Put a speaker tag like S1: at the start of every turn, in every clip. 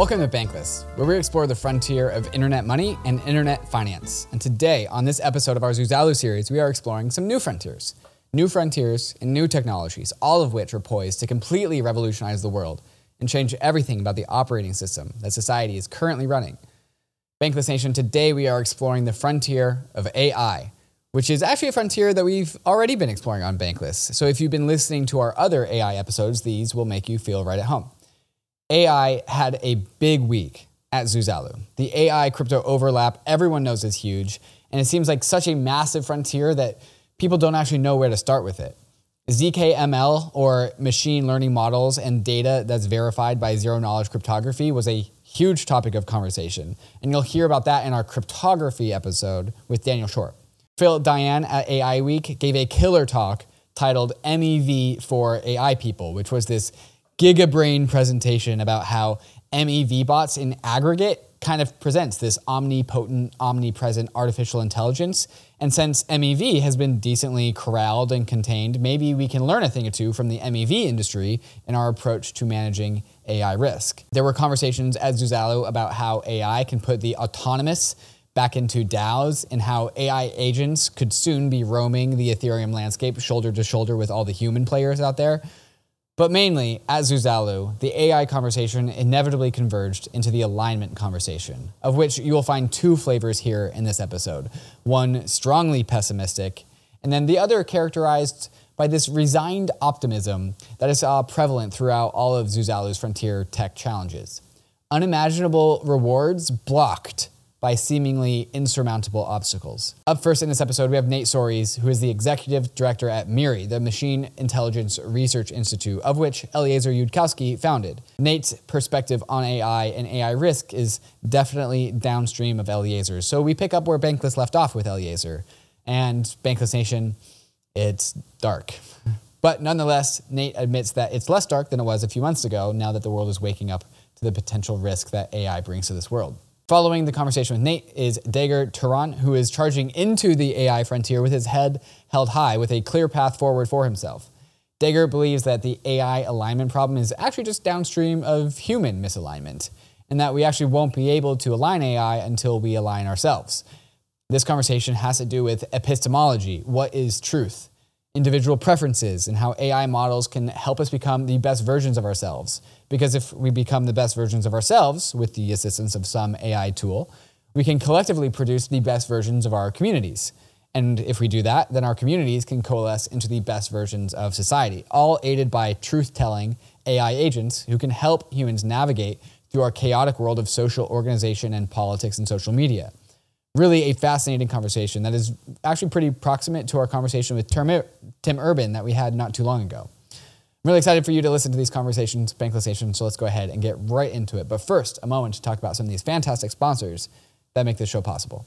S1: Welcome to Bankless, where we explore the frontier of internet money and internet finance. And today, on this episode of our Zuzalu series, we are exploring some new frontiers. New frontiers and new technologies, all of which are poised to completely revolutionize the world and change everything about the operating system that society is currently running. Bankless Nation, today we are exploring the frontier of AI, which is actually a frontier that we've already been exploring on Bankless. So if you've been listening to our other AI episodes, these will make you feel right at home. AI had a big week at Zuzalu. The AI crypto overlap, everyone knows is huge, and it seems like such a massive frontier that people don't actually know where to start with it. ZKML, or machine learning models and data that's verified by zero knowledge cryptography, was a huge topic of conversation. And you'll hear about that in our cryptography episode with Daniel Short. Phil Daian at AI Week gave a killer talk titled MEV for AI People, which was this gigabrain presentation about how MEV bots in aggregate kind of presents this omnipotent, omnipresent artificial intelligence. And since MEV has been decently corralled and contained, maybe we can learn a thing or two from the MEV industry in our approach to managing AI risk. There were conversations at Zuzalu about how AI can put the autonomous back into DAOs and how AI agents could soon be roaming the Ethereum landscape shoulder to shoulder with all the human players out there. But mainly, at Zuzalu, the AI conversation inevitably converged into the alignment conversation, of which you will find two flavors here in this episode one strongly pessimistic, and then the other characterized by this resigned optimism that is uh, prevalent throughout all of Zuzalu's frontier tech challenges. Unimaginable rewards blocked by seemingly insurmountable obstacles. Up first in this episode, we have Nate Soares, who is the executive director at MIRI, the Machine Intelligence Research Institute, of which Eliezer Yudkowsky founded. Nate's perspective on AI and AI risk is definitely downstream of Eliezer's, so we pick up where Bankless left off with Eliezer. And Bankless Nation, it's dark. But nonetheless, Nate admits that it's less dark than it was a few months ago now that the world is waking up to the potential risk that AI brings to this world. Following the conversation with Nate is Deger Turan, who is charging into the AI frontier with his head held high with a clear path forward for himself. Dager believes that the AI alignment problem is actually just downstream of human misalignment, and that we actually won't be able to align AI until we align ourselves. This conversation has to do with epistemology what is truth? Individual preferences and how AI models can help us become the best versions of ourselves. Because if we become the best versions of ourselves with the assistance of some AI tool, we can collectively produce the best versions of our communities. And if we do that, then our communities can coalesce into the best versions of society, all aided by truth telling AI agents who can help humans navigate through our chaotic world of social organization and politics and social media really a fascinating conversation that is actually pretty proximate to our conversation with Tim Urban that we had not too long ago. I'm really excited for you to listen to these conversations, Bankless Nation, so let's go ahead and get right into it. But first, a moment to talk about some of these fantastic sponsors that make this show possible.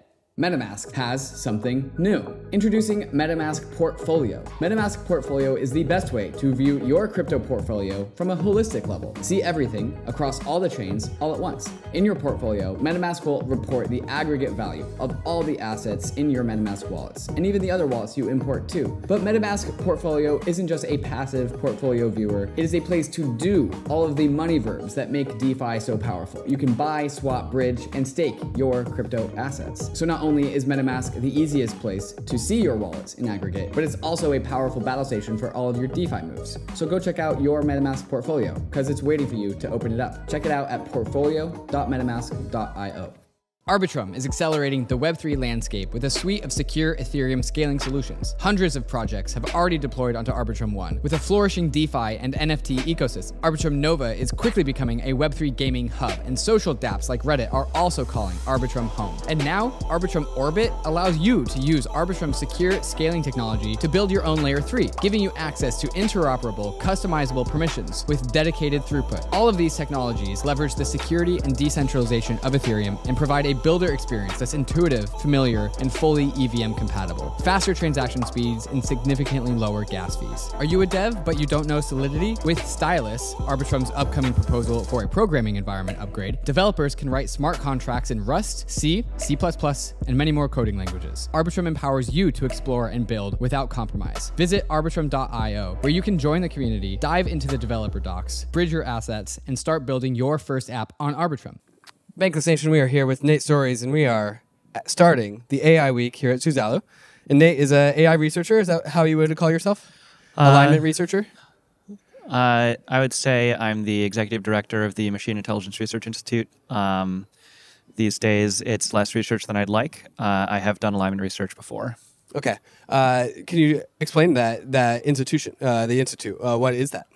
S1: MetaMask has something new. Introducing MetaMask Portfolio. MetaMask Portfolio is the best way to view your crypto portfolio from a holistic level. See everything across all the chains all at once. In your portfolio, MetaMask will report the aggregate value of all the assets in your MetaMask wallets and even the other wallets you import too. But MetaMask Portfolio isn't just a passive portfolio viewer, it is a place to do all of the money verbs that make DeFi so powerful. You can buy, swap, bridge, and stake your crypto assets. So not only is MetaMask the easiest place to see your wallets in aggregate, but it's also a powerful battle station for all of your DeFi moves. So go check out your MetaMask portfolio because it's waiting for you to open it up. Check it out at portfolio.metamask.io. Arbitrum is accelerating the Web3 landscape with a suite of secure Ethereum scaling solutions. Hundreds of projects have already deployed onto Arbitrum One. With a flourishing DeFi and NFT ecosystem, Arbitrum Nova is quickly becoming a Web3 gaming hub, and social dApps like Reddit are also calling Arbitrum home. And now, Arbitrum Orbit allows you to use Arbitrum's secure scaling technology to build your own layer 3, giving you access to interoperable, customizable permissions with dedicated throughput. All of these technologies leverage the security and decentralization of Ethereum and provide a builder experience that's intuitive, familiar, and fully EVM compatible. Faster transaction speeds and significantly lower gas fees. Are you a dev but you don't know Solidity? With Stylus, Arbitrum's upcoming proposal for a programming environment upgrade, developers can write smart contracts in Rust, C, C++, and many more coding languages. Arbitrum empowers you to explore and build without compromise. Visit arbitrum.io, where you can join the community, dive into the developer docs, bridge your assets, and start building your first app on Arbitrum.
S2: Bankless Nation, we are here with Nate Soares, and we are starting the AI week here at Zuzalu. And Nate is a AI researcher. Is that how you would call yourself? Alignment researcher.
S3: Uh, I would say I'm the executive director of the Machine Intelligence Research Institute. Um, these days, it's less research than I'd like. Uh, I have done alignment research before.
S2: Okay. Uh, can you explain that that institution, uh, the institute? Uh, what is that?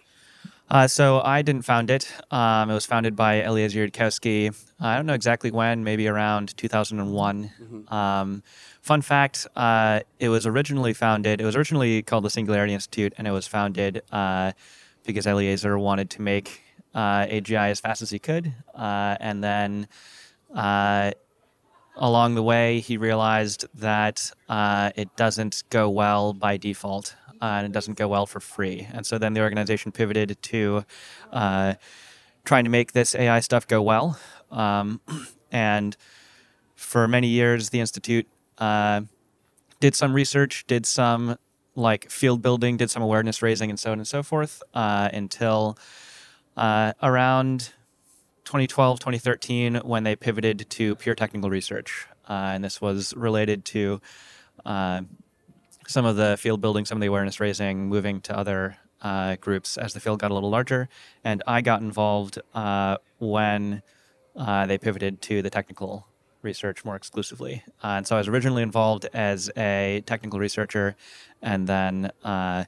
S3: Uh, so I didn't found it. Um, it was founded by Eliezer Yudkowsky. I don't know exactly when, maybe around 2001. Um, fun fact: uh, it was originally founded. It was originally called the Singularity Institute, and it was founded uh, because Eliezer wanted to make uh, AGI as fast as he could, uh, and then. Uh, along the way, he realized that uh, it doesn't go well by default uh, and it doesn't go well for free. And so then the organization pivoted to uh, trying to make this AI stuff go well. Um, and for many years, the institute uh, did some research, did some like field building, did some awareness raising, and so on and so forth uh, until uh, around 2012, 2013, when they pivoted to pure technical research. Uh, and this was related to some of the field building, some of the awareness raising, moving to other uh, groups as the field got a little larger. And I got involved uh, when uh, they pivoted to the technical research more exclusively. Uh, and so I was originally involved as a technical researcher. And then uh,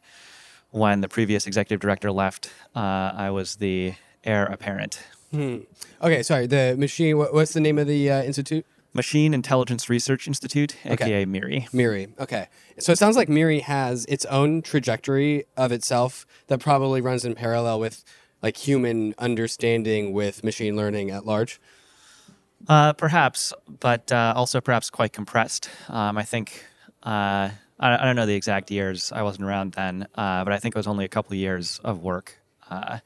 S3: when the previous executive director left, uh, I was the heir apparent.
S2: Hmm. Okay, sorry. The machine. What, what's the name of the institute?
S3: Machine Intelligence Research Institute,
S2: Okay.
S3: aka MIRI.
S2: Miri. Okay. So it sounds like Miri has its own trajectory of itself that probably runs in parallel with like human understanding with machine learning at large.
S3: Uh, perhaps, but uh, also perhaps quite compressed. Um, I think uh, I, I don't know the exact years. I wasn't around then, uh, but I think it was only a couple of years of work uh,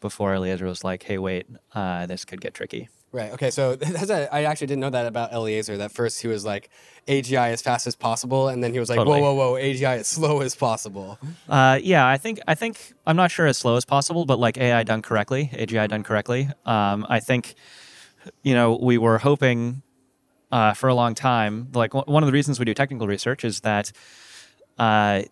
S3: before Eliezer was like, "Hey, wait, uh, this could get tricky."
S2: Right. Okay. So that's a, I actually didn't know that about Eliezer. That first he was like AGI as fast as possible, and then he was like,
S3: Totally.
S2: whoa, whoa, whoa, AGI as slow as possible.
S3: Uh, yeah, I think I think I'm not sure as slow as possible, but like AI done correctly, AGI done correctly. Um, I think you know we were hoping uh, for a long time. Like w- one of the reasons we do technical research is that uh,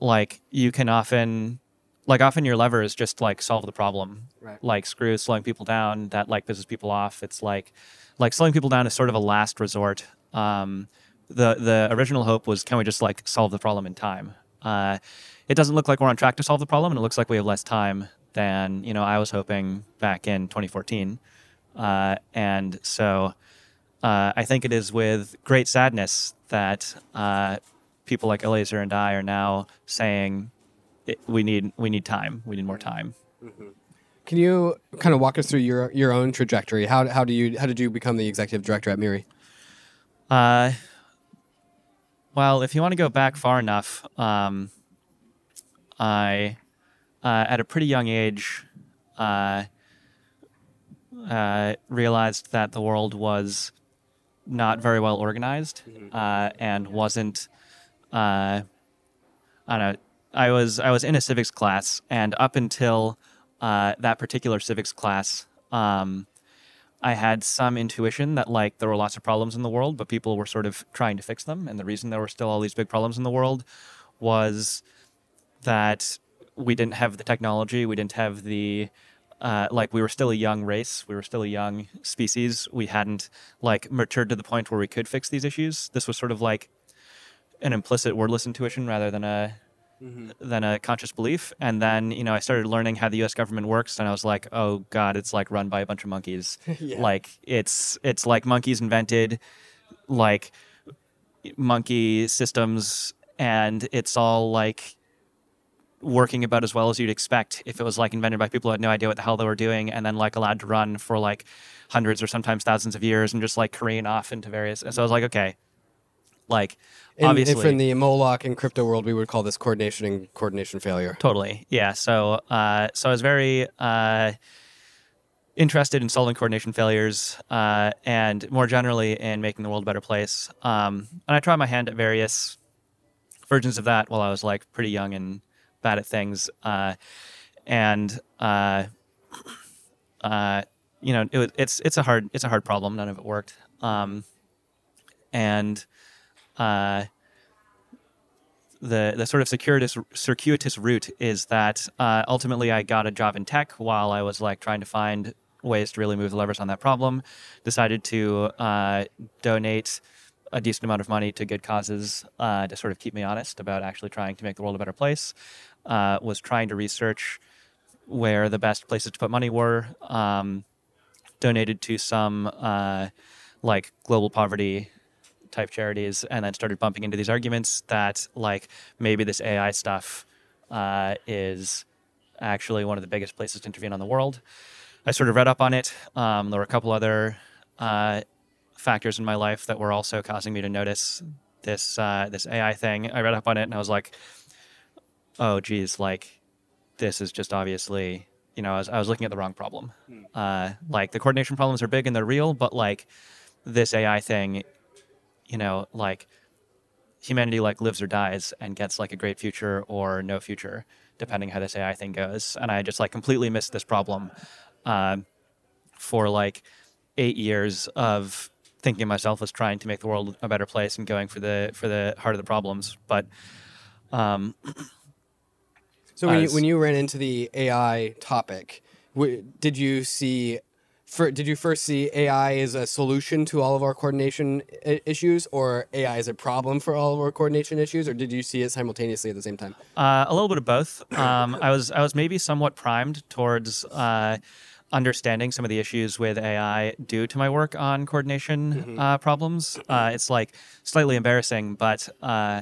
S3: like you can often like often your lever is just like solve the problem.
S2: Right.
S3: Like screw slowing people down that like pisses people off. It's like like slowing people down is sort of a last resort. Um, the the original hope was can we just like solve the problem in time? Uh, it doesn't look like we're on track to solve the problem, and it looks like we have less time than you know I was hoping back in 2014. Uh, and so uh, I think it is with great sadness that uh, people like Eliezer and I are now saying it, we need we need time. We need more time.
S2: Can you kind of walk us through your your own trajectory? How how do you how did you become the executive director at Miri?
S3: Uh, well, if you want to go back far enough, um, I, uh, at a pretty young age, uh, uh, realized that the world was not very well organized uh, and wasn't. Uh, I don't know. I was I was in a civics class, and up until uh, that particular civics class, um, I had some intuition that like there were lots of problems in the world, but people were sort of trying to fix them. And the reason there were still all these big problems in the world was that we didn't have the technology, we didn't have the uh, like we were still a young race, we were still a young species. We hadn't like matured to the point where we could fix these issues. This was sort of like an implicit wordless intuition rather than a Mm-hmm. than a conscious belief. And then you know I started learning how the U.S. government works, and I was like, oh god, it's like run by a bunch of monkeys.
S2: Yeah.
S3: Like it's it's like monkeys invented like monkey systems, and it's all like working about as well as you'd expect if it was like invented by people who had no idea what the hell they were doing and then like allowed to run for like hundreds or sometimes thousands of years and just like careen off into various and so i was like okay like
S2: And,
S3: obviously
S2: and from the Moloch and crypto world, we would call this coordination and coordination failure.
S3: Totally. Yeah. So, uh, so I was very uh, interested in solving coordination failures uh, and more generally in making the world a better place. Um, and I tried my hand at various versions of that while I was like pretty young and bad at things. Uh, and uh, uh, you know, it, it's it's a hard it's a hard problem. None of it worked. Um, and uh, the the sort of circuitous circuitous route is that uh, ultimately I got a job in tech while I was like trying to find ways to really move the levers on that problem. Decided to uh, donate a decent amount of money to good causes uh, to sort of keep me honest about actually trying to make the world a better place. Uh, was trying to research where the best places to put money were. Um, donated to some uh, like global poverty type charities and then started bumping into these arguments that like maybe this AI stuff uh, is actually one of the biggest places to intervene on the world. I sort of read up on it. Um, there were a couple other uh, factors in my life that were also causing me to notice this uh, this AI thing. I read up on it and I was like, oh geez, like this is just obviously you know I was I was looking at the wrong problem. Uh, like the coordination problems are big and they're real, but like this AI thing you know, like humanity like lives or dies and gets like a great future or no future, depending how this AI thing goes. And I just like completely missed this problem um, for like eight years of thinking of myself as trying to make the world a better place and going for the for the heart of the problems. But um,
S2: So when you, when you ran into the AI topic, w- did you see? For, did you first see AI as a solution to all of our coordination issues, or AI as a problem for all of our coordination issues, or did you see it simultaneously at the same time?
S3: Uh, a little bit of both. Um, I was I was maybe somewhat primed towards uh, understanding some of the issues with AI due to my work on coordination uh, problems. Uh, it's like slightly embarrassing, but uh,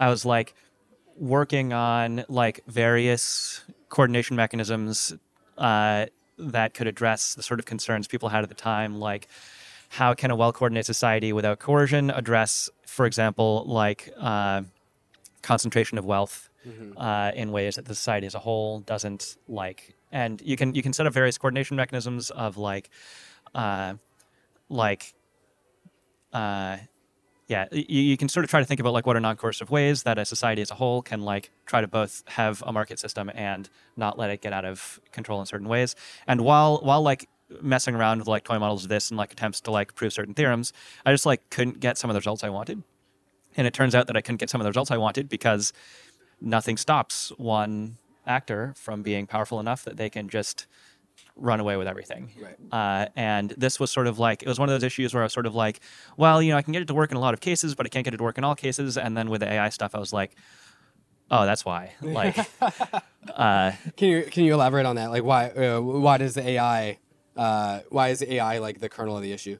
S3: I was like working on like various coordination mechanisms uh, that could address the sort of concerns people had at the time, like how can a well-coordinated society without coercion address, for example, like uh, concentration of wealth uh, in ways that the society as a whole doesn't like. And you can you can set up various coordination mechanisms of like, uh, like, uh, yeah, you, you can sort of try to think about like what are non-coercive ways that a society as a whole can like try to both have a market system and not let it get out of control in certain ways. And while while like messing around with like toy models of this and like attempts to like prove certain theorems, I just like couldn't get some of the results I wanted. And it turns out that I couldn't get some of the results I wanted because nothing stops one actor from being powerful enough that they can just run away with everything.
S2: Right.
S3: Uh, and this was sort of like it was one of those issues where I was sort of like, well, you know, I can get it to work in a lot of cases, but I can't get it to work in all cases. And then with the AI stuff, I was like, oh, that's why. Like, uh,
S2: Can you can you elaborate on that? Like why uh, why does the AI uh, why is AI like the kernel of the issue?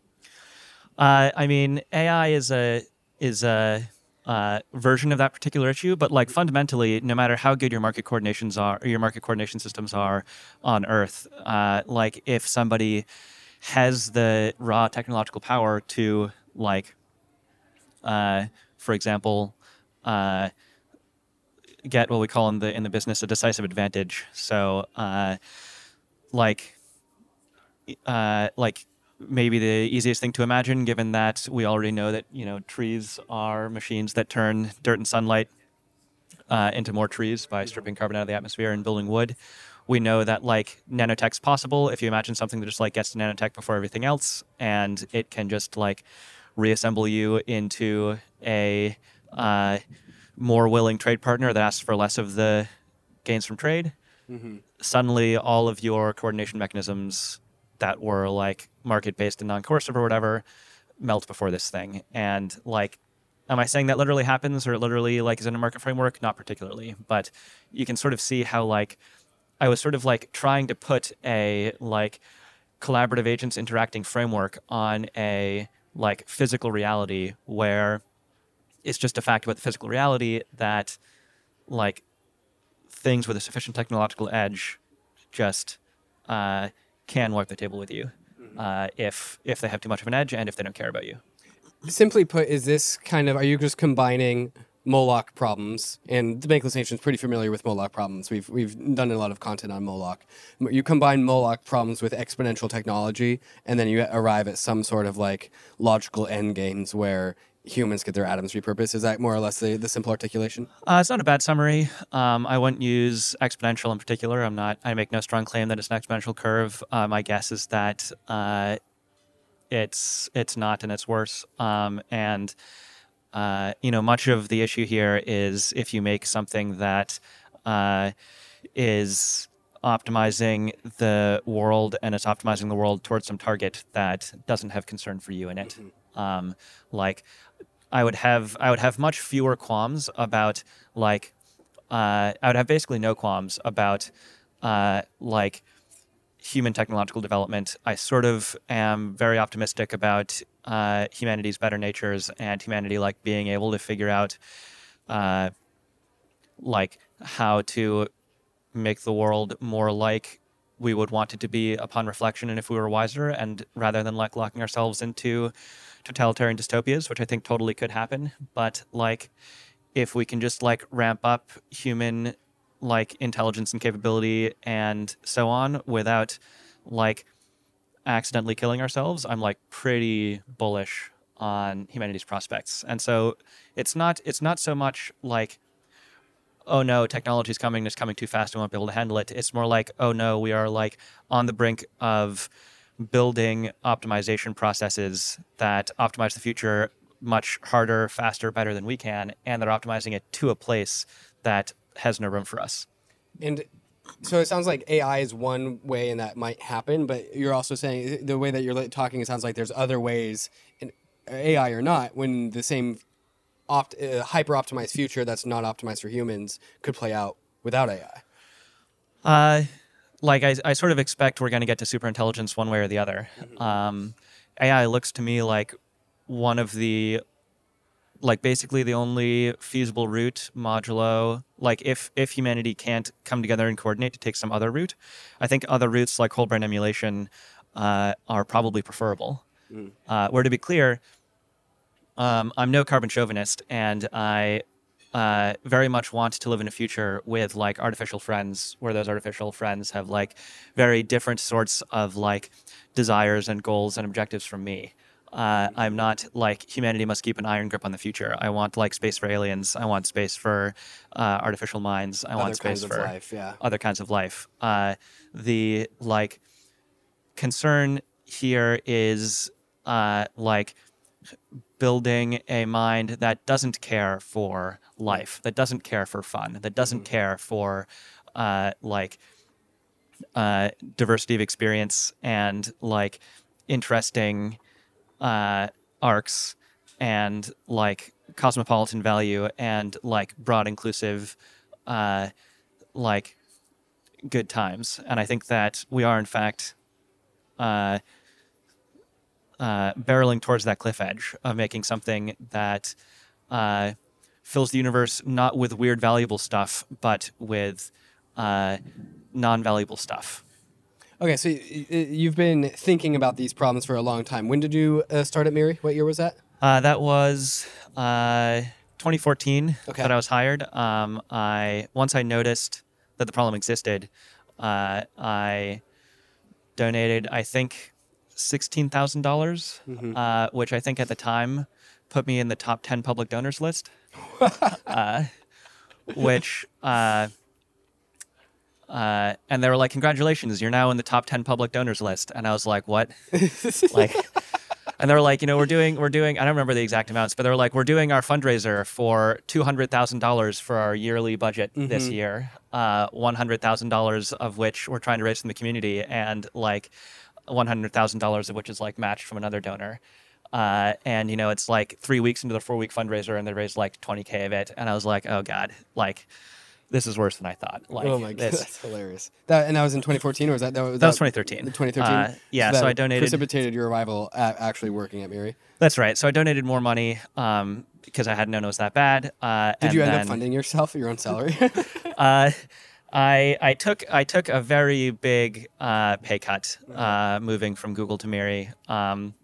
S3: Uh, I mean, AI is a is a uh, version of that particular issue, but like fundamentally, no matter how good your market coordinations are, or your market coordination systems are on Earth, uh, like if somebody has the raw technological power to like, uh, for example, uh, get what we call in the in the business a decisive advantage. So, uh, like uh, like maybe the easiest thing to imagine, given that we already know that you know trees are machines that turn dirt and sunlight uh, into more trees by stripping carbon out of the atmosphere and building wood. We know that like nanotech's possible if you imagine something that just like gets to nanotech before everything else, and it can just like reassemble you into a uh, more willing trade partner that asks for less of the gains from trade. suddenly all of your coordination mechanisms that were like market based and non coercive or whatever melt before this thing. And like, am I saying that literally happens or literally like is in a market framework? Not particularly, but you can sort of see how like I was sort of like trying to put a like collaborative agents interacting framework on a like physical reality where it's just a fact about the physical reality that like things with a sufficient technological edge just uh, can wipe the table with you uh, if if they have too much of an edge and if they don't care about you.
S2: Simply put, is this kind of are you just combining Moloch problems? And the Bankless Nation is pretty familiar with Moloch problems. We've we've done a lot of content on Moloch. You combine Moloch problems with exponential technology, and then you arrive at some sort of like logical end games where humans get their atoms repurposed. Is that more or less the, the simple articulation?
S3: Uh, it's not a bad summary. Um, I wouldn't use exponential in particular. I'm not. I make no strong claim that it's an exponential curve. Uh, my guess is that uh, it's it's not, and it's worse. Um, and uh, you know, much of the issue here is if you make something that uh, is optimizing the world and it's optimizing the world towards some target that doesn't have concern for you in it. Um, like I would have I would have much fewer qualms about like uh, I would have basically no qualms about uh, like human technological development. I sort of am very optimistic about uh, humanity's better natures and humanity like being able to figure out uh, like how to make the world more like we would want it to be upon reflection and if we were wiser and rather than like locking ourselves into totalitarian dystopias which i think totally could happen but like if we can just like ramp up human like intelligence and capability and so on without like accidentally killing ourselves i'm like pretty bullish on humanity's prospects. And so it's not it's not so much like oh no, technology's coming, it's coming too fast, we won't be able to handle it. It's more like, oh no, we are like on the brink of building optimization processes that optimize the future much harder, faster, better than we can, and they're optimizing it to a place that has no room for us.
S2: And so it sounds like AI is one way, and that might happen. But you're also saying the way that you're talking, it sounds like there's other ways, AI or not, when the same opt, uh, hyper optimized future that's not optimized for humans could play out without AI.
S3: Uh, like I, I sort of expect we're going to get to super intelligence one way or the other. Um, AI looks to me like one of the like basically the only feasible route modulo like if if humanity can't come together and coordinate to take some other route i think other routes like whole brain emulation uh, are probably preferable uh, where to be clear um, i'm no carbon chauvinist and i uh, very much want to live in a future with like artificial friends where those artificial friends have like very different sorts of like desires and goals and objectives from me uh, I'm not like humanity must keep an iron grip on the future. I want like space for aliens. I want space for uh, artificial minds. I want
S2: Other
S3: space
S2: kinds of
S3: for
S2: life, yeah.
S3: other kinds of life. Uh, the like concern here is uh, like building a mind that doesn't care for life, that doesn't care for fun, that doesn't care for uh, like uh, diversity of experience and like interesting uh, arcs and like cosmopolitan value and like broad inclusive uh, like good times. And i think that we are in fact uh, uh, barreling towards that cliff edge of making something that uh, fills the universe not with weird valuable stuff but with uh, non-valuable stuff
S2: Okay, so y- y- you've been thinking about these problems for a long time. When did you uh, start at Miri? What year was that?
S3: Uh, that was uh, 2014
S2: Okay.
S3: that I was hired. Um, I once I noticed that the problem existed, uh, I donated I think sixteen thousand dollars, uh, which I think at the time put me in the top ten public donors list. uh, which uh, uh, and they were like, "Congratulations, you're now in the top ten public donors list." And I was like, "What?" like and they were like, you know, we're doing we're doing I don't remember the exact amounts, but they were like, we're doing our fundraiser for two hundred thousand dollars for our yearly budget this year, uh, one hundred thousand dollars of which we're trying to raise from the community, and like one hundred thousand dollars of which is like matched from another donor. Uh, and you know, it's like three weeks into the four week fundraiser, and they raised like twenty k of it, and I was like, oh god, like this is worse than I thought. Like,
S2: oh my god,
S3: this-
S2: that's hilarious. That and that was in 2014, or was that that was,
S3: That was 2013.
S2: 2013.
S3: Uh, yeah, so
S2: that
S3: I donated-
S2: Precipitated your arrival at actually working at Miri.
S3: That's right. So I donated more money um, because I hadn't known it was that bad. Uh,
S2: Did you end
S3: then,
S2: up funding yourself your own salary?
S3: I I took I took a very big uh, pay cut uh, moving from Google to Miri, um,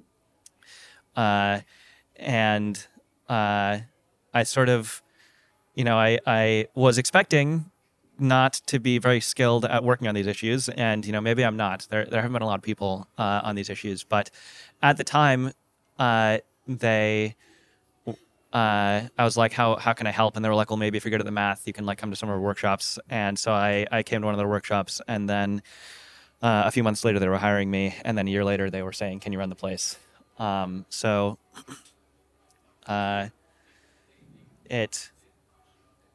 S3: uh, and uh, I sort of, you know, I I was expecting not to be very skilled at working on these issues, and you know maybe I'm not. There there haven't been a lot of people uh, on these issues, but at the time, uh, they uh, I was like, how how can I help? And they were like, well, maybe if you're good at the math, you can like come to some of our workshops. And so I I came to one of their workshops, and then uh, a few months later they were hiring me, and then a year later they were saying, can you run the place? Um, so uh, it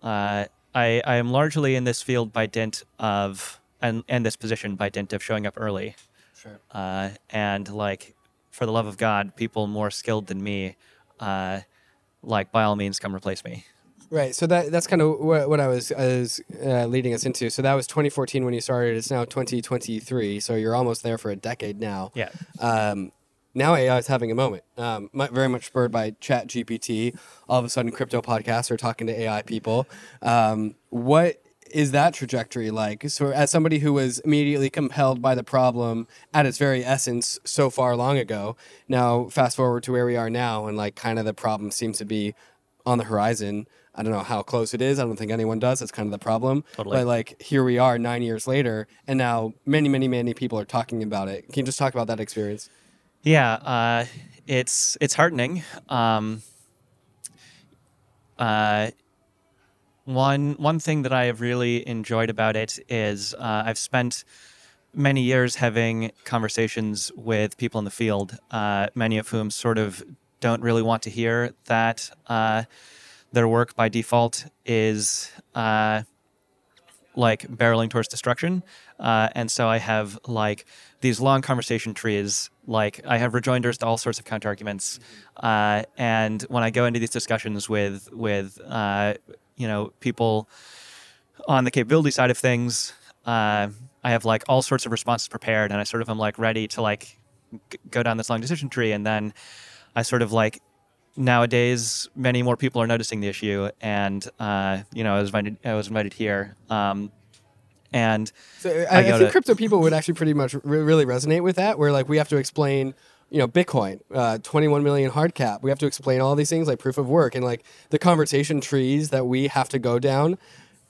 S3: uh, I I am largely in this field by dint of and and this position by dint of showing up early
S2: sure.
S3: uh, and like for the love of god people more skilled than me uh, like by all means come replace me
S2: Right. So that that's kind of what, what I was was uh, leading us into. So that was 2014 when you started. It's now 2023. So you're almost there for a decade now.
S3: yeah
S2: Um, now AI is having a moment. Um, very much spurred by Chat GPT. All of a sudden, crypto podcasts are talking to AI people. Um, what is that trajectory like? So, as somebody who was immediately compelled by the problem at its very essence so far long ago, now fast forward to where we are now, and like kind of the problem seems to be on the horizon. I don't know how close it is. I don't think anyone does. That's kind of the problem.
S3: Totally.
S2: But like here we are nine years later, and now many, many, many people are talking about it. Can you just talk about that experience?
S3: Yeah, uh, it's it's heartening. Um, uh, one one thing that I have really enjoyed about it is uh, I've spent many years having conversations with people in the field, uh, many of whom sort of don't really want to hear that uh, their work by default is uh, like barreling towards destruction. Uh, and so I have like these long conversation trees. Like I have rejoinders to all sorts of counterarguments. Uh, and when I go into these discussions with with uh, you know people on the capability side of things, uh, I have like all sorts of responses prepared, and I sort of am like ready to like g- go down this long decision tree, and then I sort of like nowadays many more people are noticing the issue, and uh, you know I was invited I was invited here, um, and
S2: So I, I,
S3: go
S2: think
S3: to-
S2: crypto people would actually pretty much re- really resonate with that. Where like we have to explain, you know, Bitcoin, uh, 21 million hard cap. We have to explain all these things like proof of work and like the conversation trees that we have to go down.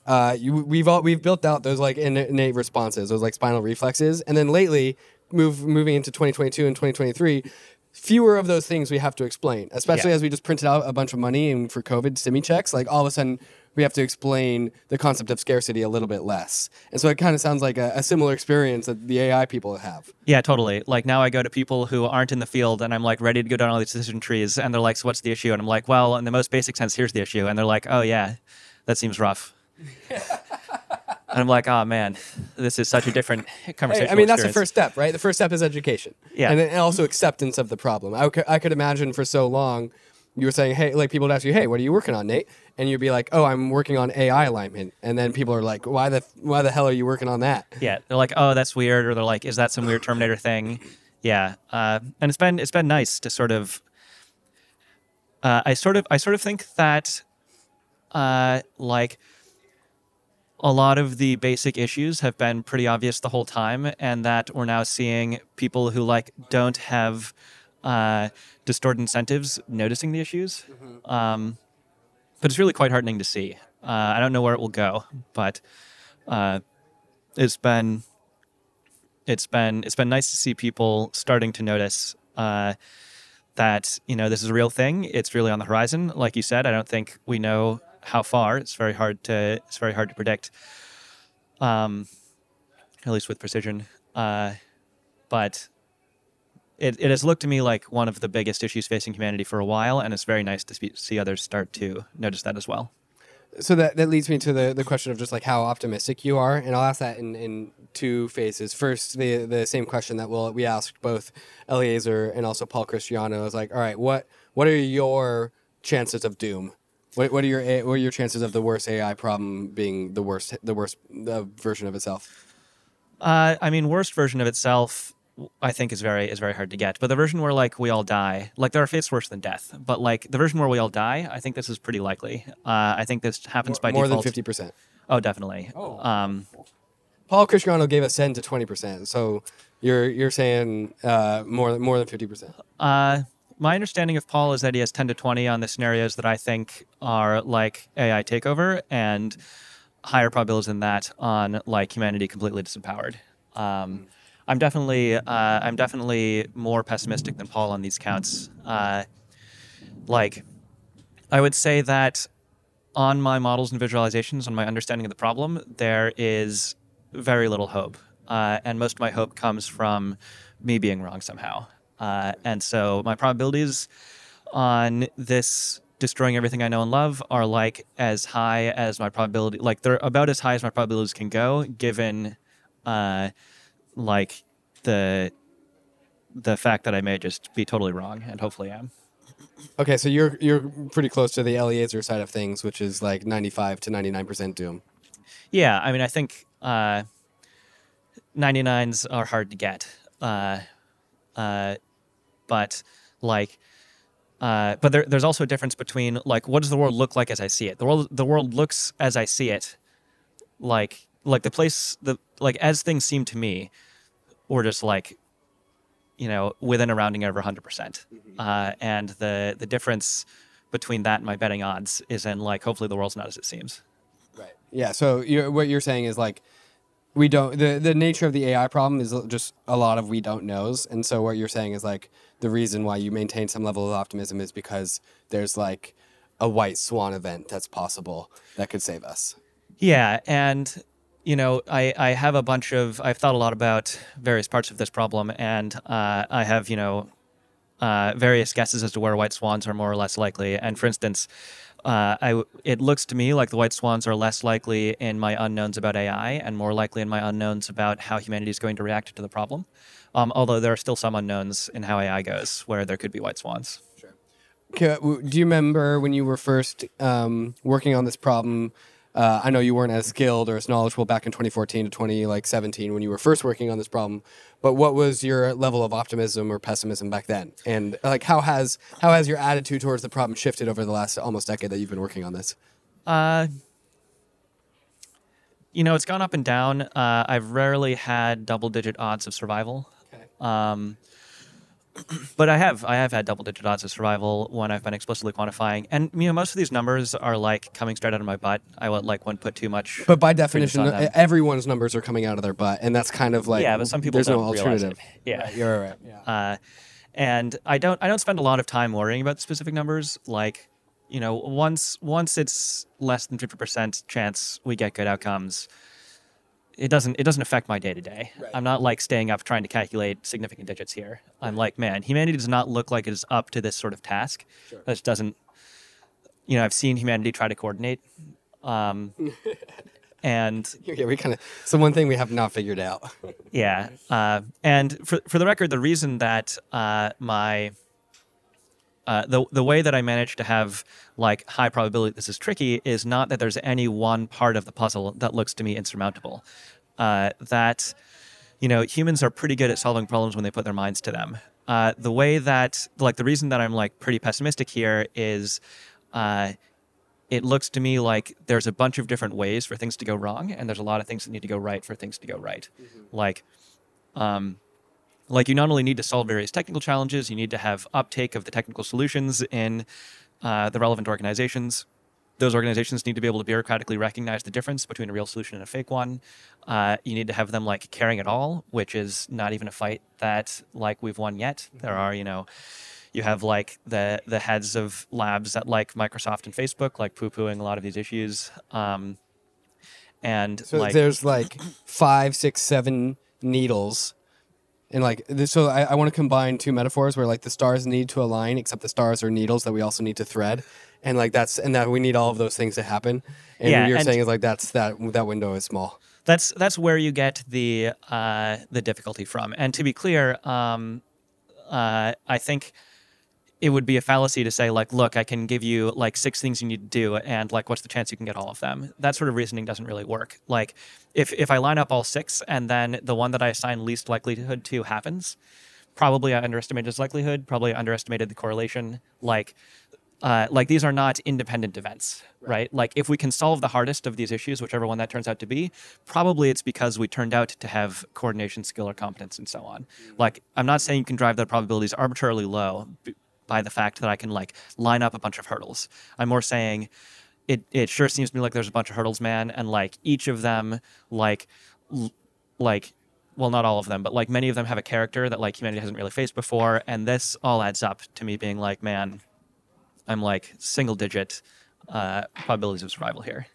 S2: Uh, you, we've all we've built out those like innate responses, those like spinal reflexes, and then lately, move moving into 2022 and 2023. Fewer of those things we have to explain, especially
S3: Yeah.
S2: as we just printed out a bunch of money and for COVID stimmy checks. Like all of a sudden, we have to explain the concept of scarcity a little bit less. And so it kind of sounds like a, a similar experience that the AI people have.
S3: Yeah, totally. Like now I go to people who aren't in the field and I'm like ready to go down all these decision trees and they're like, so what's the issue? And I'm like, well, in the most basic sense, here's the issue. And they're like, oh yeah, that seems rough. and I'm like, oh man, this is such a different conversation.
S2: I mean, that's the first step, right? The first step is education.
S3: Yeah.
S2: And then and also acceptance of the problem. I, I could imagine for so long, you were saying, hey, like people would ask you, hey, what are you working on, Nate? And you'd be like, oh, I'm working on AI alignment. And then people are like, why the why the hell are you working on that?
S3: Yeah, they're like, oh, that's weird, or they're like, is that some weird Terminator thing? Yeah, uh, and it's been it's been nice to sort of. Uh, I sort of I sort of think that, uh, like. A lot of the basic issues have been pretty obvious the whole time, and that we're now seeing people who like don't have uh, distorted incentives noticing the issues. Um, but it's really quite heartening to see. Uh, I don't know where it will go, but uh, it's been it's been it's been nice to see people starting to notice uh, that you know this is a real thing. It's really on the horizon. Like you said, I don't think we know how far. It's very hard to it's very hard to predict, um, at least with precision. Uh, but it, it has looked to me like one of the biggest issues facing humanity for a while, and it's very nice to spe- see others start to notice that as well.
S2: So that, that leads me to the, the question of just like how optimistic you are, and I'll ask that in, in two phases. First, the the same question that we'll, we asked both Eliezer and also Paul Christiano is like, all right, what what are your chances of doom? What, what are your what are your chances of the worst AI problem being the worst the worst uh, version of itself?
S3: Uh, I mean, worst version of itself, I think is very is very hard to get. But the version where like we all die, like there are fates worse than death. But like the version where we all die, I think this is pretty likely. Uh, I think this happens by
S2: More
S3: default.
S2: than fifty percent.
S3: Oh, definitely. Um,
S2: Paul Christiano gave us ten to twenty percent. So you're you're saying uh, more more than fifty percent.
S3: Uh, my understanding of Paul is that he has 10 to 20 on the scenarios that I think are like AI takeover and higher probabilities than that on like humanity completely disempowered. Um, I'm definitely uh, I'm definitely more pessimistic than Paul on these counts. Uh, like, I would say that on my models and visualizations, on my understanding of the problem, there is very little hope, uh, and most of my hope comes from me being wrong somehow. Uh, and so my probabilities on this destroying everything I know and love are like as high as my probability, like they're about as high as my probabilities can go, given uh, like the the fact that I may just be totally wrong, and hopefully am.
S2: Okay, so you're you're pretty close to the Eliezer side of things, which is like ninety five to ninety nine percent doom.
S3: Yeah, I mean, I think uh, 99s are hard to get. Uh, uh, but like, uh, but there, there's also a difference between like, what does the world look like as I see it? The world, the world looks as I see it, like, like the place, the like as things seem to me, or just like, you know, within a rounding error of 100 percent. Uh, and the the difference between that and my betting odds is in like, hopefully the world's not as it seems.
S2: Right. Yeah. So you're, what you're saying is like we don't the the nature of the AI problem is just a lot of we don't knows, and so what you're saying is like the reason why you maintain some level of optimism is because there's like a white swan event that's possible that could save us.
S3: Yeah, and you know, I, I have a bunch of I've thought a lot about various parts of this problem, and uh, I have you know uh, various guesses as to where white swans are more or less likely. And for instance, uh, I it looks to me like the white swans are less likely in my unknowns about AI and more likely in my unknowns about how humanity is going to react to the problem. Um, although there are still some unknowns in how AI goes, where there could be white swans.
S2: Okay, Do you remember when you were first um, working on this problem? Uh, I know you weren't as skilled or as knowledgeable back in 2014 to 20 like 17 when you were first working on this problem. But what was your level of optimism or pessimism back then? And like, how has how has your attitude towards the problem shifted over the last almost decade that you've been working on this?
S3: Uh, you know, it's gone up and down. Uh, I've rarely had double-digit odds of survival. Um, but I have I have had double-digit odds of survival when I've been explicitly quantifying, and you know most of these numbers are like coming straight out of my butt. I would like wouldn't put too much.
S2: But by definition, everyone's numbers are coming out of their butt, and that's kind of like
S3: yeah, but some people
S2: there's
S3: don't
S2: no alternative.
S3: it. Yeah,
S2: Right, you're right. Yeah.
S3: Uh, and I don't I don't spend a lot of time worrying about specific numbers. Like, you know, once once it's less than fifty percent chance we get good outcomes, it doesn't it doesn't affect my day to day. I'm not like staying up trying to calculate significant digits here. I'm like, man, humanity does not look like it is up to this sort of task. This doesn't. You know, I've seen humanity try to coordinate. Um, and
S2: Yeah, we kind of. So one thing we have not figured out.
S3: yeah. Uh, and for for the record, the reason that uh, my uh, the the way that I managed to have like high probability this is tricky is not that there's any one part of the puzzle that looks to me insurmountable. Uh, that you know humans are pretty good at solving problems when they put their minds to them. Uh, the way that like the reason that I'm like pretty pessimistic here is. Uh, it looks to me like there's a bunch of different ways for things to go wrong, and there's a lot of things that need to go right for things to go right. Like, um, like you not only need to solve various technical challenges, you need to have uptake of the technical solutions in uh, the relevant organizations. Those organizations need to be able to bureaucratically recognize the difference between a real solution and a fake one. Uh, you need to have them like caring at all, which is not even a fight that like we've won yet. There are, you know, you have like the the heads of labs at like Microsoft and Facebook like poo pooing a lot of these issues. Um, and
S2: So
S3: like
S2: there's like five, six, seven needles And like this, so I, I want to combine two metaphors where like the stars need to align, except the stars are needles that we also need to thread, and like that's and that we need all of those things to happen. And
S3: Yeah,
S2: what you're
S3: and-
S2: saying is like that's that that window is small.
S3: that's that's where you get the uh, the difficulty from. And to be clear, um, uh, I think it would be a fallacy to say like, look, I can give you like six things you need to do, and like, what's the chance you can get all of them? That sort of reasoning doesn't really work. Like, if if I line up all six and then the one that I assign least likelihood to happens, probably I underestimated its likelihood. Probably I underestimated the correlation. Like. Uh, like these are not independent events, right. Like if we can solve the hardest of these issues, whichever one that turns out to be, probably it's because we turned out to have coordination, skill, or competence, and so on. Like I'm not saying you can drive the probabilities arbitrarily low by the fact that I can like line up a bunch of hurdles. I'm more saying it it sure seems to me like there's a bunch of hurdles, man, and like each of them like l- like well not all of them, but like many of them have a character that like humanity hasn't really faced before, and this all adds up to me being like, man, I'm like single digit uh, probabilities of survival here.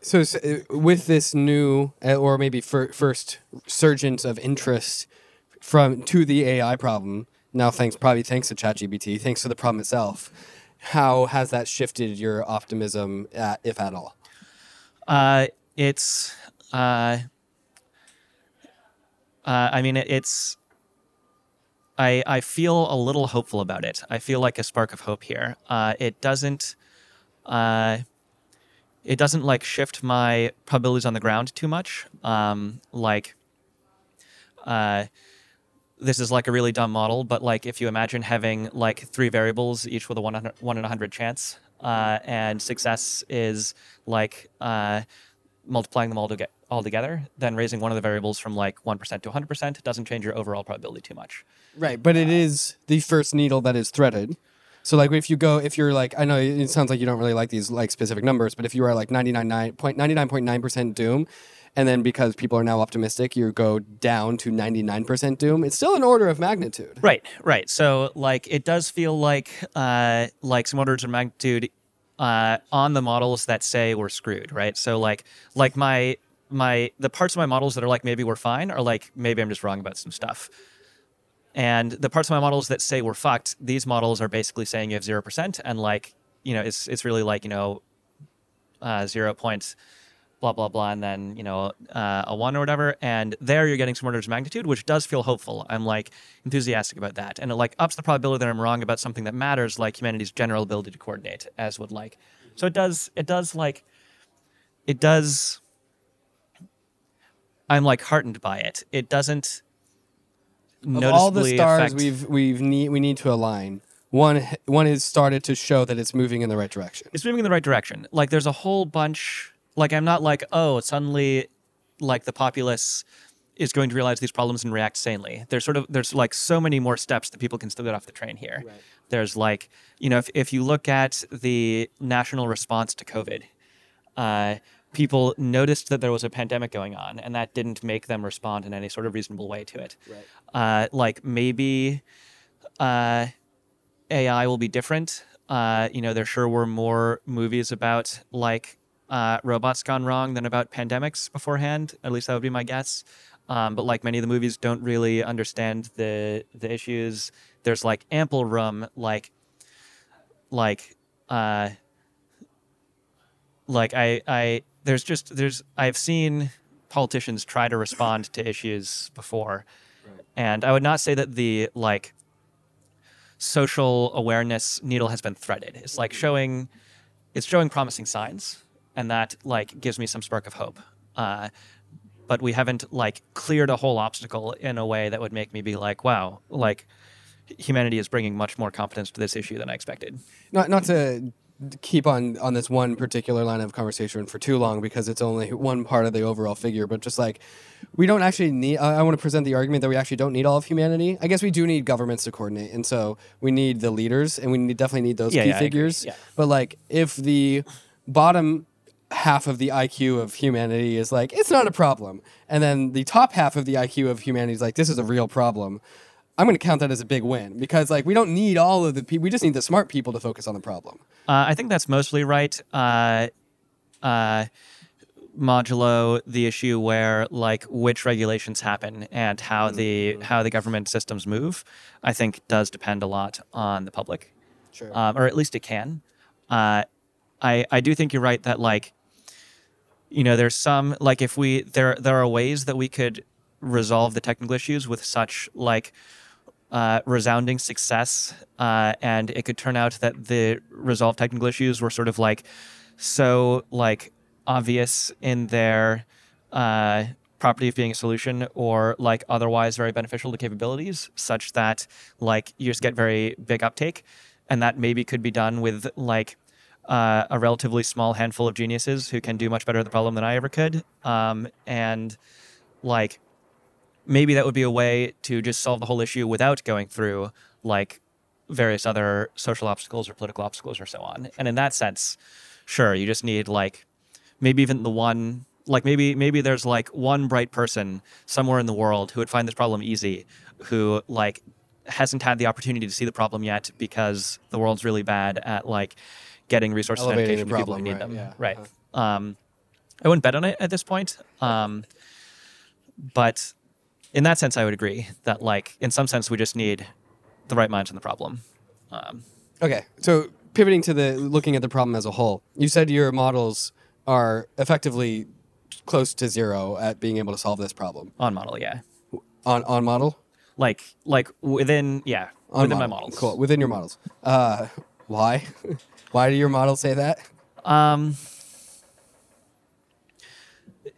S2: So uh, with this new, uh, or maybe fir- first surgence of interest from to the AI problem, now thanks probably thanks to ChatGPT, thanks to the problem itself, how has that shifted your optimism, at, if at all?
S3: Uh, it's, uh, uh, I mean, it, it's, I, I feel a little hopeful about it. I feel like a spark of hope here. Uh, it doesn't, uh, it doesn't like shift my probabilities on the ground too much. Um, like, uh, this is like a really dumb model, but like if you imagine having like three variables, each with a one, one in a hundred chance, uh, and success is like uh, multiplying them all to get all together, then raising one of the variables from like one percent to hundred percent doesn't change your overall probability too much.
S2: Right, but it is the first needle that is threaded. So like if you go if you're like I know it sounds like you don't really like these like specific numbers, but if you are like 99.99.9% doom and then because people are now optimistic, you go down to 99% doom, it's still an order of magnitude.
S3: Right, right. So like it does feel like uh, like some orders of magnitude uh, on the models that say we're screwed, right? So like like my my the parts of my models that are like maybe we're fine are like maybe I'm just wrong about some stuff. And the parts of my models that say we're fucked, these models are basically saying you have zero percent, and like you know, it's it's really like you know, uh, zero points, blah blah blah, and then you know uh, a one or whatever. And there you're getting some orders of magnitude, which does feel hopeful. I'm like enthusiastic about that, and it like ups the probability that I'm wrong about something that matters, like humanity's general ability to coordinate, as would like. So it does it does like it does. I'm like heartened by it. It doesn't
S2: Of all the stars
S3: affect,
S2: we've we've need we need to align. One one has started to show that it's moving in the right direction.
S3: it's moving in the right direction. Like there's a whole bunch. Like I'm not like oh suddenly, like the populace is going to realize these problems and react sanely. There's sort of there's like so many more steps that people can still get off the train here.
S2: Right.
S3: There's like you know if if you look at the national response to COVID, uh, people noticed that there was a pandemic going on, and that didn't make them respond in any sort of reasonable way to it.
S2: Right.
S3: Uh, like maybe uh, AI will be different. Uh, you know, there sure were more movies about like uh, robots gone wrong than about pandemics beforehand. At least that would be my guess. Um, but like many of the movies don't really understand the the issues. There's like ample room, like like uh, like I I there's just there's I've seen politicians try to respond to issues before, and I would not say that the like social awareness needle has been threaded. It's like showing, it's showing promising signs, and that like gives me some spark of hope. Uh, but we haven't like cleared a whole obstacle in a way that would make me be like, wow, like humanity is bringing much more competence to this issue than I expected.
S2: not not to keep on on this one particular line of conversation for too long because it's only one part of the overall figure but just like we don't actually need i, I want to present the argument that we actually don't need all of humanity i guess we do need governments to coordinate and so we need the leaders and we need, definitely need those
S3: Yeah,
S2: key
S3: yeah,
S2: figures
S3: Yeah.
S2: but like if the bottom half of the IQ of humanity is like it's not a problem, and then the top half of the IQ of humanity is like this is a real problem. I'm going to count that as a big win because like we don't need all of the people. We just need the smart people to focus on the problem.
S3: Uh, I think that's mostly right. Uh, uh, modulo the issue where like which regulations happen and how
S2: Mm-hmm.
S3: the how the government systems move, I think does depend a lot on the public,
S2: Sure.
S3: um, or at least it can. Uh, I I do think you're right that like, you know, there's some like if we there there are ways that we could resolve the technical issues with such like uh, resounding success, uh, and it could turn out that the resolved technical issues were sort of like so like obvious in their uh, property of being a solution or like otherwise very beneficial to capabilities, such that like you just get very big uptake, and that maybe could be done with like. Uh, a relatively small handful of geniuses who can do much better at the problem than I ever could, um, and like maybe that would be a way to just solve the whole issue without going through like various other social obstacles or political obstacles or so on. And in that sense, sure, you just need like maybe even the one like maybe maybe there's like one bright person somewhere in the world who would find this problem easy who like hasn't had the opportunity to see the problem yet because the world's really bad at like getting resources and education to people who need
S2: right,
S3: them.
S2: yeah,
S3: Right.
S2: uh-huh.
S3: Um, I wouldn't bet on it at this point. Um, but in that sense, I would agree that, like, in some sense, we just need the right minds on the problem. Um,
S2: Okay, so pivoting to the looking at the problem as a whole, you said your models are effectively close to zero at being able to solve this problem
S3: on model, yeah.
S2: on on model.
S3: Like, like within, yeah,
S2: On
S3: within my models.
S2: Cool. Within your models. Uh, why? why do your models say that?
S3: Um,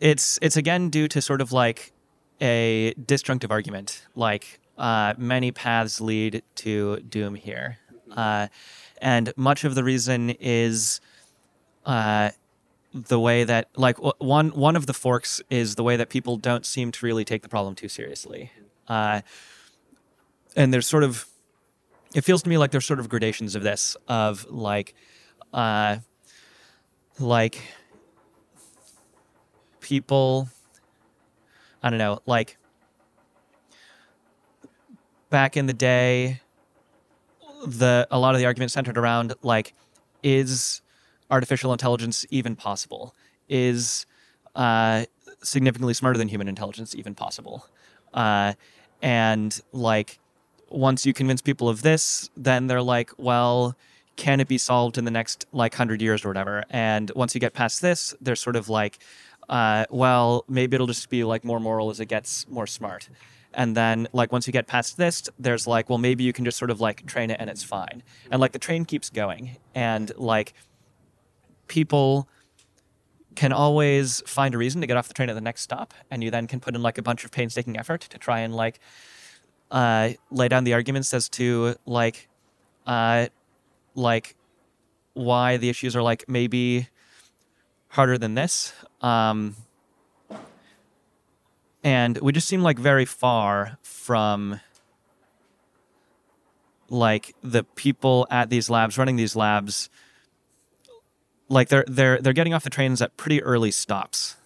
S3: it's it's again due to sort of like a disjunctive argument. Like uh, many paths lead to doom here, uh, and much of the reason is uh, the way that like one one of the forks is the way that people don't seem to really take the problem too seriously, uh, and there's sort of it feels to me like there's sort of gradations of this of like. Uh, like people i don't know like back in the day the a lot of the argument centered around like is artificial intelligence even possible is uh, significantly smarter than human intelligence even possible uh, and like once you convince people of this then they're like well can it be solved in the next like 100 years or whatever? And once you get past this they're sort of like uh, well maybe it'll just be like more moral as it gets more smart. And then like once you get past this there's like well maybe you can just sort of like train it and it's fine. And like the train keeps going. And like people can always find a reason to get off the train at the next stop. And you then can put in like a bunch of painstaking effort to try and like uh, lay down the arguments as to like uh, like why the issues are like maybe harder than this. Um, and we just seem like very far from like the people at these labs running these labs like they're they're they're getting off the trains at pretty early stops.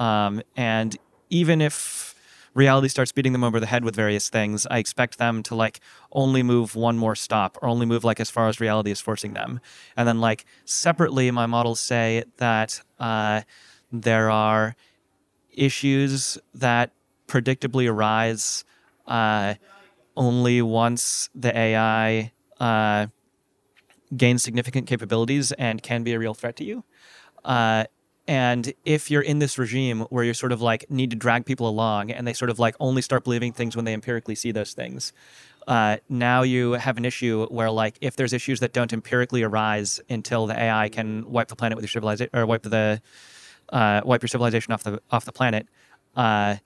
S3: Um, and even if reality starts beating them over the head with various things i expect them to like only move one more stop or only move like as far as reality is forcing them. And then like separately my models say that uh, there are issues that predictably arise uh, only once the ai uh, gains significant capabilities and can be a real threat to you. Uh, and if you're in this regime where you're sort of like need to drag people along and they sort of like only start believing things when they empirically see those things, uh, now you have an issue where like if there's issues that don't empirically arise until the AI can wipe the planet with your civilization or wipe the uh, wipe your civilization off the off the planet, uh,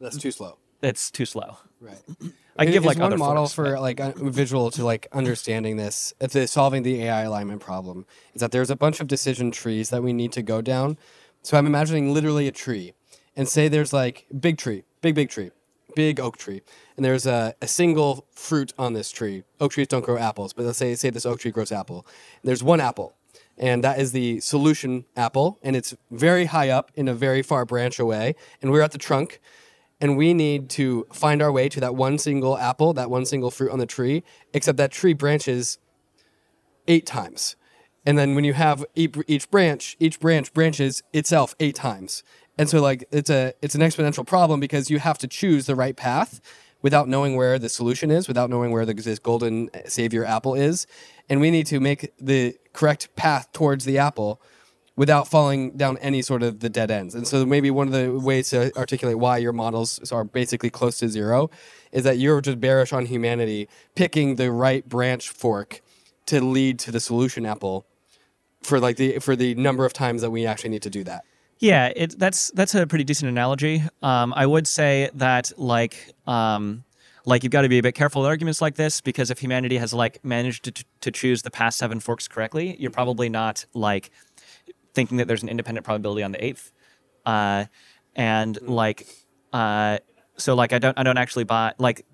S2: That's too slow.
S3: it's too slow.
S2: Right.
S3: I give like
S2: one
S3: other
S2: model for
S3: but-
S2: like a visual to like understanding this, the solving the AI alignment problem is that there's a bunch of decision trees that we need to go down. So I'm imagining literally a tree, and say there's like big tree, big big tree, big oak tree, and there's a, a single fruit on this tree. Oak trees don't grow apples, but let's say say this oak tree grows apple. There's one apple, and that is the solution apple, and it's very high up in a very far branch away, and we're at the trunk and we need to find our way to that one single apple, that one single fruit on the tree, except that tree branches eight times. and then when you have each, branch, each branch branches itself eight times. And so like it's a it's an exponential problem because you have to choose the right path without knowing where the solution is, without knowing where the, this golden savior apple is, and we need to make the correct path towards the apple without falling down any sort of the dead ends. And so maybe one of the ways to articulate why your models are basically close to zero is that you're just bearish on humanity picking the right branch fork to lead to the solution apple for like the for the number of times that we actually need to do that.
S3: Yeah, it, that's that's a pretty decent analogy. Um, I would say that like um, like you've got to be a bit careful with arguments like this because if humanity has like managed to, to choose the past seven forks correctly, you're probably not like thinking that there's an independent probability on the eighth, uh, and like uh, so like I don't I don't actually buy like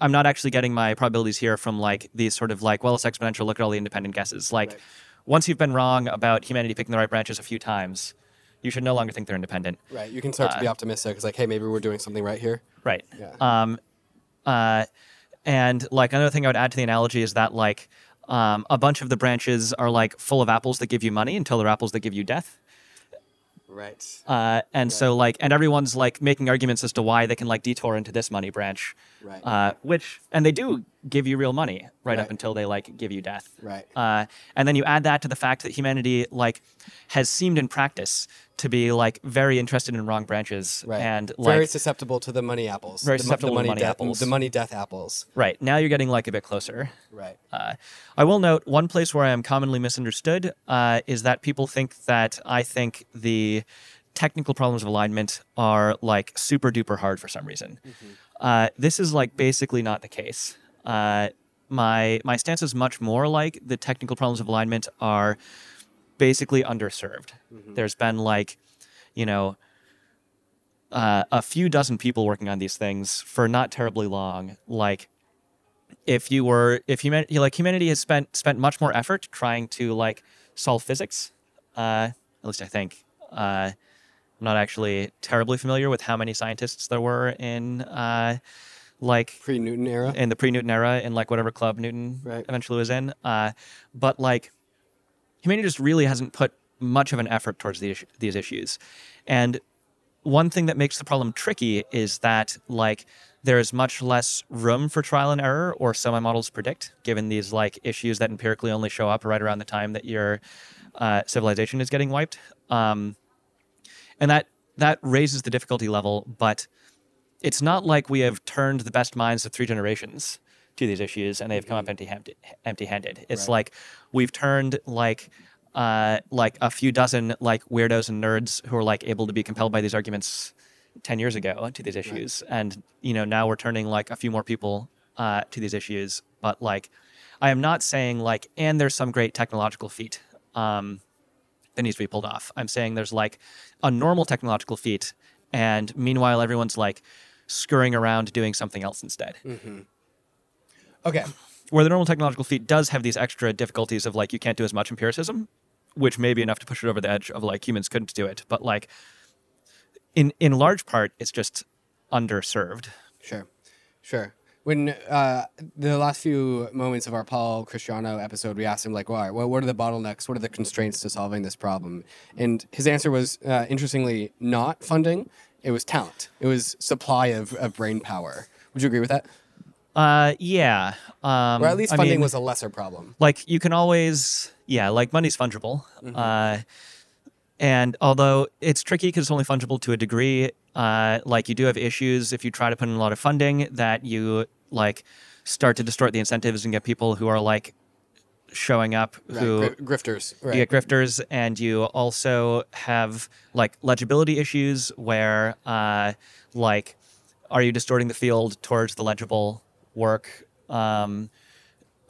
S3: I'm not actually getting my probabilities here from like these sort of like well it's exponential look at all the independent guesses like.
S2: Right.
S3: Once you've been wrong about humanity picking the right branches a few times, you should no longer think they're independent.
S2: Right. You can start to be optimistic. It's like, hey, maybe we're doing something right here.
S3: Right.
S2: Yeah.
S3: Um, uh, and like another thing I would add to the analogy is that like um, a bunch of the branches are like full of apples that give you money until they're apples that give you death.
S2: Right.
S3: Uh, and so like, and everyone's like making arguments as to why they can like detour into this money branch,
S2: Right.
S3: uh, which and they do give you real money right, up until they like give you death.
S2: Right.
S3: Uh, and then you add that to the fact that humanity like has seemed in practice to be like very interested in wrong branches
S2: Right.
S3: and like
S2: very susceptible to the money apples.
S3: Very
S2: the,
S3: susceptible
S2: the
S3: to
S2: money,
S3: money
S2: death,
S3: apples.
S2: The money death apples.
S3: right now you're getting like a bit closer.
S2: Right.
S3: Uh, I will note one place where I am commonly misunderstood uh, is that people think that I think the technical problems of alignment are like super duper hard for some reason. Uh, this is like basically not the case. Uh, my my stance is much more like the technical problems of alignment are basically underserved. There's been like, you know, uh, a few dozen people working on these things for not terribly long. Like, if you were, if humanity, like humanity has spent spent much more effort trying to like solve physics. Uh, at least I think. Uh, I'm not actually terribly familiar with how many scientists there were in uh, like
S2: Pre Newton era.
S3: in the pre-Newton era in like whatever club Newton
S2: Right.
S3: eventually was in. Uh, but like humanity just really hasn't put much of an effort towards the issue, these issues. And one thing that makes the problem tricky is that like there is much less room for trial and error or so my models predict given these like issues that empirically only show up right around the time that your uh, civilization is getting wiped um, and that that raises the difficulty level but it's not like we have turned the best minds of three generations to these issues and they've come up empty-handed. empty-handed. It's like we've turned like uh, like a few dozen like weirdos and nerds who are like able to be compelled by these arguments 10 years ago to these issues and you know now we're turning like a few more people uh, to these issues but like i am not saying like and there's some great technological feat um, that needs to be pulled off. I'm saying there's like a normal technological feat, and meanwhile everyone's like scurrying around doing something else instead.
S2: Okay.
S3: Where the normal technological feat does have these extra difficulties of like you can't do as much empiricism, which may be enough to push it over the edge of like humans couldn't do it, but like in in large part it's just underserved.
S2: Sure. Sure. When uh, the last few moments of our Paul Christiano episode, we asked him like, "Why? Well, what are the bottlenecks? What are the constraints to solving this problem?" And his answer was, uh, interestingly, not funding. It was talent. It was supply of, of brain power. Would you agree with that?
S3: Uh, yeah. Um,
S2: Or at least
S3: I
S2: funding
S3: mean-
S2: was a lesser problem.
S3: like you can always yeah like money's fungible uh, and although it's tricky because it's only fungible to a degree uh, like you do have issues if you try to put in a lot of funding that you like start to distort the incentives and get people who are like showing up
S2: Right.
S3: who
S2: Gri- grifters. Right.
S3: you get grifters and you also have like legibility issues where uh, like are you distorting the field towards the legible work um,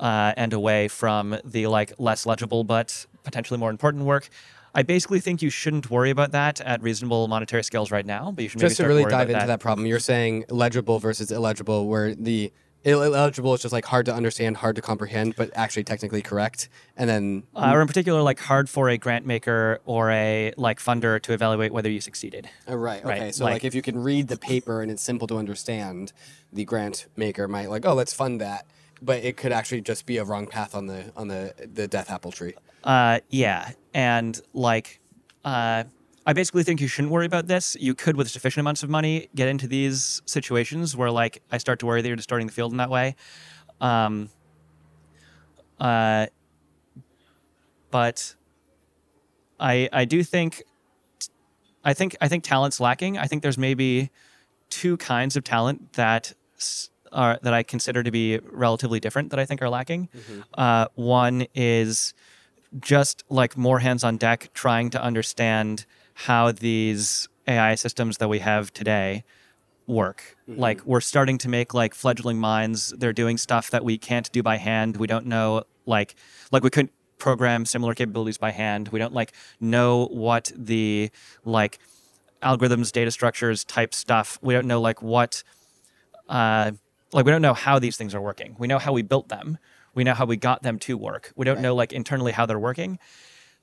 S3: uh, and away from the like less legible but potentially more important work i basically think you shouldn't worry about that at reasonable monetary scales right now but you should maybe
S2: Just to really dive into that. problem, you're saying legible versus illegible, where the illegible is just like hard to understand, hard to comprehend, but actually technically correct. And then
S3: uh, or in particular like hard for a grant maker or a like funder to evaluate whether you succeeded
S2: Uh, right.
S3: Right,
S2: Okay. So like,
S3: like-
S2: if you can read the paper and it's simple to understand, the grant maker might like, oh, let's fund that. but it could actually just be a wrong path on the on the the death apple tree.
S3: Uh, yeah, and like, uh, I basically think you shouldn't worry about this. You could, with sufficient amounts of money, get into these situations where, like, I start to worry that you're distorting the field in that way. Um, uh, but I I do think I think I think talent's lacking. I think there's maybe two kinds of talent that are that I consider to be relatively different that I think are lacking. Uh, one is just like more hands on deck, trying to understand how these AI systems that we have today work. Like we're starting to make like fledgling minds. They're doing stuff that we can't do by hand. We don't know like like we couldn't program similar capabilities by hand. We don't like know what the like algorithms, data structures type stuff. We don't know like what uh, like we don't know how these things are working. We know how we built them. We know how we got them to work. We don't know like internally how they're working.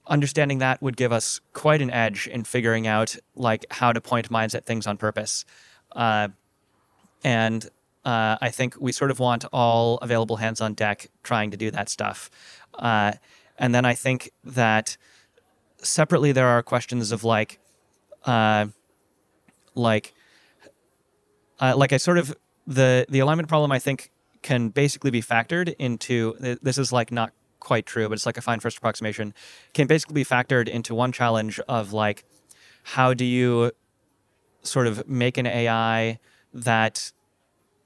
S3: Understanding that would give us quite an edge in figuring out like how to point minds at things on purpose. Uh, and uh, I think we sort of want all available hands on deck trying to do that stuff. Uh, and then I think that separately there are questions of like, uh, like, uh, like I sort of the the alignment problem I think can basically be factored into this is like not quite true, but it's like a fine first approximation can basically be factored into one challenge of like how do you sort of make an AI that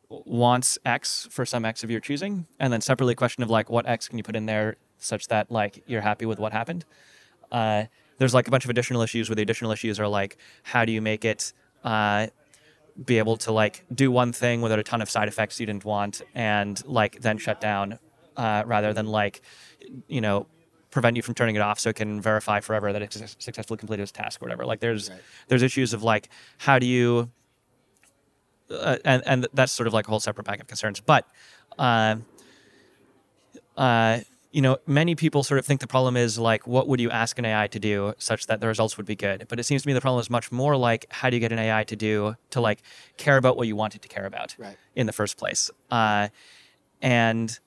S3: wants X for some X of your choosing, and then separately question of like what X can you put in there such that like you're happy with what happened. Uh, there's like a bunch of additional issues where the additional issues are like how do you make it uh, be able to like do one thing without a ton of side effects you didn't want and like then shut down uh, rather than like you know prevent you from turning it off so it can verify forever that it successfully completed its task or whatever like there's
S2: Right.
S3: there's issues of like how do you uh, and and that's sort of like a whole separate bag of concerns but uh, uh, you know, many people sort of think the problem is like, what would you ask an AI to do such that the results would be good? But it seems to me the problem is much more like, how do you get an AI to do to like care about what you want it to care about
S2: Right.
S3: in the first place? Uh, and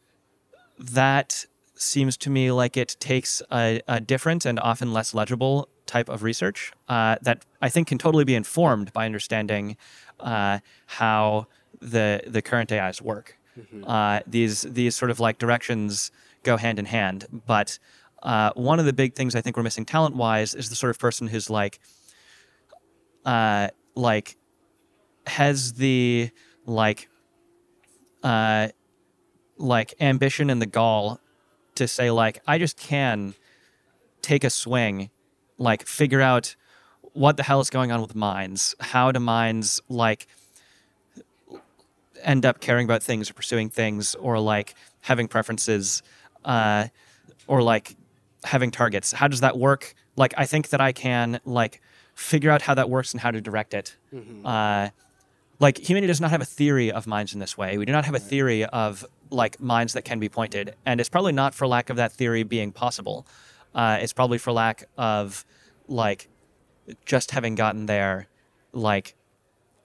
S3: that seems to me like it takes a, a different and often less legible type of research uh, that I think can totally be informed by understanding uh, how the the current AIs work. Uh, these these sort of like directions go hand in hand, but uh, one of the big things I think we're missing talent wise is the sort of person who's like uh, like has the like uh, like ambition and the gall to say like I just can take a swing, like figure out what the hell is going on with minds, how do minds like end up caring about things or pursuing things or like having preferences uh, or like having targets. How does that work? Like I think that I can like figure out how that works and how to direct it. Uh, like humanity does not have a theory of minds in this way. We do not have a theory of like minds that can be pointed, and it's probably not for lack of that theory being possible. Uh, it's probably for lack of like just having gotten there, like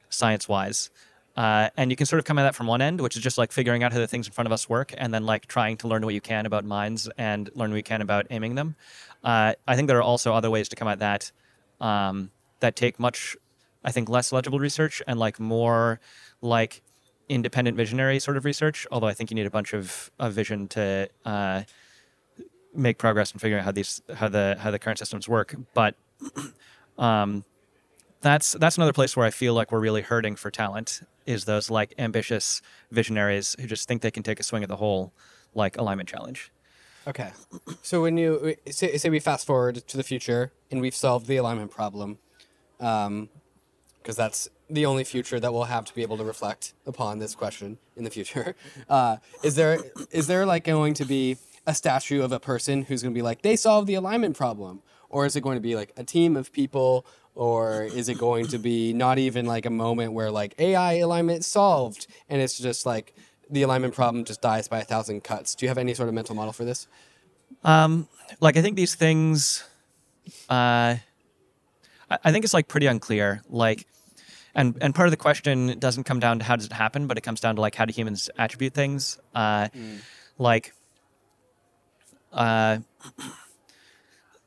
S3: science wise. Uh, and you can sort of come at that from one end, which is just like figuring out how the things in front of us work, and then like trying to learn what you can about minds and learn what you can about aiming them. Uh, I think there are also other ways to come at that um, that take much, I think, less legible research and like more like independent visionary sort of research. Although I think you need a bunch of, of vision to uh, make progress in figuring out how these how the how the current systems work. But um, that's that's another place where I feel like we're really hurting for talent is those like ambitious visionaries who just think they can take a swing at the whole like alignment challenge.
S2: Okay. So when you say, say we fast forward to the future and we've solved the alignment problem, because that's the only future that we'll have to be able to reflect upon this question in the future. Uh, is there is there like going to be a statue of a person who's going to be like they solved the alignment problem, or is it going to be like a team of people? Or is it going to be not even like a moment where like AI alignment solved and it's just like the alignment problem just dies by a thousand cuts? Do you have any sort of mental model for this?
S3: Um, like I think these things, uh, I, I think it's like pretty unclear. Like and and part of the question doesn't come down to how does it happen, but it comes down to like how do humans attribute things, uh, like, uh,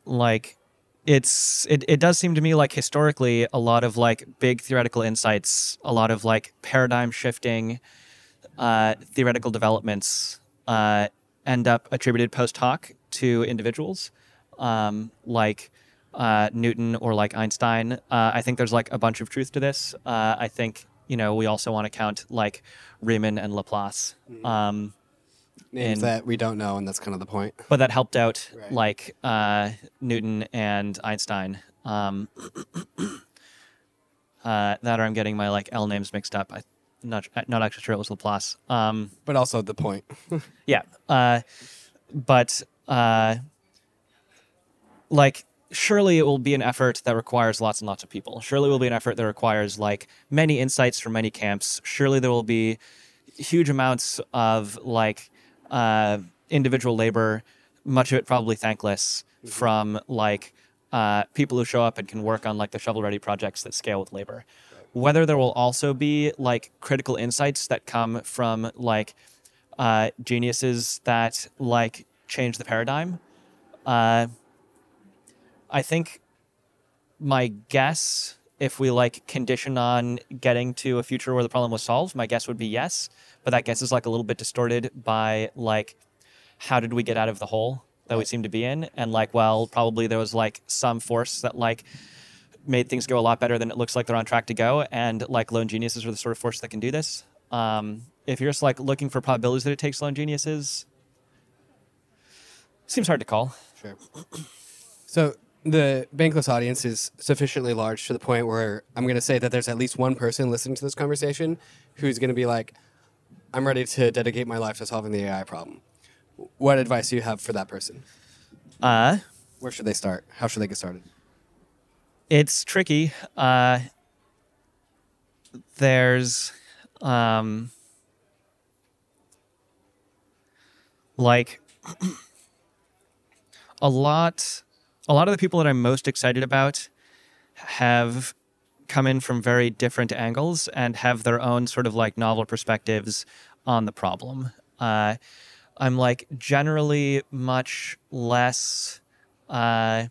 S3: like it's it, it does seem to me like historically a lot of like big theoretical insights a lot of like paradigm shifting uh, theoretical developments uh, end up attributed post hoc to individuals. Um, like uh, newton or like einstein uh, i think there's like a bunch of truth to this uh, i think you know we also want to count like riemann and laplace um,
S2: Names
S3: And-
S2: that we don't know, and that's kind of the point.
S3: but that helped out
S2: Right.
S3: like uh, Newton and Einstein. Um, uh, that or I'm getting my like L names mixed up. I not not actually sure it was Laplace. Um,
S2: But also the point.
S3: yeah, uh, but uh, like surely it will be an effort that requires lots and lots of people. Surely it will be an effort that requires like many insights from many camps. Surely there will be huge amounts of like uh, individual labor, much of it probably thankless, from like uh, people who show up and can work on like the shovel ready projects that scale with labor. Whether there will also be like critical insights that come from like uh, geniuses that like change the paradigm. Uh, I think my guess, if we like condition on getting to a future where the problem was solved, my guess would be yes. But that guess is like a little bit distorted by like how did we get out of the hole that we seem to be in? And like, well, probably there was like some force that like made things go a lot better than it looks like they're on track to go. And like lone geniuses are the sort of force that can do this. Um, if you're just like looking for probabilities that it takes lone geniuses, seems hard to call.
S2: Sure. So the bankless audience is sufficiently large to the point where I'm going to say that there's at least one person listening to this conversation who's going to be like, I'm ready to dedicate my life to solving the AI problem. What advice do you have for that person?
S3: Uh,
S2: Where should they start? How should they get started?
S3: it's tricky. Uh, there's um, like a lot a lot of the people that I'm most excited about have come in from very different angles and have their own sort of like novel perspectives on the problem. Uh, I'm like generally much less uh,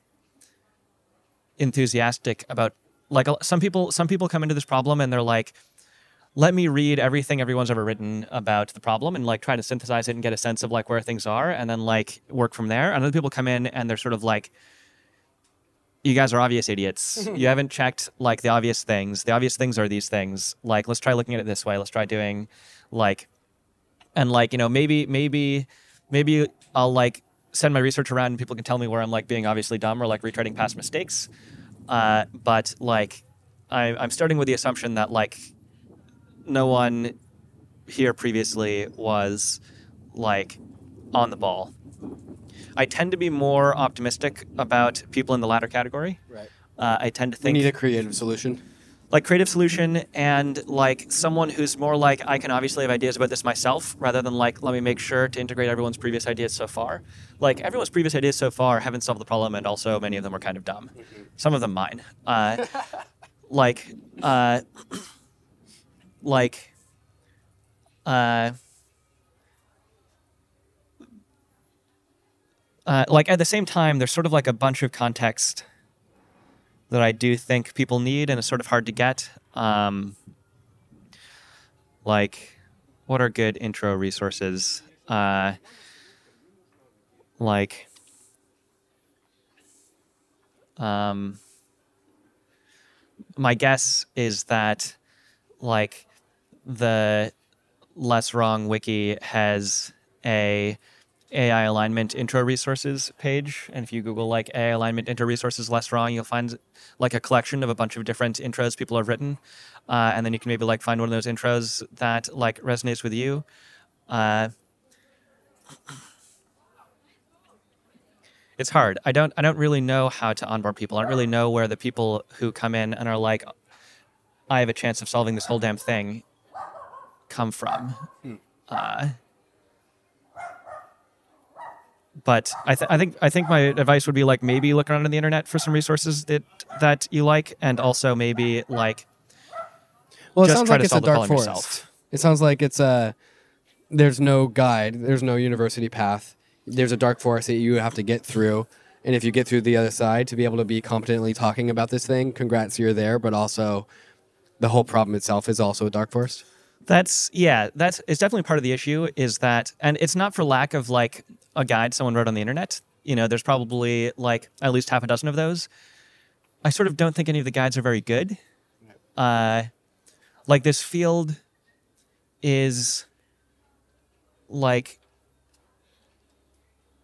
S3: enthusiastic about like some people some people come into this problem and they're like let me read everything everyone's ever written about the problem and like try to synthesize it and get a sense of like where things are and then like work from there and other people come in and they're sort of like you guys are obvious idiots. You haven't checked like the obvious things. The obvious things are these things. Like let's try looking at it this way. Let's try doing like and like you know maybe maybe maybe i'll like send my research around and people can tell me where i'm like being obviously dumb or like retreading past mistakes. Uh, but like I, i'm starting with the assumption that like no one here previously was like on the ball i tend to be more optimistic about people in the latter category
S2: Right.
S3: uh, i tend to think We
S2: need a creative solution.
S3: like creative solution and like someone who's more like I can obviously have ideas about this myself rather than like let me make sure to integrate everyone's previous ideas so far. Like everyone's previous ideas so far haven't solved the problem and also many of them are kind of dumb. Some of them mine. Uh, like uh, like uh, uh, like at the same time there's sort of like a bunch of context that I do think people need and it's sort of hard to get. Um, like, what are good intro resources? Uh, like, um, my guess is that, like, the LessWrong wiki has a AI alignment intro resources page. And if you Google like AI alignment intro resources LessWrong, you'll find like a collection of a bunch of different intros people have written. Uh, and then you can maybe like find one of those intros that like resonates with you. Uh, it's hard. I don't I don't really know how to onboard people. I don't really know where the people who come in and are like, I have a chance of solving this whole damn thing come from. Uh, but I, th- I think I think my advice would be like maybe look around on the internet for some resources that that you like, and also maybe like
S2: Well, it
S3: just
S2: sounds
S3: try
S2: like
S3: to
S2: it's a dark forest.
S3: yourself.
S2: It sounds like it's a there's no guide, there's no university path. There's a dark forest that you have to get through, and if you get through the other side to be able to be competently talking about this thing, congrats, you're there. But also, the whole problem itself is also a dark forest.
S3: That's yeah, that's it's definitely part of the issue is that and it's not for lack of like a guide someone wrote on the internet. You know, there's probably like at least half a dozen of those. I sort of don't think any of the guides are very good. Uh like this field is like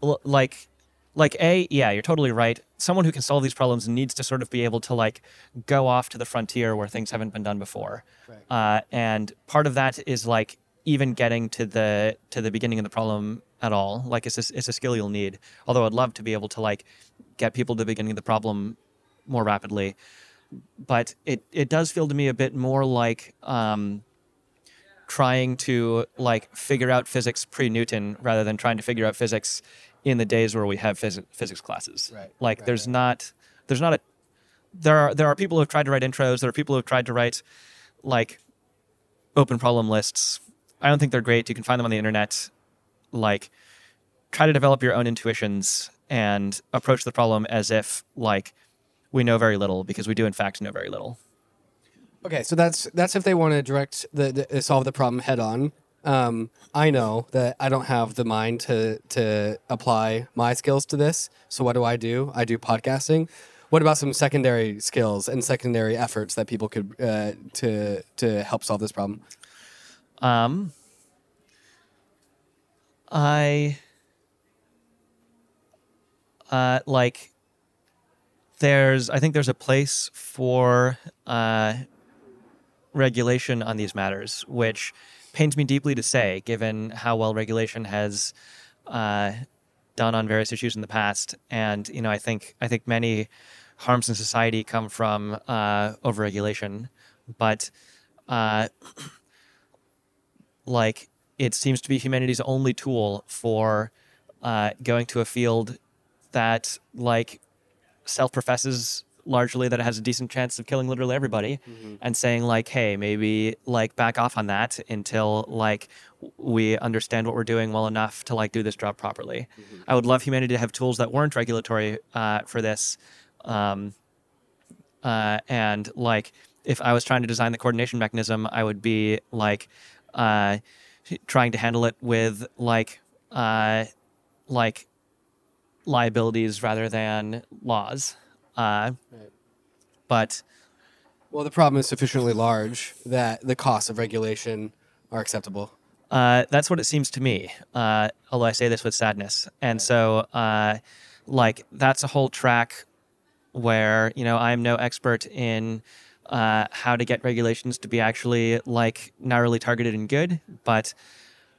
S3: like like a yeah you're totally right someone who can solve these problems needs to sort of be able to like go off to the frontier where things haven't been done before uh, and part of that is like even getting to the to the beginning of the problem at all like it's a, it's a skill you'll need although i'd love to be able to like get people to the beginning of the problem more rapidly but it it does feel to me a bit more like um, trying to like figure out physics pre-Newton rather than trying to figure out physics in the days where we have phys- physics classes.
S2: Right,
S3: Like
S2: right,
S3: there's
S2: right.
S3: not there's not a there are there are people who have tried to write intros. There are people who have tried to write like open problem lists. I don't think they're great. You can find them on the internet. Like try to develop your own intuitions and approach the problem as if like we know very little because we do in fact know very little.
S2: Okay, so that's that's if they want to direct the, the solve the problem head on. Um, I know that I don't have the mind to to apply my skills to this. So what do I do? I do podcasting. What about some secondary skills and secondary efforts that people could uh, to to help solve this problem?
S3: Um, I uh, like there's I think there's a place for uh, regulation on these matters, which pains me deeply to say, given how well regulation has uh, done on various issues in the past. And you know, I think I think many harms in society come from uh, overregulation, but uh, like it seems to be humanity's only tool for uh, going to a field that like self-professes largely that it has a decent chance of killing literally everybody and saying like hey maybe like back off on that until like we understand what we're doing well enough to like do this job properly. I would love humanity to have tools that weren't regulatory uh, for this um, uh, and like if I was trying to design the coordination mechanism, I would be like uh, trying to handle it with like uh, like liabilities rather than laws. Uh, But
S2: Well, the problem is sufficiently large that the costs of regulation are acceptable.
S3: Uh, that's what it seems to me. Uh, although I say this with sadness, and so uh, like that's a whole track where you know I'm no expert in uh, how to get regulations to be actually like narrowly targeted and good, but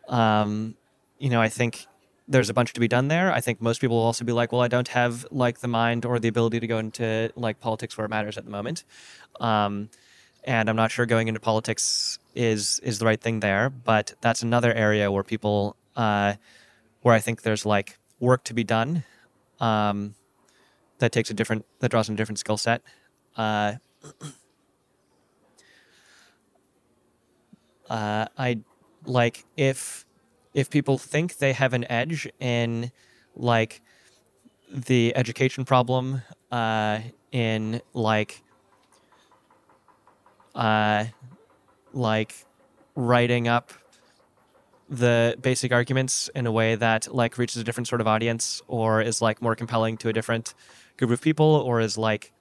S3: um, you know I think there's a bunch to be done there. I think most people will also be like, well, I don't have like the mind or the ability to go into like politics where it matters at the moment. Um, and I'm not sure going into politics is is the right thing there. But that's another area where people, uh, where I think there's like work to be done, um, that takes a different that draws on a different skill set. Uh, uh, I like if if people think they have an edge in like the education problem uh, in like uh, like writing up the basic arguments in a way that like reaches a different sort of audience or is like more compelling to a different group of people or is like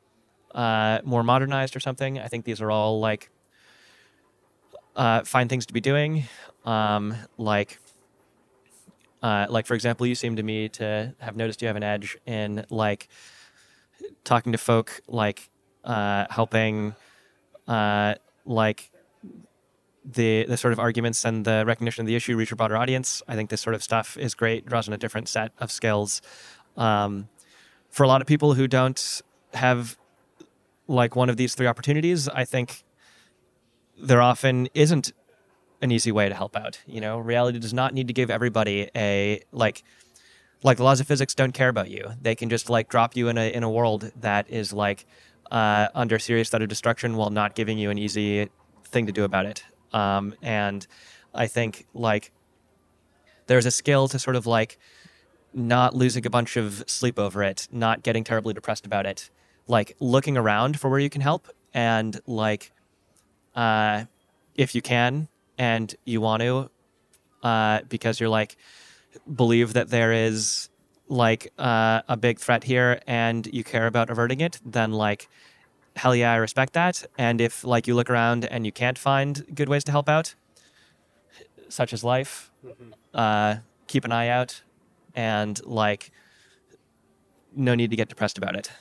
S3: uh, more modernized or something. I think these are all like uh, fine things to be doing um, like uh, like for example you seem to me to have noticed you have an edge in like talking to folk like uh, helping uh, like the the sort of arguments and the recognition of the issue reach a broader audience. I think this sort of stuff is great, draws on a different set of skills. Um, for a lot of people who don't have like one of these three opportunities, I think there often isn't an easy way to help out. You know, reality does not need to give everybody a like like the laws of physics don't care about you. They can just like drop you in a in a world that is like uh, under serious threat of destruction while not giving you an easy thing to do about it. Um, and I think like there's a skill to sort of like not losing a bunch of sleep over it, not getting terribly depressed about it, like looking around for where you can help and like uh, if you can and you want to uh, because you're like believe that there is like uh, a big threat here and you care about averting it, then like hell yeah, I respect that. And if like you look around and you can't find good ways to help out, such as life, uh, keep an eye out, and like no need to get depressed about it.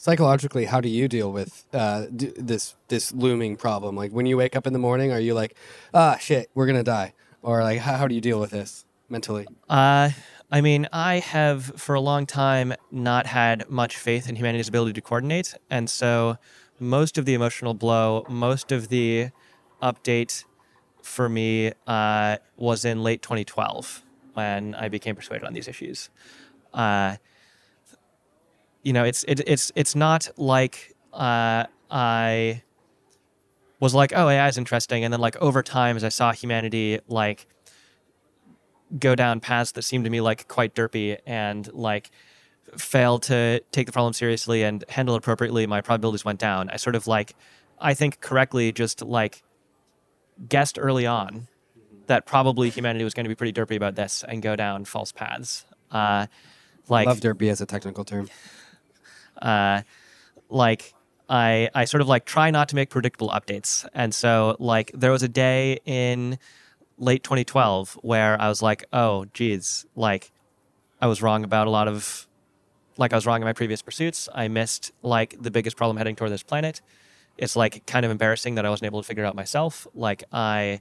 S2: Psychologically, how do you deal with uh, d- this this looming problem? Like when you wake up in the morning, are you like, ah, shit, we're gonna die, or like how, how do you deal with this mentally?
S3: Uh, I mean, I have for a long time not had much faith in humanity's ability to coordinate. And so most of the emotional blow, most of the update for me uh, was in late 2012 when I became persuaded on these issues. Uh, you know, it's it, it's it's not like uh, I was like, oh, AI is interesting, and then like over time, as I saw humanity like go down paths that seemed to me like quite derpy and like fail to take the problem seriously and handle it appropriately, my probabilities went down. I sort of like, I think correctly, just like guessed early on that probably humanity was going to be pretty derpy about this and go down false paths. Uh, like,
S2: Love derpy as a technical term.
S3: Uh, like I I sort of like try not to make predictable updates, and so like there was a day in late 2012 where I was like, oh, geez, like I was wrong about a lot of, like I was wrong in my previous pursuits. I missed like the biggest problem heading toward this planet. It's like kind of embarrassing that I wasn't able to figure it out myself. Like I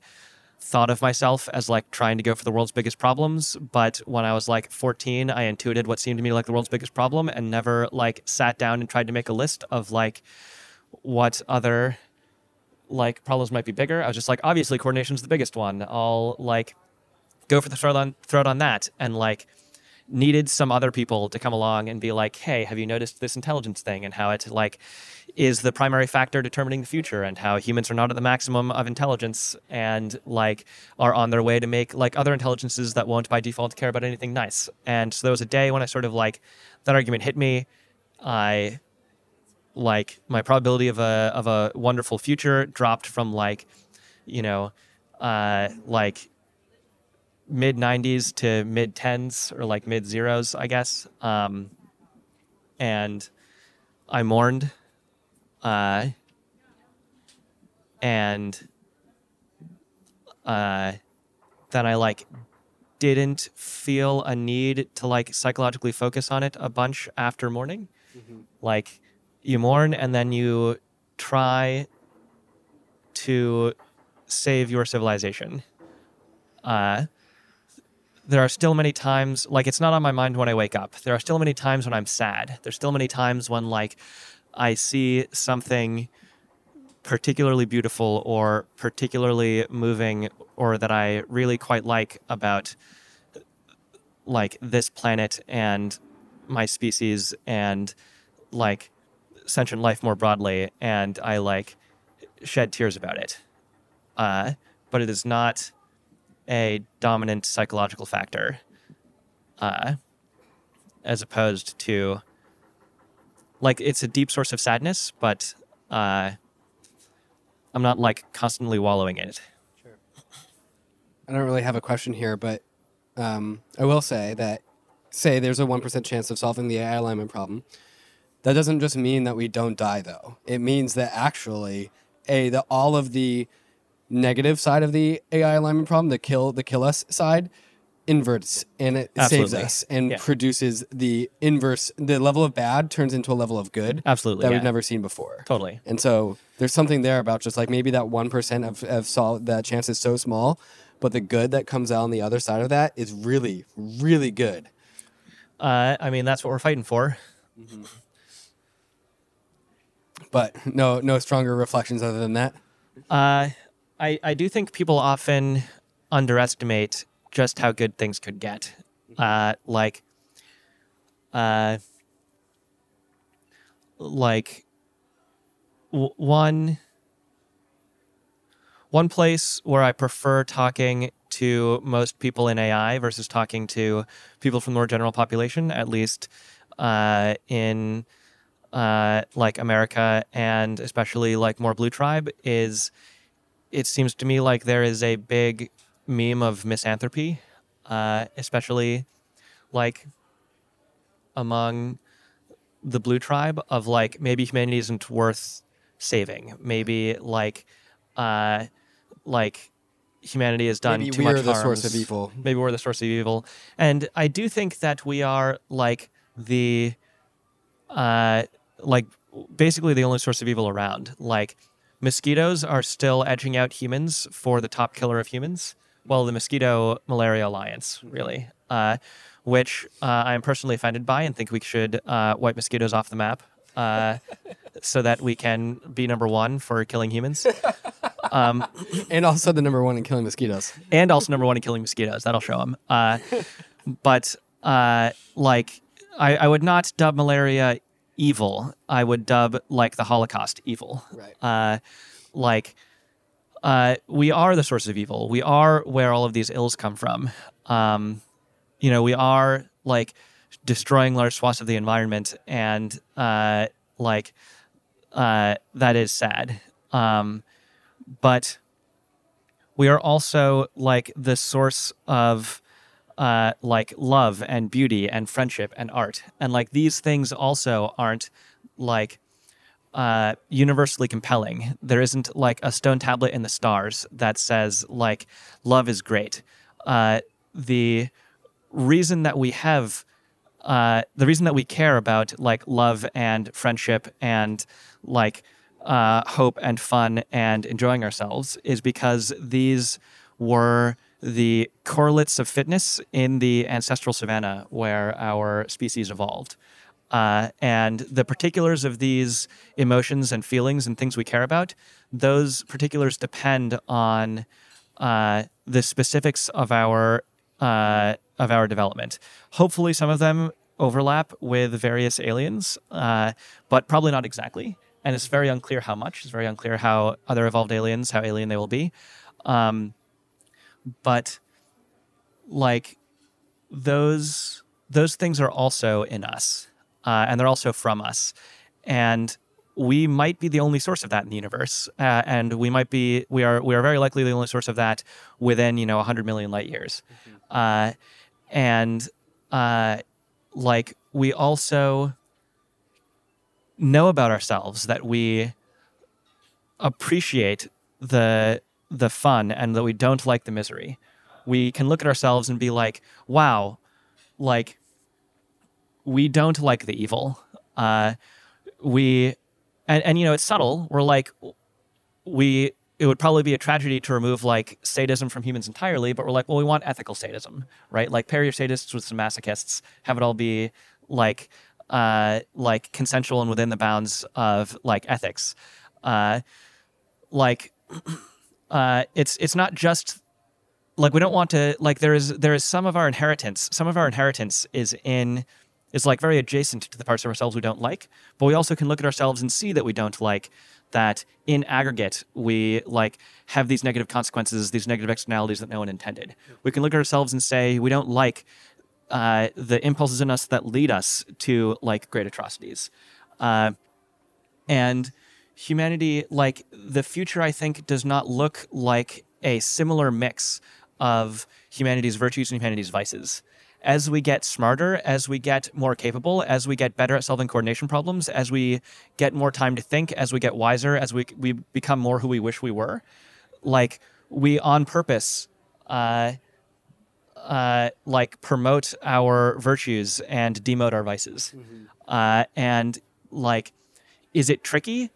S3: thought of myself as like trying to go for the world's biggest problems, but when I was like 14, I intuited what seemed to me like the world's biggest problem and never like sat down and tried to make a list of like what other like problems might be bigger. I was just like, obviously coordination's the biggest one. I'll like go for the throat on throat on that and like needed some other people to come along and be like, hey, have you noticed this intelligence thing and how it like is the primary factor determining the future and how humans are not at the maximum of intelligence and like are on their way to make like other intelligences that won't by default care about anything nice. And so there was a day when I sort of like that argument hit me. I like my probability of a of a wonderful future dropped from like you know uh like mid 90s to mid 10s or like mid zeros i guess. Um and i mourned uh and uh then i like didn't feel a need to like psychologically focus on it a bunch after mourning. Like you mourn and then you try to save your civilization. Uh, there are still many times, like, it's not on my mind when I wake up. There are still many times when I'm sad. There's still many times when, like, I see something particularly beautiful or particularly moving or that I really quite like about, like, this planet and my species and, like, sentient life more broadly, and I like shed tears about it. Uh, but it is not a dominant psychological factor, uh, as opposed to like it's a deep source of sadness, but uh, I'm not like constantly wallowing in it. sure.
S2: I don't really have a question here, but um, I will say that say there's a one percent chance of solving the AI alignment problem. That doesn't just mean that we don't die, though. It means that actually, a the all of the negative side of the AI alignment problem, the kill the kill us side, inverts and it saves us and
S3: Yeah.
S2: produces the inverse. The level of bad turns into a level of good
S3: Absolutely,
S2: that
S3: yeah.
S2: we've never seen before.
S3: Totally.
S2: And so there's something there about just like maybe that one percent of of sol- that chance is so small, but the good that comes out on the other side of that is really really good.
S3: Uh, I mean, that's what we're fighting for.
S2: But no no stronger reflections other than that.
S3: Uh, I I do think people often underestimate just how good things could get. Uh, like, uh, like w- one one place where I prefer talking to most people in AI versus talking to people from the more general population, at least uh, in uh, like America and especially like more blue tribe, is it seems to me like there is a big meme of misanthropy, uh, especially like among the blue tribe of like maybe humanity isn't worth saving. Maybe like uh like humanity has done
S2: Maybe
S3: too
S2: we're
S3: much
S2: the
S3: harms.
S2: source of evil.
S3: Maybe we're the source of evil. And I do think that we are like the uh like basically the only source of evil around. Like mosquitoes are still edging out humans for the top killer of humans. Well, the mosquito malaria alliance, really. Uh which uh, I am personally offended by and think we should uh, wipe mosquitoes off the map uh, so that we can be number one for killing humans
S2: And also the number one in killing mosquitoes.
S3: and also number one in killing mosquitoes. That'll show them. Uh, but uh, like, I, I would not dub malaria evil. I would dub like the Holocaust evil.
S2: Right.
S3: Uh, like, uh, we are the source of evil. We are where all of these ills come from. Um, you know, we are like destroying large swaths of the environment, and uh, like uh, that is sad. Um, but we are also like the source of uh, like love and beauty and friendship and art, and like these things also aren't like uh, universally compelling. There isn't like a stone tablet in the stars that says like love is great. Uh, the reason that we have uh, the reason that we care about like love and friendship and like uh, hope and fun and enjoying ourselves is because these were the correlates of fitness in the ancestral savanna where our species evolved. Uh, and the particulars of these emotions and feelings and things we care about, those particulars depend on uh, the specifics of our uh, of our development. Hopefully, some of them overlap with various aliens, uh, but probably not exactly. And it's very unclear how much. It's very unclear how other evolved aliens, how alien they will be. Um, but like those those things are also in us, uh, and they're also from us, and we might be the only source of that in the universe, uh, and we might be we are we are very likely the only source of that within you know 100 million light years, uh, and uh, like we also know about ourselves that we appreciate the the fun and that we don't like the misery. We can look at ourselves and be like, "Wow, like we don't like the evil." Uh, we and and you know it's subtle. We're like we it would probably be a tragedy to remove like sadism from humans entirely, but we're like, well, we want ethical sadism, right? Like pair your sadists with some masochists, have it all be like uh, like consensual and within the bounds of like ethics. Uh, like uh, it's it's not just like we don't want to like there is there is some of our inheritance some of our inheritance is in is like very adjacent to the parts of ourselves we don't like but we also can look at ourselves and see that we don't like that in aggregate we like have these negative consequences these negative externalities that no one intended. We can look at ourselves and say we don't like uh, the impulses in us that lead us to like great atrocities. Uh, and humanity like the future i think does not look like a similar mix of humanity's virtues and humanity's vices. As we get smarter as we get more capable as we get better at solving coordination problems as we get more time to think as we get wiser as we, we become more who we wish we were like we on purpose uh, uh, like promote our virtues and demote our vices. Uh, and like is it tricky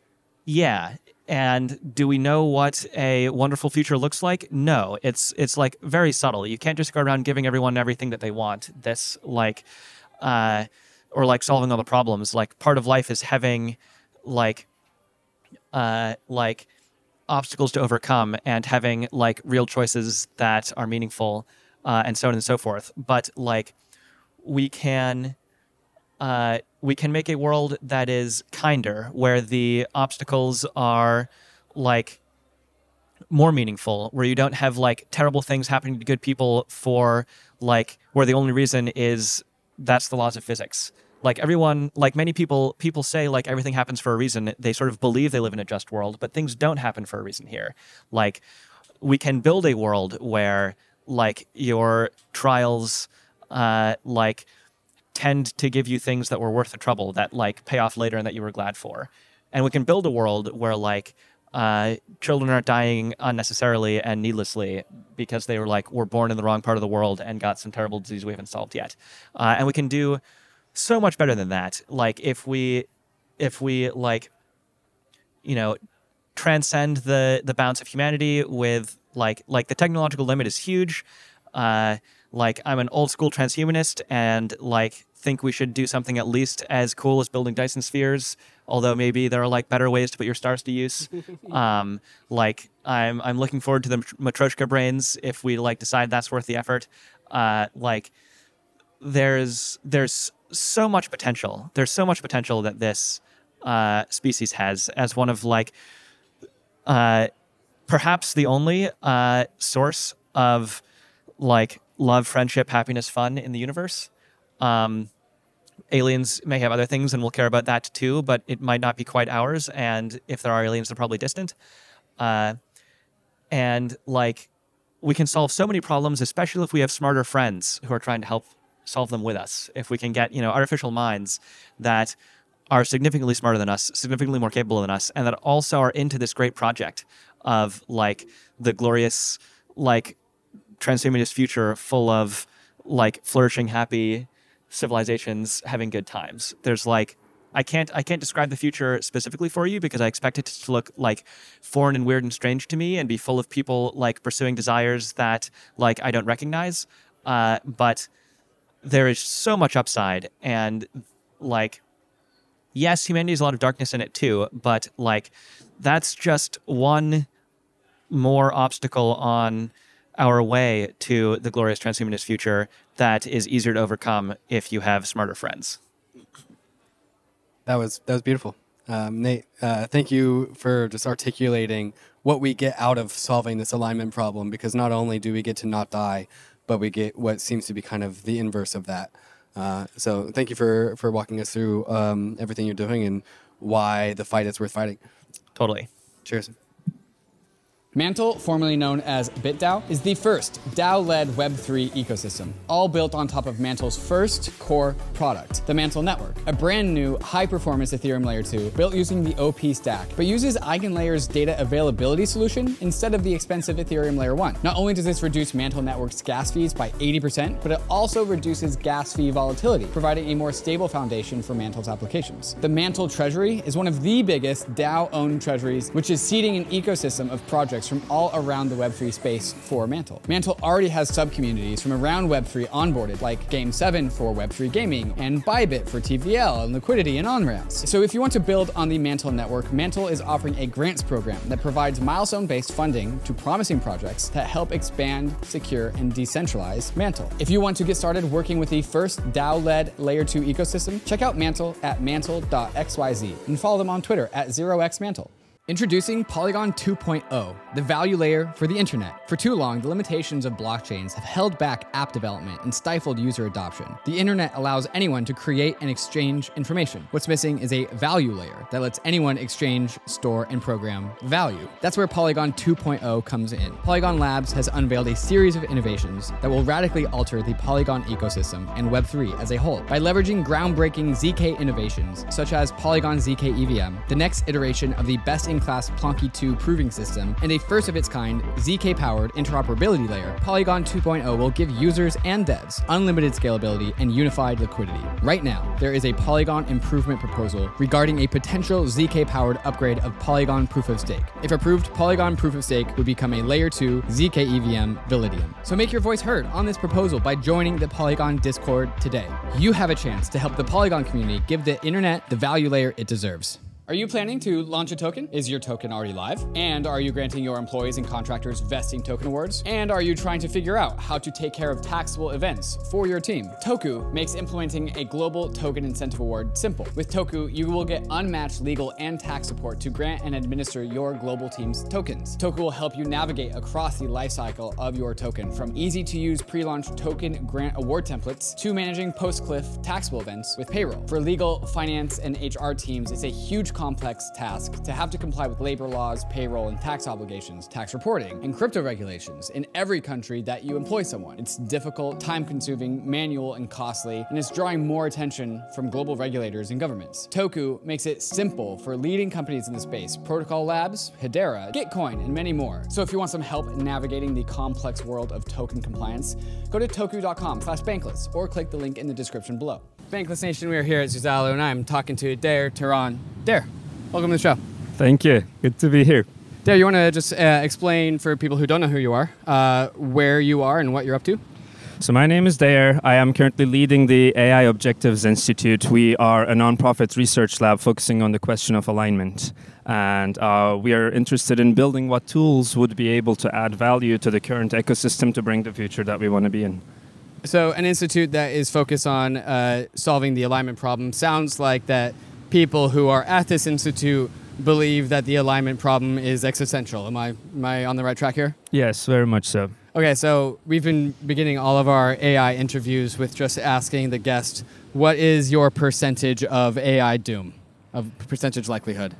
S3: yeah. And do we know what a wonderful future looks like? No. It's it's like very subtle. You can't just go around giving everyone everything that they want. This like uh or like solving all the problems. Like part of life is having like uh like obstacles to overcome and having like real choices that are meaningful uh, and so on and so forth. But like we can uh, we can make a world that is kinder, where the obstacles are like more meaningful, where you don't have like terrible things happening to good people for like where the only reason is that's the laws of physics. Like everyone, like many people, people say like everything happens for a reason. They sort of believe they live in a just world, but things don't happen for a reason here. Like we can build a world where like your trials, uh, like tend to give you things that were worth the trouble that like pay off later and that you were glad for. And we can build a world where like uh, children aren't dying unnecessarily and needlessly because they were like were born in the wrong part of the world and got some terrible disease we haven't solved yet. Uh, and we can do so much better than that. Like if we if we like you know transcend the the bounds of humanity with like like the technological limit is huge. Uh, like I'm an old school transhumanist and like think we should do something at least as cool as building Dyson spheres. Although maybe there are like better ways to put your stars to use. um, like I'm I'm looking forward to the Matryoshka brains if we like decide that's worth the effort. Uh, like there's there's so much potential. There's so much potential that this uh, species has as one of like uh, perhaps the only uh, source of like love, friendship, happiness, fun in the universe. Um, aliens may have other things, and we'll care about that too, but it might not be quite ours. And if there are aliens, they're probably distant. Uh, and like, we can solve so many problems, especially if we have smarter friends who are trying to help solve them with us. If we can get you know artificial minds that are significantly smarter than us, significantly more capable than us, and that also are into this great project of like the glorious like transhumanist future full of like flourishing happy civilizations having good times there's like I can't I can't describe the future specifically for you because I expect it to look like foreign and weird and strange to me and be full of people like pursuing desires that like I don't recognize. Uh, but there is so much upside and like yes, humanity has a lot of darkness in it too, but like that's just one more obstacle on our way to the glorious transhumanist future that is easier to overcome if you have smarter friends.
S2: That was that was beautiful, um, Nate. Uh, thank you for just articulating what we get out of solving this alignment problem. Because not only do we get to not die, but we get what seems to be kind of the inverse of that. Uh, so thank you for for walking us through um, everything you're doing and why the fight is worth fighting.
S3: Totally.
S2: Cheers.
S1: Mantle, formerly known as BitDAO, is the first DAO-led Web3 ecosystem, all built on top of Mantle's first core product, the Mantle Network, a brand new high-performance Ethereum Layer 2 built using the OP stack, but uses EigenLayer's data availability solution instead of the expensive Ethereum Layer 1. Not only does this reduce Mantle Network's gas fees by 80%, but it also reduces gas fee volatility, providing a more stable foundation for Mantle's applications. The Mantle Treasury is one of the biggest DAO-owned treasuries, which is seeding an ecosystem of projects from all around the Web3 space for Mantle. Mantle already has sub-communities from around Web3 onboarded, like Game7 for Web3 gaming, and Bybit for TVL and liquidity and on-ramps. So if you want to build on the Mantle network, Mantle is offering a grants program that provides milestone-based funding to promising projects that help expand, secure, and decentralize Mantle. If you want to get started working with the first DAO-led Layer 2 ecosystem, check out Mantle at mantle.xyz and follow them on Twitter at 0xmantle. Introducing Polygon 2.0, the value layer for the internet. For too long, the limitations of blockchains have held back app development and stifled user adoption. The internet allows anyone to create and exchange information. What's missing is a value layer that lets anyone exchange, store, and program value. That's where Polygon 2.0 comes in. Polygon Labs has unveiled a series of innovations that will radically alter the Polygon ecosystem and Web3 as a whole. By leveraging groundbreaking ZK innovations such as Polygon ZK EVM, the next iteration of the best in class Plonky 2 proving system, and a first of its kind ZK powered interoperability layer, Polygon 2.0 will give users and devs unlimited scalability and unified liquidity. Right now, there is a Polygon improvement proposal regarding a potential ZK powered upgrade of Polygon Proof of Stake. If approved, Polygon Proof of Stake would become a layer 2 ZK EVM Validium. So make your voice heard on this proposal by joining the Polygon Discord today. You have a chance to help the Polygon community give the internet the value layer it deserves. Are you planning to launch a token? Is your token already live? And are you granting your employees and contractors vesting token awards? And are you trying to figure out how to take care of taxable events for your team? Toku makes implementing a global token incentive award simple. With Toku, you will get unmatched legal and tax support to grant and administer your global team's tokens. Toku will help you navigate across the lifecycle of your token from easy to use pre launch token grant award templates to managing post cliff taxable events with payroll. For legal, finance, and HR teams, it's a huge complex task to have to comply with labor laws, payroll and tax obligations, tax reporting, and crypto regulations in every country that you employ someone. It's difficult, time consuming, manual, and costly, and it's drawing more attention from global regulators and governments. Toku makes it simple for leading companies in the space Protocol Labs, Hedera, Gitcoin, and many more. So if you want some help navigating the complex world of token compliance, go to toku.com slash bankless or click the link in the description below. Bankless Nation, we are here at Zuzalu, and I'm talking to Deger Turan. Deger, welcome to the show.
S4: Thank you. Good to be here.
S1: Deger, you want to just uh, explain for people who don't know who you are, uh, where you are and what you're up to?
S4: So, my name is Deger. I am currently leading the AI Objectives Institute. We are a nonprofit research lab focusing on the question of alignment. And uh, we are interested in building what tools would be able to add value to the current ecosystem to bring the future that we want to be in.
S1: So, an institute that is focused on uh, solving the alignment problem sounds like that people who are at this institute believe that the alignment problem is existential. Am I, am I on the right track here?
S4: Yes, very much so.
S1: Okay, so we've been beginning all of our AI interviews with just asking the guest, what is your percentage of AI doom, of percentage likelihood?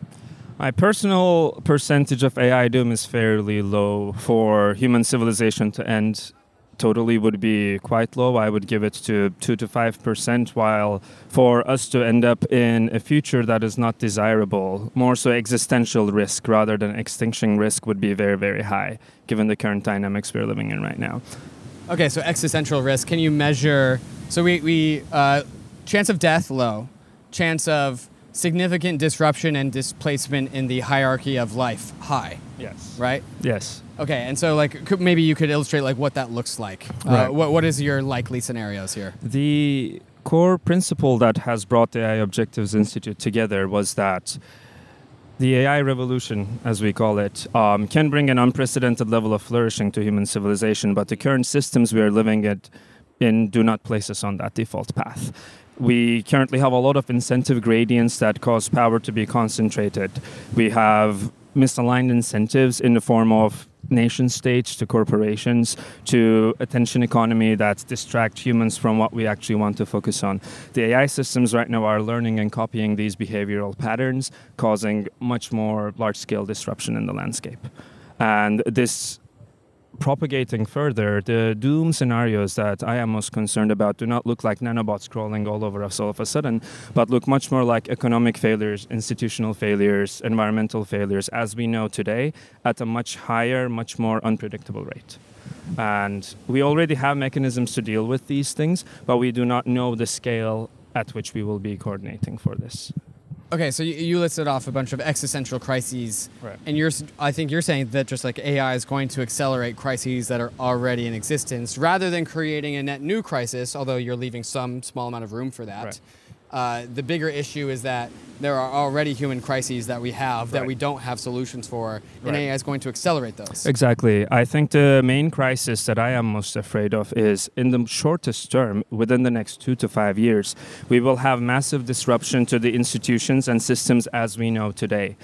S4: My personal percentage of AI doom is fairly low for human civilization to end totally would be quite low. I would give it to 2 to 5%, while for us to end up in a future that is not desirable, more so existential risk rather than extinction risk would be very, very high, given the current dynamics we're living in right now.
S1: Okay, so existential risk. Can you measure? So we, we uh, chance of death low, chance of significant disruption and displacement in the hierarchy of life high.
S4: Yes.
S1: Right.
S4: Yes.
S1: Okay, and so like could, maybe you could illustrate like what that looks like. Uh, what what is your likely scenarios here?
S4: The core principle that has brought the AI Objectives Institute together was that the AI revolution, as we call it, um, can bring an unprecedented level of flourishing to human civilization, but the current systems we are living it in do not place us on that default path. We currently have a lot of incentive gradients that cause power to be concentrated. We have misaligned incentives in the form of nation states to corporations to attention economy that distract humans from what we actually want to focus on. The AI systems right now are learning and copying these behavioral patterns, causing much more large scale disruption in the landscape. And this propagating further, the doom scenarios that I am most concerned about do not look like nanobots crawling all over us all of a sudden, but look much more like economic failures, institutional failures, environmental failures, as we know today, at a much higher, much more unpredictable rate. And we already have mechanisms to deal with these things, but we do not know the scale at which we will be coordinating for this.
S1: Okay, so you, you listed off a bunch of existential crises,
S4: Right.
S1: and you're I think you're saying that just like AI is going to accelerate crises that are already in existence, rather than creating a net new crisis. Although you're leaving some small amount of room for that.
S4: Right.
S1: Uh, the bigger issue is that there are already human crises that we have that we don't have solutions for, and
S4: Right.
S1: AI is going to accelerate those.
S4: Exactly. I think the main crisis that I am most afraid of is in the shortest term, within the next two to five years, we will have massive disruption to the institutions and systems as we know today.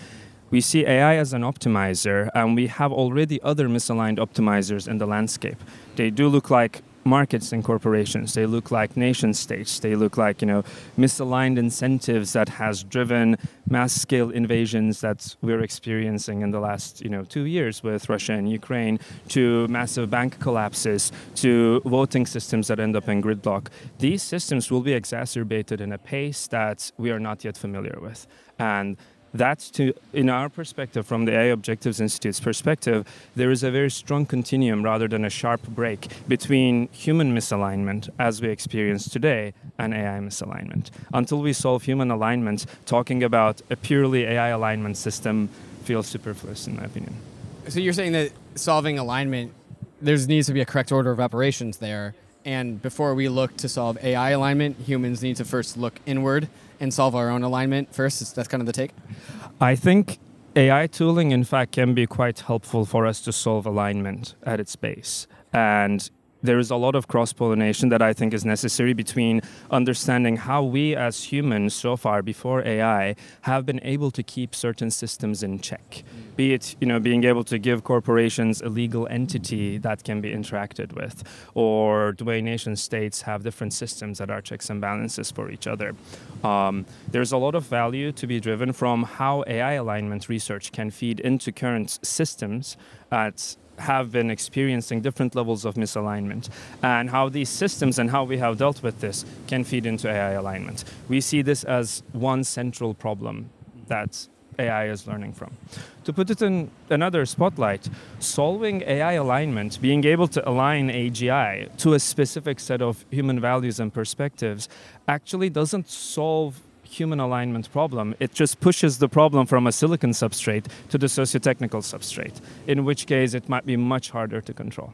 S4: We see AI as an optimizer, and we have already other misaligned optimizers in the landscape. They do look like markets and corporations. They look like nation states. They look like you know misaligned incentives that has driven mass scale invasions that we're experiencing in the last you know two years with Russia and Ukraine, to massive bank collapses, to voting systems that end up in gridlock. These systems will be exacerbated in a pace that we are not yet familiar with, and that's to in our perspective from the AI Objectives Institute's perspective there is a very strong continuum rather than a sharp break between human misalignment as we experience today and AI misalignment. Until we solve human alignment talking about a purely AI alignment system feels superfluous in my opinion.
S1: So you're saying that solving alignment, there needs to be a correct order of operations there,
S2: and before we look to solve AI alignment, humans need to first look inward and solve our own alignment first. That's kind of the take.
S4: I think AI tooling, in fact, can be quite helpful for us to solve alignment at its base. And there is a lot of cross pollination that I think is necessary between understanding how we as humans, so far before AI, have been able to keep certain systems in check. Be it, you know, being able to give corporations a legal entity that can be interacted with, or the way nation states have different systems that are checks and balances for each other. Um, there's a lot of value to be driven from how AI alignment research can feed into current systems that have been experiencing different levels of misalignment and how these systems and how we have dealt with this can feed into AI alignment. We see this as one central problem that AI is learning from. To put it in another spotlight, solving AI alignment, being able to align AGI to a specific set of human values and perspectives, actually doesn't solve human alignment problem. It just pushes the problem from a silicon substrate to the socio-technical substrate, in which case it might be much harder to control.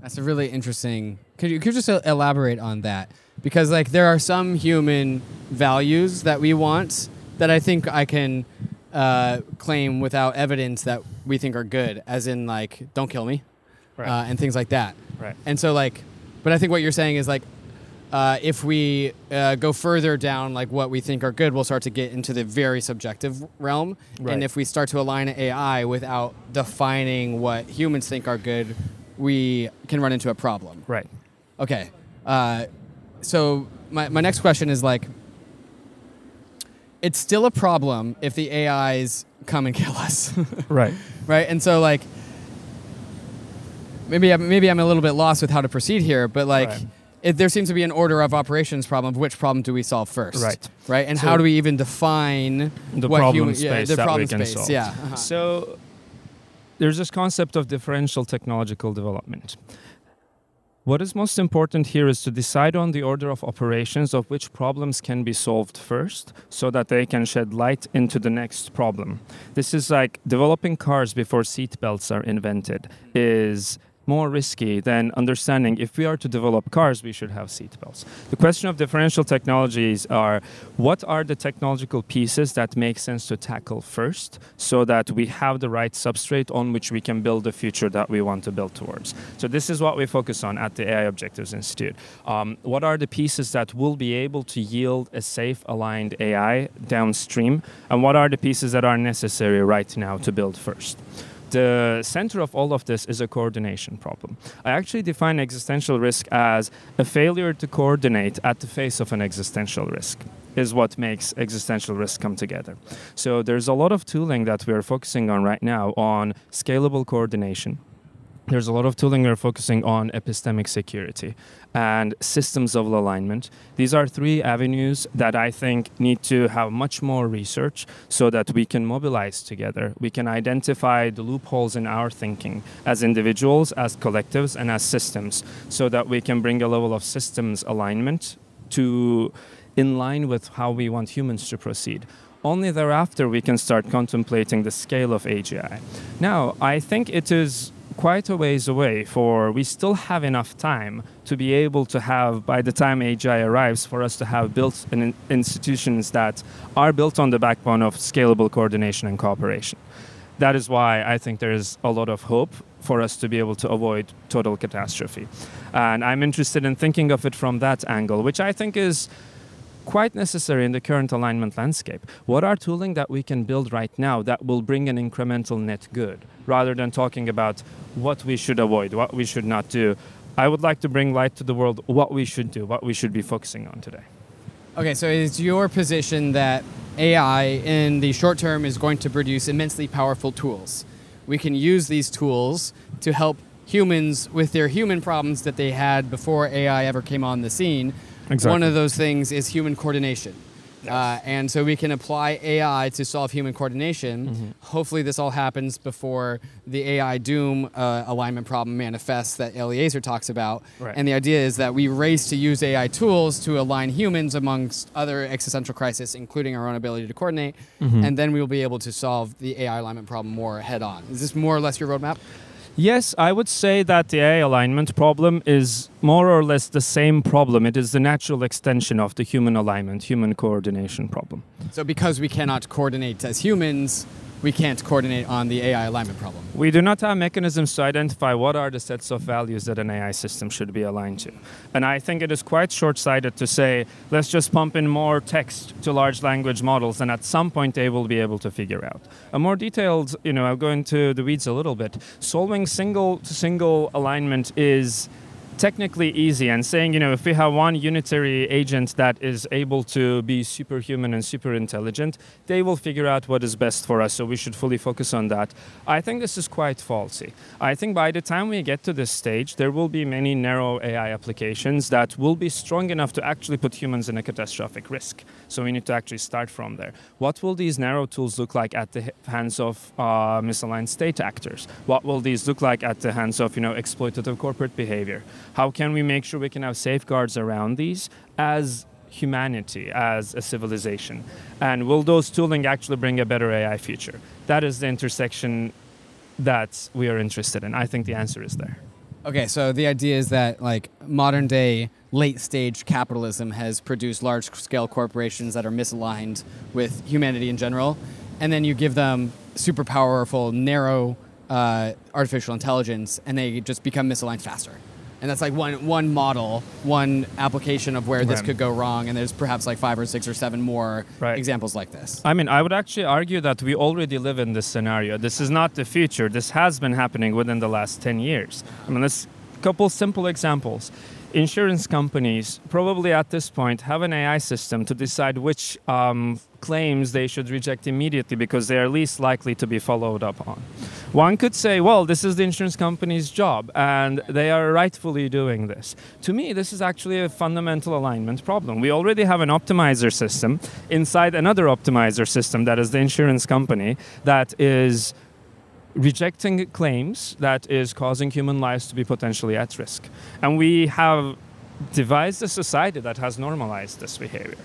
S2: That's a really interesting. Could you could you just uh, elaborate on that? Because like there are some human values that we want that I think I can uh, claim without evidence that we think are good, as in like don't kill me,
S4: Right.
S2: uh, and things like that.
S4: Right.
S2: And so like, but I think what you're saying is like, uh, if we uh, go further down, like what we think are good, we'll start to get into the very subjective realm.
S4: Right.
S2: And if we start to align AI without defining what humans think are good, we can run into a problem.
S4: Right.
S2: Okay. Uh, so my, my next question is like, it's still a problem if the AIs come and kill us,
S4: Right.
S2: right? And so like, maybe I'm, maybe I'm a little bit lost with how to proceed here, but like,
S4: Right.
S2: It, there seems to be an order of operations problem. Of which problem do we solve first?
S4: Right.
S2: Right. And
S4: So-
S2: how do we even define
S4: The
S2: what
S4: problem
S2: human,
S4: space
S2: yeah, the
S4: that
S2: problem
S4: we can
S2: space?
S4: solve.
S2: Yeah. uh-huh.
S4: So there's this concept of differential technological development. What is most important here is to decide on the order of operations of which problems can be solved first so that they can shed light into the next problem. This is like developing cars before seatbelts are invented is more risky than understanding if we are to develop cars, we should have seatbelts. The question of differential technologies are what are the technological pieces that make sense to tackle first so that we have the right substrate on which we can build the future that we want to build towards. So, this is what we focus on at the AI Objectives Institute. Um, what are the pieces that will be able to yield a safe, aligned AI downstream? And what are the pieces that are necessary right now to build first? The center of all of this is a coordination problem. I actually define existential risk as a failure to coordinate at the face of an existential risk is what makes existential risk come together. So there's a lot of tooling that we're focusing on right now on scalable coordination. There's a lot of tooling we're focusing on epistemic security and systems of alignment. These are three avenues that I think need to have much more research so that we can mobilize together. We can identify the loopholes in our thinking as individuals, as collectives, and as systems so that we can bring a level of systems alignment to in line with how we want humans to proceed. Only thereafter we can start contemplating the scale of AGI. Now, I think it is quite a ways away for we still have enough time to be able to have by the time AGI arrives for us to have built in- institutions that are built on the backbone of scalable coordination and cooperation. That is why I think there is a lot of hope for us to be able to avoid total catastrophe. And I'm interested in thinking of it from that angle, which I think is quite necessary in the current alignment landscape. What are tooling that we can build right now that will bring an incremental net good rather than talking about what we should avoid, what we should not do? I would like to bring light to the world what we should do, what we should be focusing on today.
S2: Okay, so it's your position that AI in the short term is going to produce immensely powerful tools. We can use these tools to help humans with their human problems that they had before AI ever came on the scene.
S4: Exactly.
S2: One of those things is human coordination. Uh, and so we can apply AI to solve human coordination.
S4: Mm-hmm.
S2: Hopefully, this all happens before the AI doom uh, alignment problem manifests that Eliezer talks about.
S4: Right.
S2: And the idea is that we race to use AI tools to align humans amongst other existential crises, including our own ability to coordinate,
S4: Mm-hmm.
S2: and then we will be able to solve the AI alignment problem more head on. Is this more or less your roadmap?
S4: Yes, I would say that the AI alignment problem is more or less the same problem. It is the natural extension of the human alignment, human coordination problem.
S1: So because we cannot coordinate as humans, we can't coordinate on the AI alignment problem.
S4: We do not have mechanisms to identify what are the sets of values that an AI system should be aligned to. And I think it is quite short sighted to say, let's just pump in more text to large language models, and at some point they will be able to figure out. A more detailed, you know, I'll go into the weeds a little bit. Solving single to single alignment is technically easy and saying, you know, if we have one unitary agent that is able to be superhuman and super intelligent, they will figure out what is best for us. So we should fully focus on that. I think this is quite faulty. I think by the time we get to this stage, there will be many narrow AI applications that will be strong enough to actually put humans in a catastrophic risk. So we need to actually start from there. What will these narrow tools look like at the hands of uh, misaligned state actors? What will these look like at the hands of, you know, exploitative corporate behavior? How can we make sure we can have safeguards around these as humanity, as a civilization? And will those tooling actually bring a better AI future? That is the intersection that we are interested in. I think the answer is there.
S1: Okay, so the idea is that like modern day late stage capitalism has produced large scale corporations that are misaligned with humanity in general, and then you give them super powerful, narrow uh, artificial intelligence, and they just become misaligned faster. And that's like one one model, one application of where this
S4: Right.
S1: could go wrong, and there's perhaps like five or six or seven more
S4: Right.
S1: examples like this.
S4: I mean, I would actually argue that we already live in this scenario. This is not the future. This has been happening within the last 10 years. I mean, let's couple simple examples. Insurance companies probably at this point have an AI system to decide which um, claims they should reject immediately because they are least likely to be followed up on. One could say, well, this is the insurance company's job and they are rightfully doing this. To me, this is actually a fundamental alignment problem. We already have an optimizer system inside another optimizer system that is the insurance company that is rejecting claims that is causing human lives to be potentially at risk. And we have devised a society that has normalized this behavior.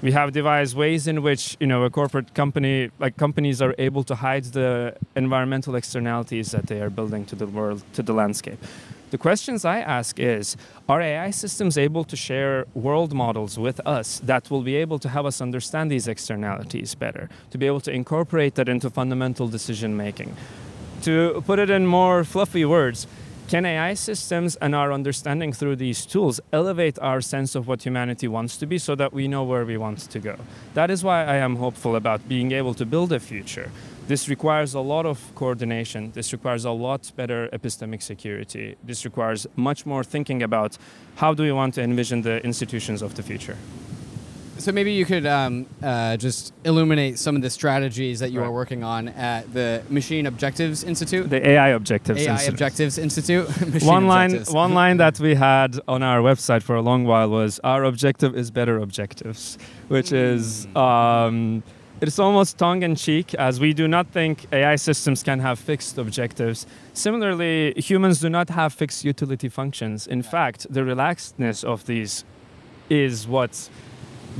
S4: We have devised ways in which you know a corporate company, like companies, are able to hide the environmental externalities that they are building to the world, to the landscape. The questions I ask is Are AI systems able to share world models with us that will be able to help us understand these externalities better, to be able to incorporate that into fundamental decision making? To put it in more fluffy words, can AI systems and our understanding through these tools elevate our sense of what humanity wants to be so that we know where we want to go? That is why I am hopeful about being able to build a future. This requires a lot of coordination. This requires a lot better epistemic security. This requires much more thinking about how do we want to envision the institutions of the future.
S1: So maybe you could um, uh, just illuminate some of the strategies that you
S4: Right.
S1: are working on at the Machine Objectives Institute.
S4: The AI objectives. Institute.
S1: AI
S4: Institute.
S1: Objectives Institute. Machine
S4: one line
S1: Objectives.
S4: one line that we had on our website for a long while was our objective is better objectives which is um, it's almost tongue in cheek as we do not think AI systems can have fixed objectives. Similarly, humans do not have fixed utility functions. In fact, the relaxedness of these is what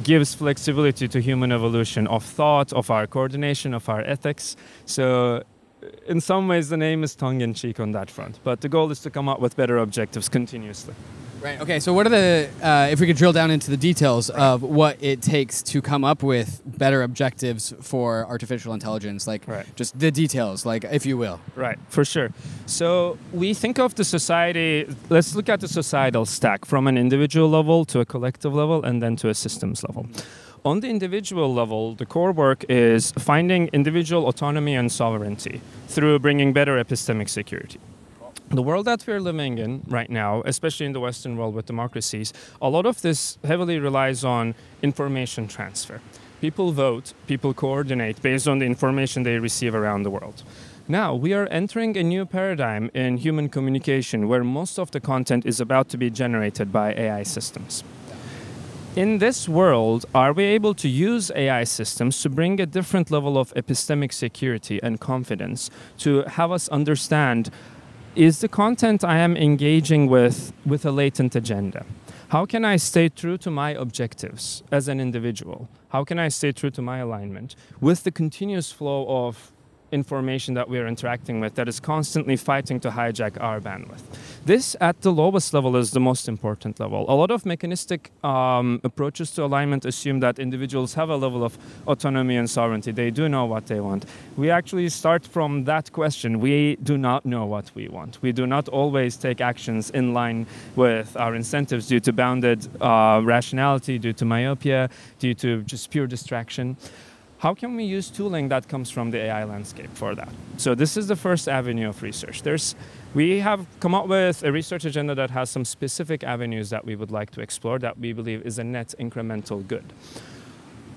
S4: gives flexibility to human evolution of thought, of our coordination, of our ethics. So, in some ways, the name is tongue in cheek on that front. But the goal is to come up with better objectives continuously.
S1: Right. Okay. So, what are the, uh, if we could drill down into the details of what it takes to come up with better objectives for artificial intelligence, like
S4: Right.
S1: just the details, like if you will.
S4: Right, for sure. So we think of the society, let's look at the societal stack from an individual level to a collective level and then to a systems level. On the individual level, the core work is finding individual autonomy and sovereignty through bringing better epistemic security. The world that we're living in right now, especially in the Western world with democracies, a lot of this heavily relies on information transfer. People vote, people coordinate based on the information they receive around the world. Now, we are entering a new paradigm in human communication where most of the content is about to be generated by AI systems. In this world, are we able to use AI systems to bring a different level of epistemic security and confidence to have us understand is the content I am engaging with with a latent agenda? How can I stay true to my objectives as an individual? How can I stay true to my alignment with the continuous flow of information that we are interacting with that is constantly fighting to hijack our bandwidth. This, at the lowest level, is the most important level. A lot of mechanistic um, approaches to alignment assume that individuals have a level of autonomy and sovereignty. They do know what they want. We actually start from that question. We do not know what we want. We do not always take actions in line with our incentives due to bounded uh, rationality, due to myopia, due to just pure distraction how can we use tooling that comes from the AI landscape for that? So this is the first avenue of research. There's, we have come up with a research agenda that has some specific avenues that we would like to explore that we believe is a net incremental good.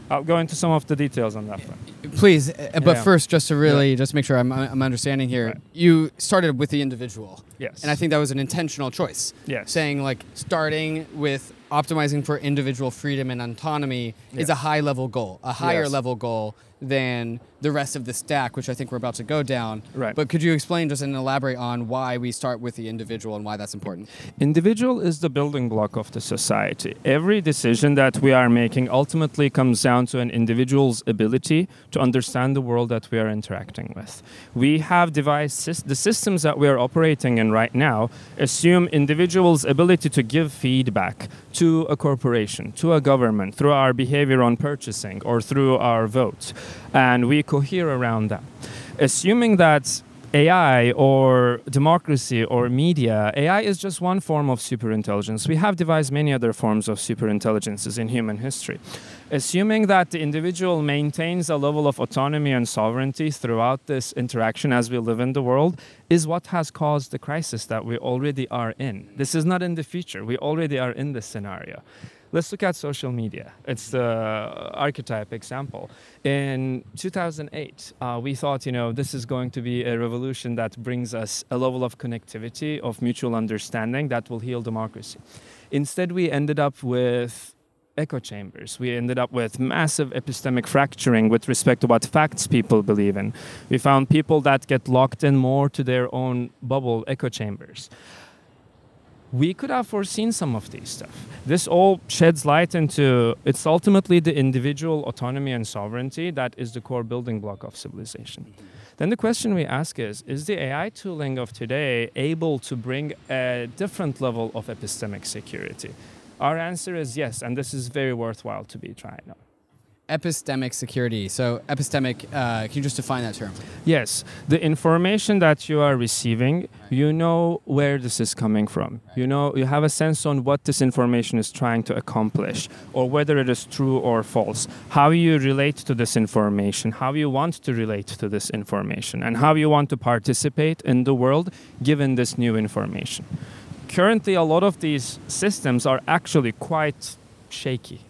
S4: I'll go into some of the details on that front.
S2: Please, uh, but
S4: Yeah.
S2: first, just to really just make sure I'm, I'm understanding here,
S4: Right.
S2: you started with the individual.
S4: Yes.
S2: And I think that was an intentional choice.
S4: Yes.
S2: Saying like starting with optimizing for individual freedom and autonomy is a high level goal, a higher
S4: Yes.
S2: level goal than the rest of the stack, which I think we're about to go down.
S4: Right.
S2: But could you explain just and elaborate on why we start with the individual and why that's important?
S4: Individual is the building block of the society. Every decision that we are making ultimately comes down to an individual's ability to understand the world that we are interacting with. We have devised the systems that we are operating in right now assume individuals' ability to give feedback to a corporation, to a government, through our behavior on purchasing or through our vote. And we cohere around that. Assuming that AI or democracy or media, AI is just one form of superintelligence. We have devised many other forms of superintelligences in human history. Assuming that the individual maintains a level of autonomy and sovereignty throughout this interaction as we live in the world is what has caused the crisis that we already are in. This is not in the future. We already are in this scenario. Let's look at social media. It's the archetype example. In 2008, uh, we thought, you know, this is going to be a revolution that brings us a level of connectivity, of mutual understanding that will heal democracy. Instead, we ended up with echo chambers. We ended up with massive epistemic fracturing with respect to what facts people believe in. We found people that get locked in more to their own bubble echo chambers we could have foreseen some of these stuff. This all sheds light into it's ultimately the individual autonomy and sovereignty that is the core building block of civilization. Then the question we ask is Is the AI tooling of today able to bring a different level of epistemic security? Our answer is yes, and this is very worthwhile to be tried out.
S2: Epistemic security. So, epistemic, uh, can you just define that term?
S4: Yes, the information that you are receiving, you know where this is coming from. You know, you have a sense on what this information is trying to accomplish, or whether it is true or false. How you relate to this information, how you want to relate to this information, and how you want to participate in the world given this new information. Currently, a lot of these systems are actually quite shaky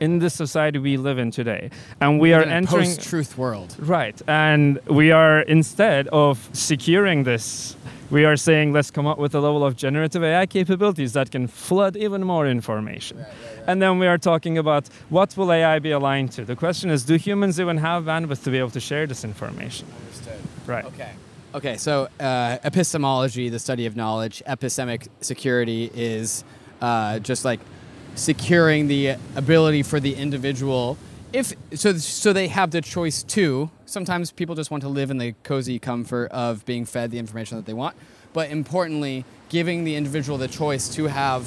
S4: in the society we live in today, and we are entering
S2: post-truth world.
S4: Right. And we are, instead of securing this, we are saying let's come up with a level of generative AI capabilities that can flood even more information. And then we are talking about what will AI be aligned to? The question is do humans even have bandwidth to be able to share this information?
S2: Understood.
S4: Right.
S2: Okay. Okay, so uh, epistemology, the study of knowledge, epistemic security is uh, just like securing the ability for the individual. If so, so they have the choice too. Sometimes people just want to live in the cozy comfort of being fed the information that they want, but importantly, giving the individual the choice to have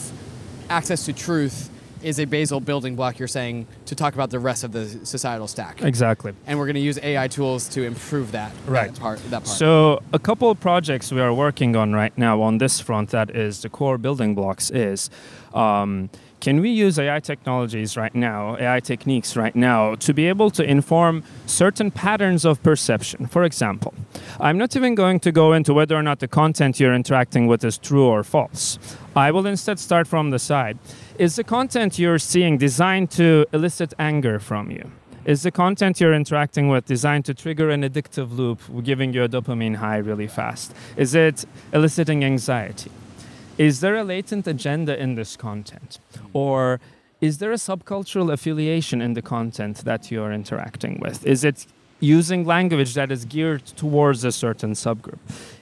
S2: access to truth is a basal building block. You're saying to talk about the rest of the societal stack
S4: Exactly.
S2: and we're going to use AI tools to improve that,
S4: Right.
S2: that part. That part.
S4: So, a couple of projects we are working on right now on this front that is the core building blocks is um, can we use AI technologies right now, AI techniques right now, to be able to inform certain patterns of perception? For example, I'm not even going to go into whether or not the content you're interacting with is true or false. I will instead start from the side. Is the content you're seeing designed to elicit anger from you? Is the content you're interacting with designed to trigger an addictive loop, giving you a dopamine high really fast? Is it eliciting anxiety? Is there a latent agenda in this content? Hmm. Or is there a subcultural affiliation in the content that you are interacting with? Is it using language that is geared towards a certain subgroup?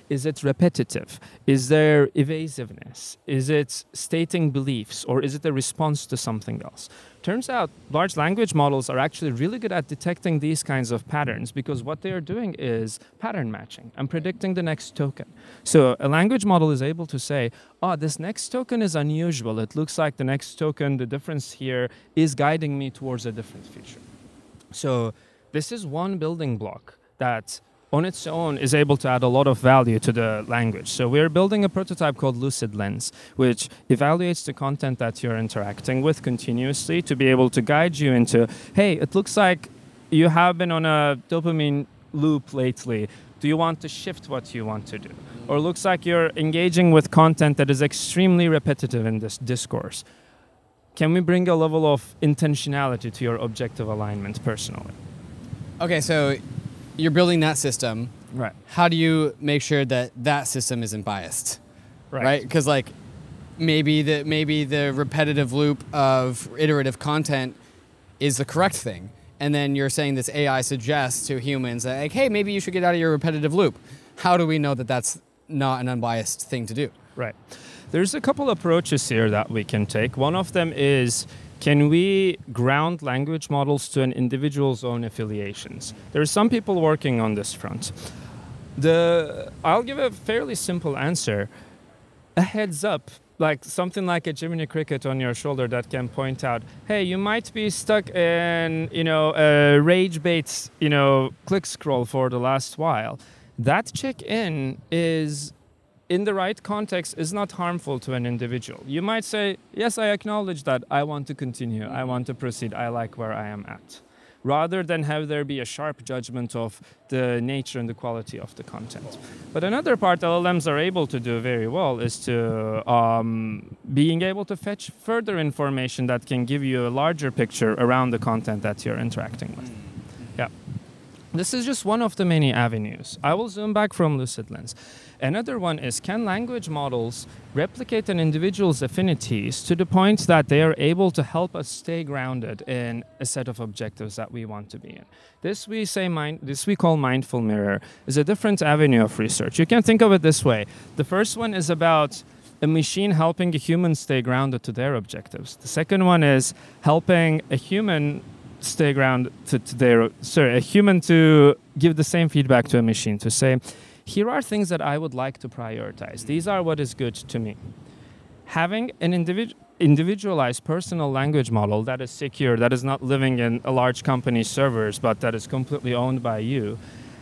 S4: Is it repetitive? Is there evasiveness? Is it stating beliefs or is it a response to something else? Turns out large language models are actually really good at detecting these kinds of patterns because what they are doing is pattern matching and predicting the next token. So a language model is able to say, oh, this next token is unusual. It looks like the next token, the difference here is guiding me towards a different feature. So this is one building block that on its own is able to add a lot of value to the language. So we're building a prototype called Lucid Lens, which evaluates the content that you're interacting with continuously to be able to guide you into, hey, it looks like you have been on a dopamine loop lately. Do you want to shift what you want to do? Or looks like you're engaging with content that is extremely repetitive in this discourse. Can we bring a level of intentionality to your objective alignment personally?
S2: Okay, so you're building that system.
S4: Right.
S2: How do you make sure that that system isn't biased? Right? Because like maybe the maybe the repetitive loop of iterative content is the correct thing, and then you're saying this AI suggests to humans that like, hey, maybe you should get out of your repetitive loop. How do we know that that's not an unbiased thing to do?
S4: Right. There's a couple approaches here that we can take. One of them is can we ground language models to an individual's own affiliations? There are some people working on this front. The, I'll give a fairly simple answer. A heads up, like something like a Jiminy Cricket on your shoulder that can point out, hey, you might be stuck in, you know, a rage bait, you know, click scroll for the last while. That check-in is in the right context is not harmful to an individual. You might say, Yes, I acknowledge that. I want to continue. I want to proceed. I like where I am at. Rather than have there be a sharp judgment of the nature and the quality of the content. But another part LLMs are able to do very well is to um, being able to fetch further information that can give you a larger picture around the content that you're interacting with. Yeah. This is just one of the many avenues. I will zoom back from Lucid Lens. Another one is can language models replicate an individual's affinities to the point that they are able to help us stay grounded in a set of objectives that we want to be in? This we say mind, this we call mindful mirror is a different avenue of research. You can think of it this way. The first one is about a machine helping a human stay grounded to their objectives. The second one is helping a human stay grounded to, to their sorry, a human to give the same feedback to a machine to say here are things that I would like to prioritize. These are what is good to me. Having an individual individualized personal language model that is secure, that is not living in a large company's servers, but that is completely owned by you,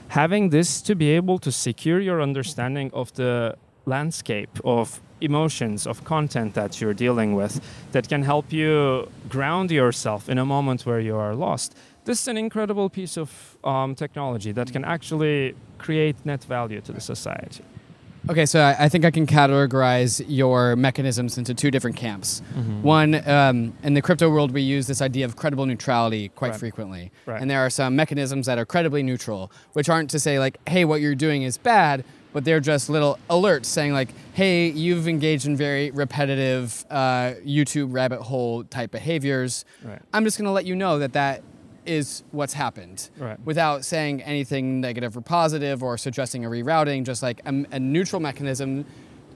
S4: having this to be able to secure your understanding of the landscape of emotions, of content that you're dealing with, that can help you ground yourself in a moment where you are lost this is an incredible piece of um, technology that can actually create net value to the society.
S2: Okay, so I, I think I can categorize your mechanisms into two different camps. Mm-hmm. One, um, in the crypto world, we use this idea of credible neutrality quite right. frequently. Right. And there are some mechanisms that are credibly neutral, which aren't to say, like, hey, what you're doing is bad, but they're just little alerts saying, like, hey, you've engaged in very repetitive uh, YouTube rabbit hole type behaviors. Right. I'm just going to let you know that that is what's happened right. without saying anything negative or positive or suggesting a rerouting, just like a, a, neutral mechanism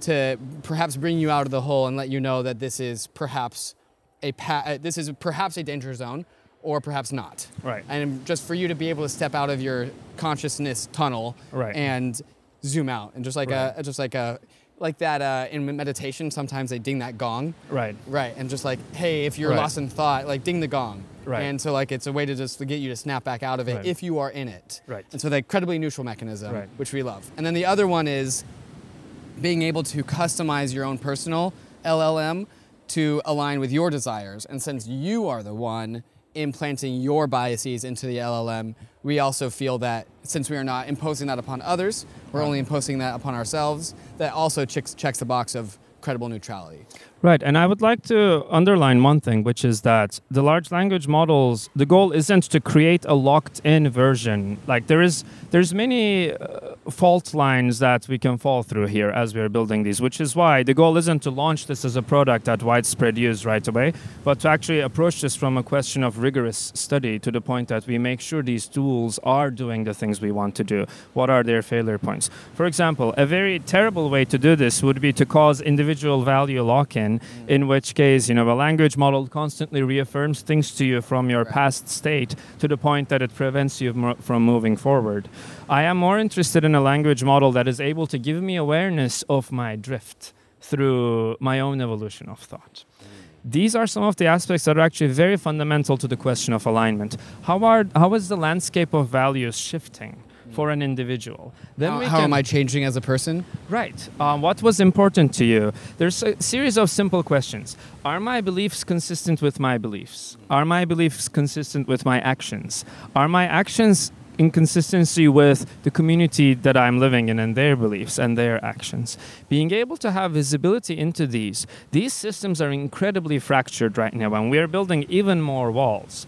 S2: to perhaps bring you out of the hole and let you know that this is perhaps a pa- uh, this is perhaps a danger zone or perhaps not.
S4: Right.
S2: And just for you to be able to step out of your consciousness tunnel
S4: right.
S2: and zoom out and just like right. a just like a like that uh, in meditation sometimes they ding that gong.
S4: Right.
S2: Right and just like hey if you're right. lost in thought like ding the gong.
S4: Right.
S2: And so like it's a way to just to get you to snap back out of it right. if you are in it.
S4: Right.
S2: And so the credibly neutral mechanism
S4: right.
S2: which we love. And then the other one is being able to customize your own personal llm to align with your desires. And since you are the one implanting your biases into the LLM, we also feel that since we are not imposing that upon others, we're only imposing that upon ourselves, that also checks, checks the box of credible neutrality.
S4: Right, and I would like to underline one thing, which is that the large language models, the goal isn't to create a locked-in version. Like there is, there's many uh, fault lines that we can fall through here as we are building these, which is why the goal isn't to launch this as a product at widespread use right away, but to actually approach this from a question of rigorous study to the point that we make sure these tools are doing the things we want to do. What are their failure points? For example, a very terrible way to do this would be to cause individual value lock-in, mm. in which case, you know, a language model constantly reaffirms things to you from your past state to the point that it prevents you from moving forward. I am more interested in a language model that is able to give me awareness of my drift through my own evolution of thought. These are some of the aspects that are actually very fundamental to the question of alignment. How are how is the landscape of values shifting for an individual? Then
S2: How, how
S4: can-
S2: am I changing as a person?
S4: Right. Um, what was important to you? There's a series of simple questions. Are my beliefs consistent with my beliefs? Are my beliefs consistent with my actions? Are my actions in consistency with the community that I'm living in and their beliefs and their actions? Being able to have visibility into these, these systems are incredibly fractured right now, and we are building even more walls.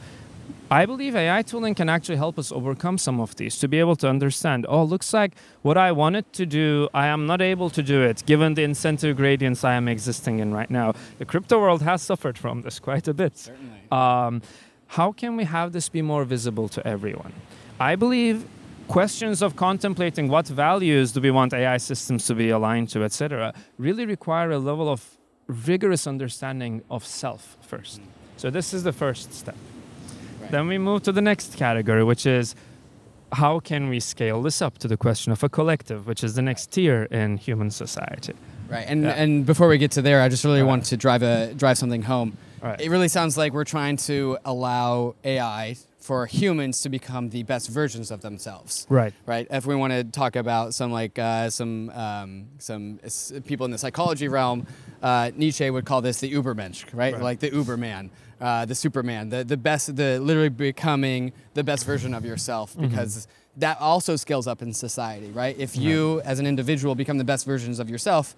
S4: I believe AI tooling can actually help us overcome some of these to be able to understand, oh, looks like what I wanted to do, I am not able to do it given the incentive gradients I am existing in right now. The crypto world has suffered from this quite a bit. Um, how can we have this be more visible to everyone? I believe questions of contemplating what values do we want AI systems to be aligned to, etc., really require a level of rigorous understanding of self first. Mm. So this is the first step. Then we move to the next category, which is how can we scale this up to the question of a collective, which is the next tier in human society.
S2: Right. And
S4: Yeah.
S2: and before we get to there, I just really
S4: All
S2: want to drive a drive something home.
S4: Right.
S2: It really sounds like we're trying to allow AI for humans to become the best versions of themselves.
S4: Right.
S2: Right. If we want to talk about some like uh, some um, some people in the psychology realm, uh, Nietzsche would call this the Ubermensch, right?
S4: Right.
S2: Like the Uberman, uh, the Superman, the the best, the literally becoming the best version of yourself
S4: Mm-hmm.
S2: because that also scales up in society, right? If you as an individual become the best versions of yourself,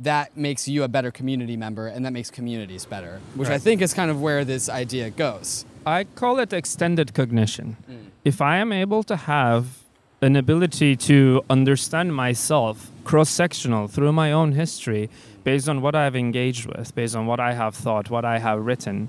S2: that makes you a better community member and that makes communities better, which I think is kind of where this idea goes.
S4: I call it extended cognition. Mm. If I am able to have an ability to understand myself cross sectional through my own history based on what I've engaged with, based on what I have thought, what I have written,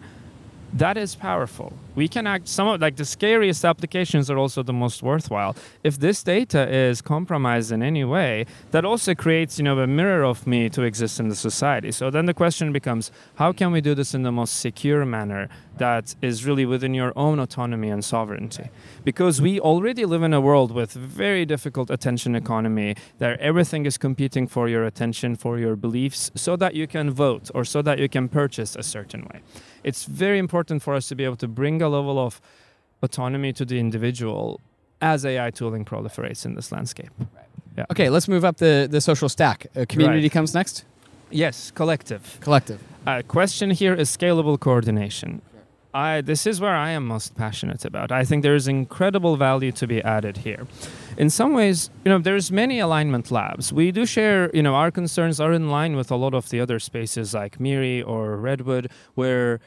S4: that is powerful. We can act some of like the scariest applications are also the most worthwhile. If this data is compromised in any way, that also creates, you know, a mirror of me to exist in the society. So then the question becomes, how can we do this in the most secure manner that is really within your own autonomy and sovereignty? Because we already live in a world with very difficult attention economy, that everything is competing for your attention, for your beliefs, so that you can vote or so that you can purchase a certain way it's very important for us to be able to bring a level of autonomy to the individual as AI tooling proliferates in this landscape.
S2: Okay, let's move up the, the social stack. Uh, community
S4: Right.
S2: comes next.
S4: Yes, collective.
S2: Collective.
S4: Uh, question here is scalable coordination. I, this is where I am most passionate about. I think there is incredible value to be added here. In some ways, you know, there's many alignment labs. We do share, you know, our concerns are in line with a lot of the other spaces like MIRI or Redwood, where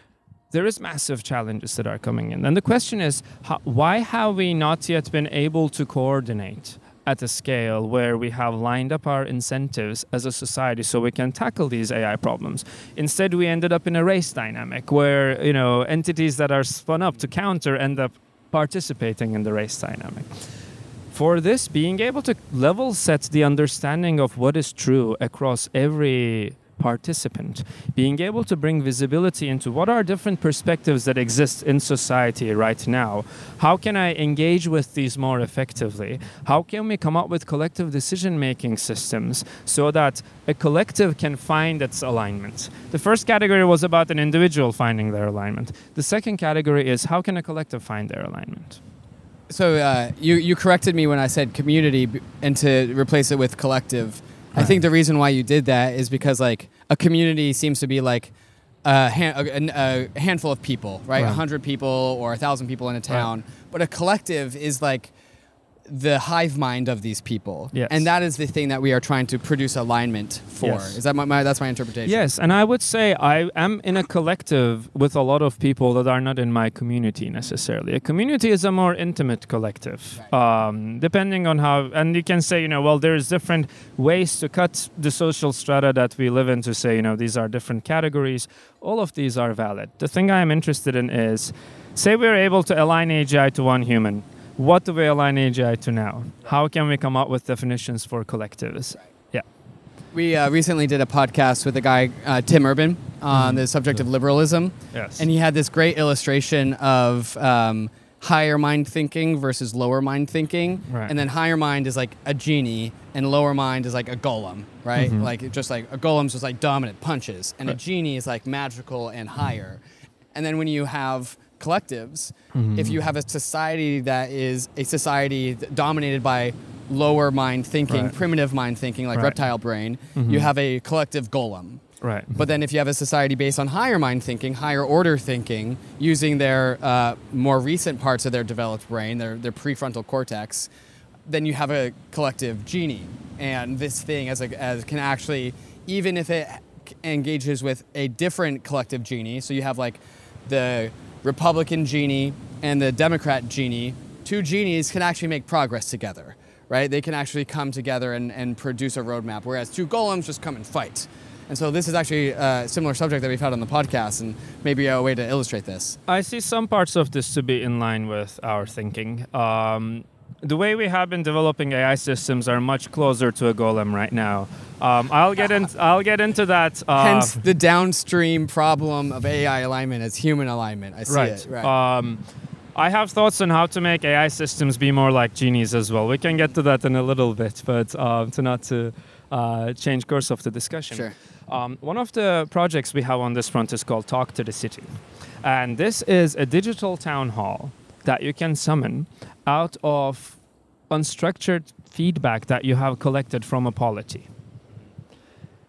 S4: there is massive challenges that are coming in. And the question is, how, why have we not yet been able to coordinate at a scale where we have lined up our incentives as a society so we can tackle these AI problems? Instead, we ended up in a race dynamic where, you know, entities that are spun up to counter end up participating in the race dynamic. For this, being able to level set the understanding of what is true across every participant, being able to bring visibility into what are different perspectives that exist in society right now. How can I engage with these more effectively? How can we come up with collective decision making systems so that a collective can find its alignment? The first category was about an individual finding their alignment. The second category is how can a collective find their alignment?
S2: So uh, you you corrected me when I said community b- and to replace it with collective. I think the reason why you did that is because like a community seems to be like a, han- a, a handful of people, right? A
S4: Right.
S2: hundred people or a thousand people in a town. But a collective is like the hive mind of these people.
S4: Yes.
S2: And that is the thing that we are trying to produce alignment for.
S4: Yes.
S2: Is that my, my that's my interpretation?
S4: Yes, and I would say I am in a collective with a lot of people that are not in my community necessarily. A community is a more intimate collective, um, depending on how. And you can say, you know, well, there's different ways to cut the social strata that we live in to say, you know, these are different categories. All of these are valid. The thing I am interested in is, say we're able to align AGI to one human. What do we align AGI to now? How can we come up with definitions for collectives? Yeah.
S2: We uh, recently did a podcast with a guy, uh, Tim Urban, on the subject of liberalism.
S4: Yes.
S2: And he had this great illustration of um, higher mind thinking versus lower mind thinking.
S4: Right.
S2: And then higher mind is like a genie, and lower mind is like a golem, right? Like it just like a golem's just like dominant punches, and a genie is like magical and higher. And then when you have collectives,
S4: Mm-hmm.
S2: if you have a society that is a society dominated by lower mind thinking,
S4: Right.
S2: primitive mind thinking, like
S4: Right.
S2: reptile brain, you have a collective golem.
S4: right.
S2: But then, if you have a society based on higher mind thinking, higher order thinking, using their uh, more recent parts of their developed brain, their, their prefrontal cortex, then you have a collective genie. And this thing as, a, as can actually, even if it engages with a different collective genie, so you have like the Republican genie and the Democrat genie, two genies can actually make progress together, right? They can actually come together and, and produce a roadmap, whereas two golems just come and fight. And so this is actually a similar subject that we've had on the podcast, and maybe a way to illustrate this.
S4: I see some parts of this to be in line with our thinking. Um, the way we have been developing AI systems are much closer to a golem right now. Um, I'll get in, I'll get into that. Uh,
S2: Hence the downstream problem of AI alignment as human alignment. I see
S4: right.
S2: it. Right.
S4: Um, I have thoughts on how to make AI systems be more like genies as well. We can get to that in a little bit, but uh, to not to uh, change course of the discussion.
S2: Sure.
S4: Um, one of the projects we have on this front is called Talk to the City, and this is a digital town hall that you can summon out of unstructured feedback that you have collected from a polity.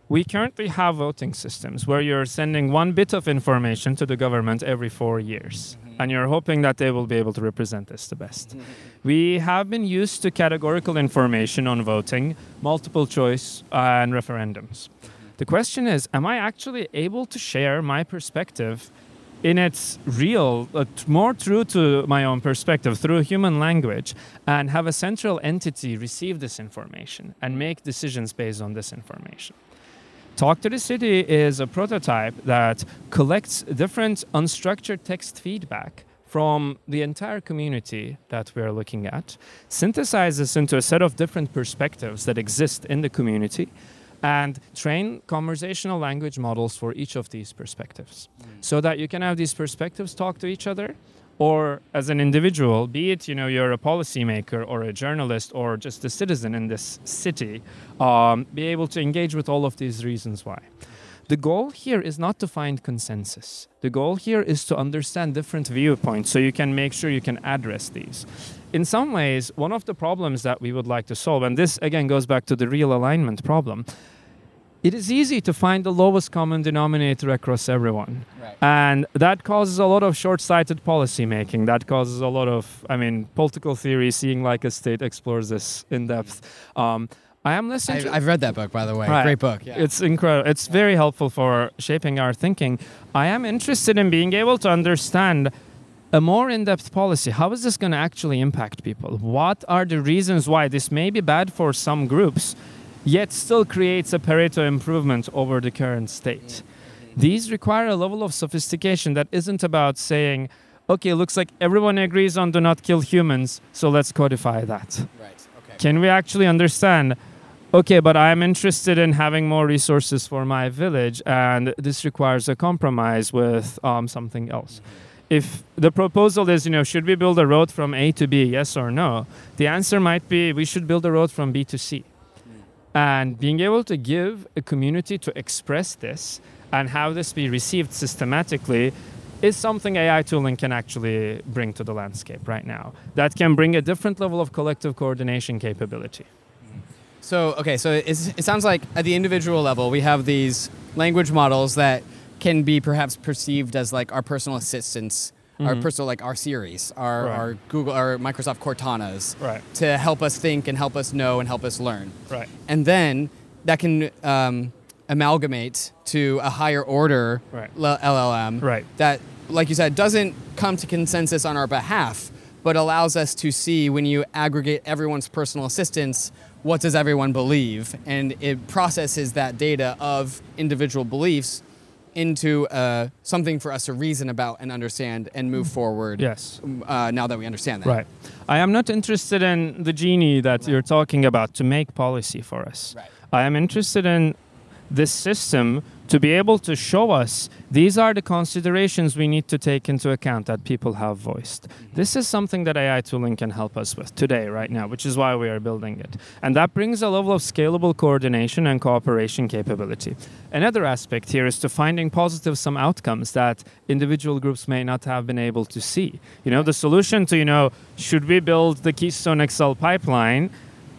S4: We currently have voting systems where you're sending one bit of information to the government every four years, mm-hmm. and you're hoping that they will be able to represent this the best. Mm-hmm. We have been used to categorical information on voting, multiple choice, and referendums. The question is Am I actually able to share my perspective in its real, more true to my own perspective through human language and have a central entity receive this information and make decisions based on this information? Talk to the City is a prototype that collects different unstructured text feedback from the entire community that we are looking at, synthesizes into a set of different perspectives that exist in the community, and train conversational language models for each of these perspectives. So that you can have these perspectives talk to each other or as an individual be it you know you're a policymaker or a journalist or just a citizen in this city um, be able to engage with all of these reasons why. The goal here is not to find consensus. The goal here is to understand different viewpoints so you can make sure you can address these. In some ways one of the problems that we would like to solve and this again goes back to the real alignment problem it is easy to find the lowest common denominator across everyone.
S2: Right.
S4: And that causes a lot of short sighted policy making. That causes a lot of, I mean, political theory, seeing like a state explores this in depth. Um, I am listening
S2: I've,
S4: to.
S2: I've read that book, by the way.
S4: Right.
S2: Great book. Yeah.
S4: It's incredible. It's very helpful for shaping our thinking. I am interested in being able to understand a more in-depth policy. How is this going to actually impact people? What are the reasons why this may be bad for some groups, yet still creates a Pareto improvement over the current state? These require a level of sophistication that isn't about saying, okay, looks like everyone agrees on do not kill humans, so let's codify that.
S2: right. Okay.
S4: Can we actually understand? Okay, but I'm interested in having more resources for my village, and this requires a compromise with um, something else. If the proposal is, you know, should we build a road from A to B, yes or no? The answer might be we should build a road from B to C. And being able to give a community to express this and have this be received systematically is something AI tooling can actually bring to the landscape right now. That can bring a different level of collective coordination capability.
S2: So okay, so it sounds like at the individual level, we have these language models that can be perhaps perceived as like our personal assistants our personal like our Siris, our,
S4: Right.
S2: our Google, our Microsoft Cortanas,
S4: Right.
S2: to help us think and help us know and help us learn.
S4: Right.
S2: And then that can um, amalgamate to a higher order
S4: Right.
S2: L- LLM
S4: Right.
S2: that, like you said, doesn't come to consensus on our behalf, but allows us to see when you aggregate everyone's personal assistance, what does everyone believe? And it processes that data of individual beliefs into uh, something for us to reason about and understand and move forward.
S4: Yes.
S2: Uh, now that we understand that.
S4: Right. I am not interested in the genie that you're talking about to make policy for us.
S2: Right.
S4: I am interested in this system to be able to show us these are the considerations we need to take into account that people have voiced. This is something that AI tooling can help us with today, right now, which is why we are building it. And that brings a level of scalable coordination and cooperation capability. Another aspect here is to finding positive sum outcomes that individual groups may not have been able to see. You know, the solution to, you know, should we build the Keystone XL pipeline?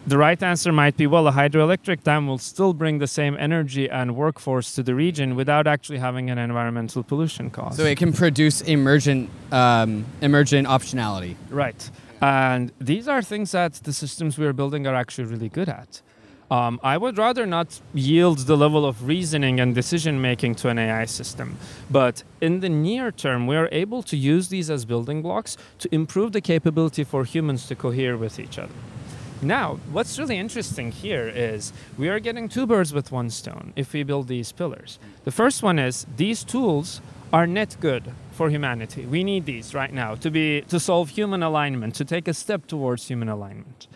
S4: The right answer might be well, a hydroelectric dam will still bring the same energy and workforce to the region without actually having an environmental pollution cost.
S2: So it can produce emergent, um, emergent optionality.
S4: Right. And these are things that the systems we are building are actually really good at. Um, I would rather not yield the level of reasoning and decision making to an AI system. But in the near term, we are able to use these as building blocks to improve the capability for humans to cohere with each other. Now, what's really interesting here is we are getting two birds with one stone if we build these pillars. The first one is these tools are net good for humanity. We need these right now to be to solve human alignment, to take a step towards human alignment.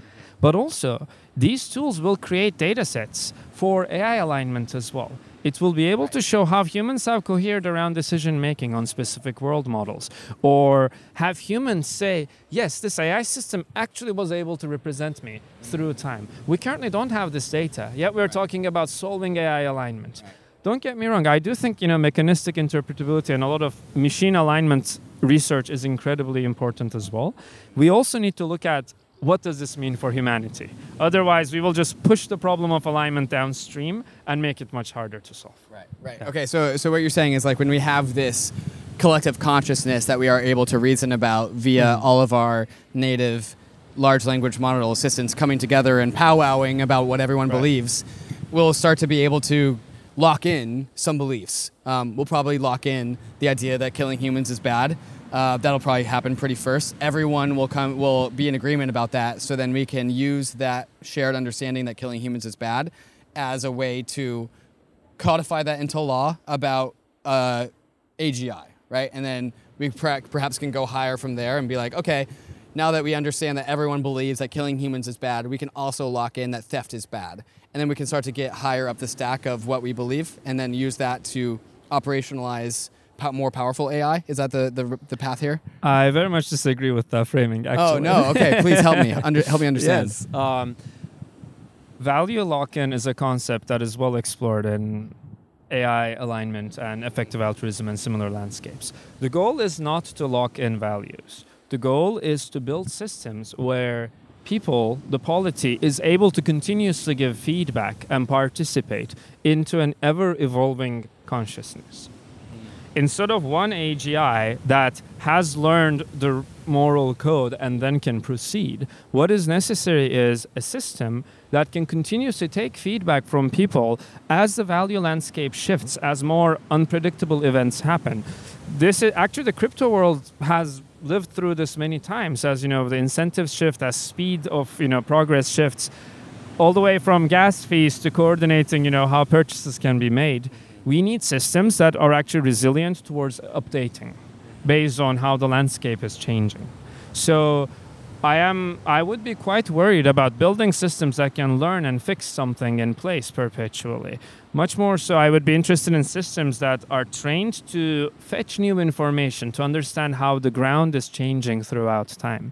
S4: But also, these tools will create data sets for AI alignment as well. It will be able to show how humans have cohered around decision making on specific world models, or have humans say, yes, this AI system actually was able to represent me through time. We currently don't have this data, yet we're talking about solving AI alignment. Don't get me wrong, I do think you know mechanistic interpretability and a lot of machine alignment research is incredibly important as well. We also need to look at what does this mean for humanity? Otherwise, we will just push the problem of alignment downstream and make it much harder to solve.
S2: Right. Right. Okay. So, so what you're saying is like when we have this collective consciousness that we are able to reason about via all of our native large language model assistants coming together and powwowing about what everyone
S4: Right.
S2: believes, we'll start to be able to lock in some beliefs. Um, we'll probably lock in the idea that killing humans is bad. Uh, that'll probably happen pretty first. Everyone will come will be in agreement about that. So then we can use that shared understanding that killing humans is bad as a way to codify that into law about uh, AGI, right? And then we per- perhaps can go higher from there and be like, okay, now that we understand that everyone believes that killing humans is bad, we can also lock in that theft is bad. And then we can start to get higher up the stack of what we believe and then use that to operationalize more powerful AI. Is that the, the, the path here?
S4: I very much disagree with that framing. Actually.
S2: Oh, no. Okay, please help me. Under, help me understand.
S4: Yes. Um, value lock-in is a concept that is well explored in AI alignment and effective altruism and similar landscapes. The goal is not to lock in values. The goal is to build systems where people, the polity, is able to continuously give feedback and participate into an ever evolving consciousness instead of one AGI that has learned the moral code and then can proceed, what is necessary is a system that can continuously take feedback from people as the value landscape shifts, as more unpredictable events happen. This is actually the crypto world has lived through this many times as you know the incentives shift as speed of you know progress shifts all the way from gas fees to coordinating you know how purchases can be made we need systems that are actually resilient towards updating based on how the landscape is changing. So I am I would be quite worried about building systems that can learn and fix something in place perpetually. Much more so I would be interested in systems that are trained to fetch new information, to understand how the ground is changing throughout time.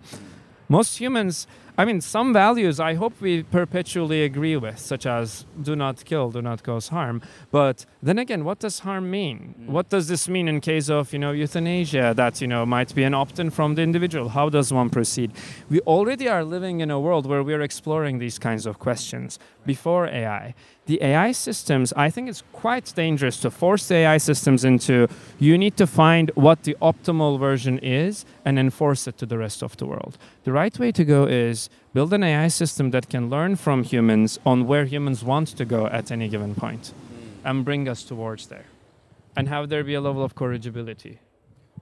S4: Most humans I mean, some values I hope we perpetually agree with, such as do not kill, do not cause harm. But then again, what does harm mean? Mm. What does this mean in case of you know euthanasia that you know might be an opt-in from the individual? How does one proceed? We already are living in a world where we're exploring these kinds of questions before AI. The AI systems, I think it's quite dangerous to force the AI systems into you need to find what the optimal version is and enforce it to the rest of the world. The right way to go is build an AI system that can learn from humans on where humans want to go at any given point and bring us towards there. And have there be a level of corrigibility.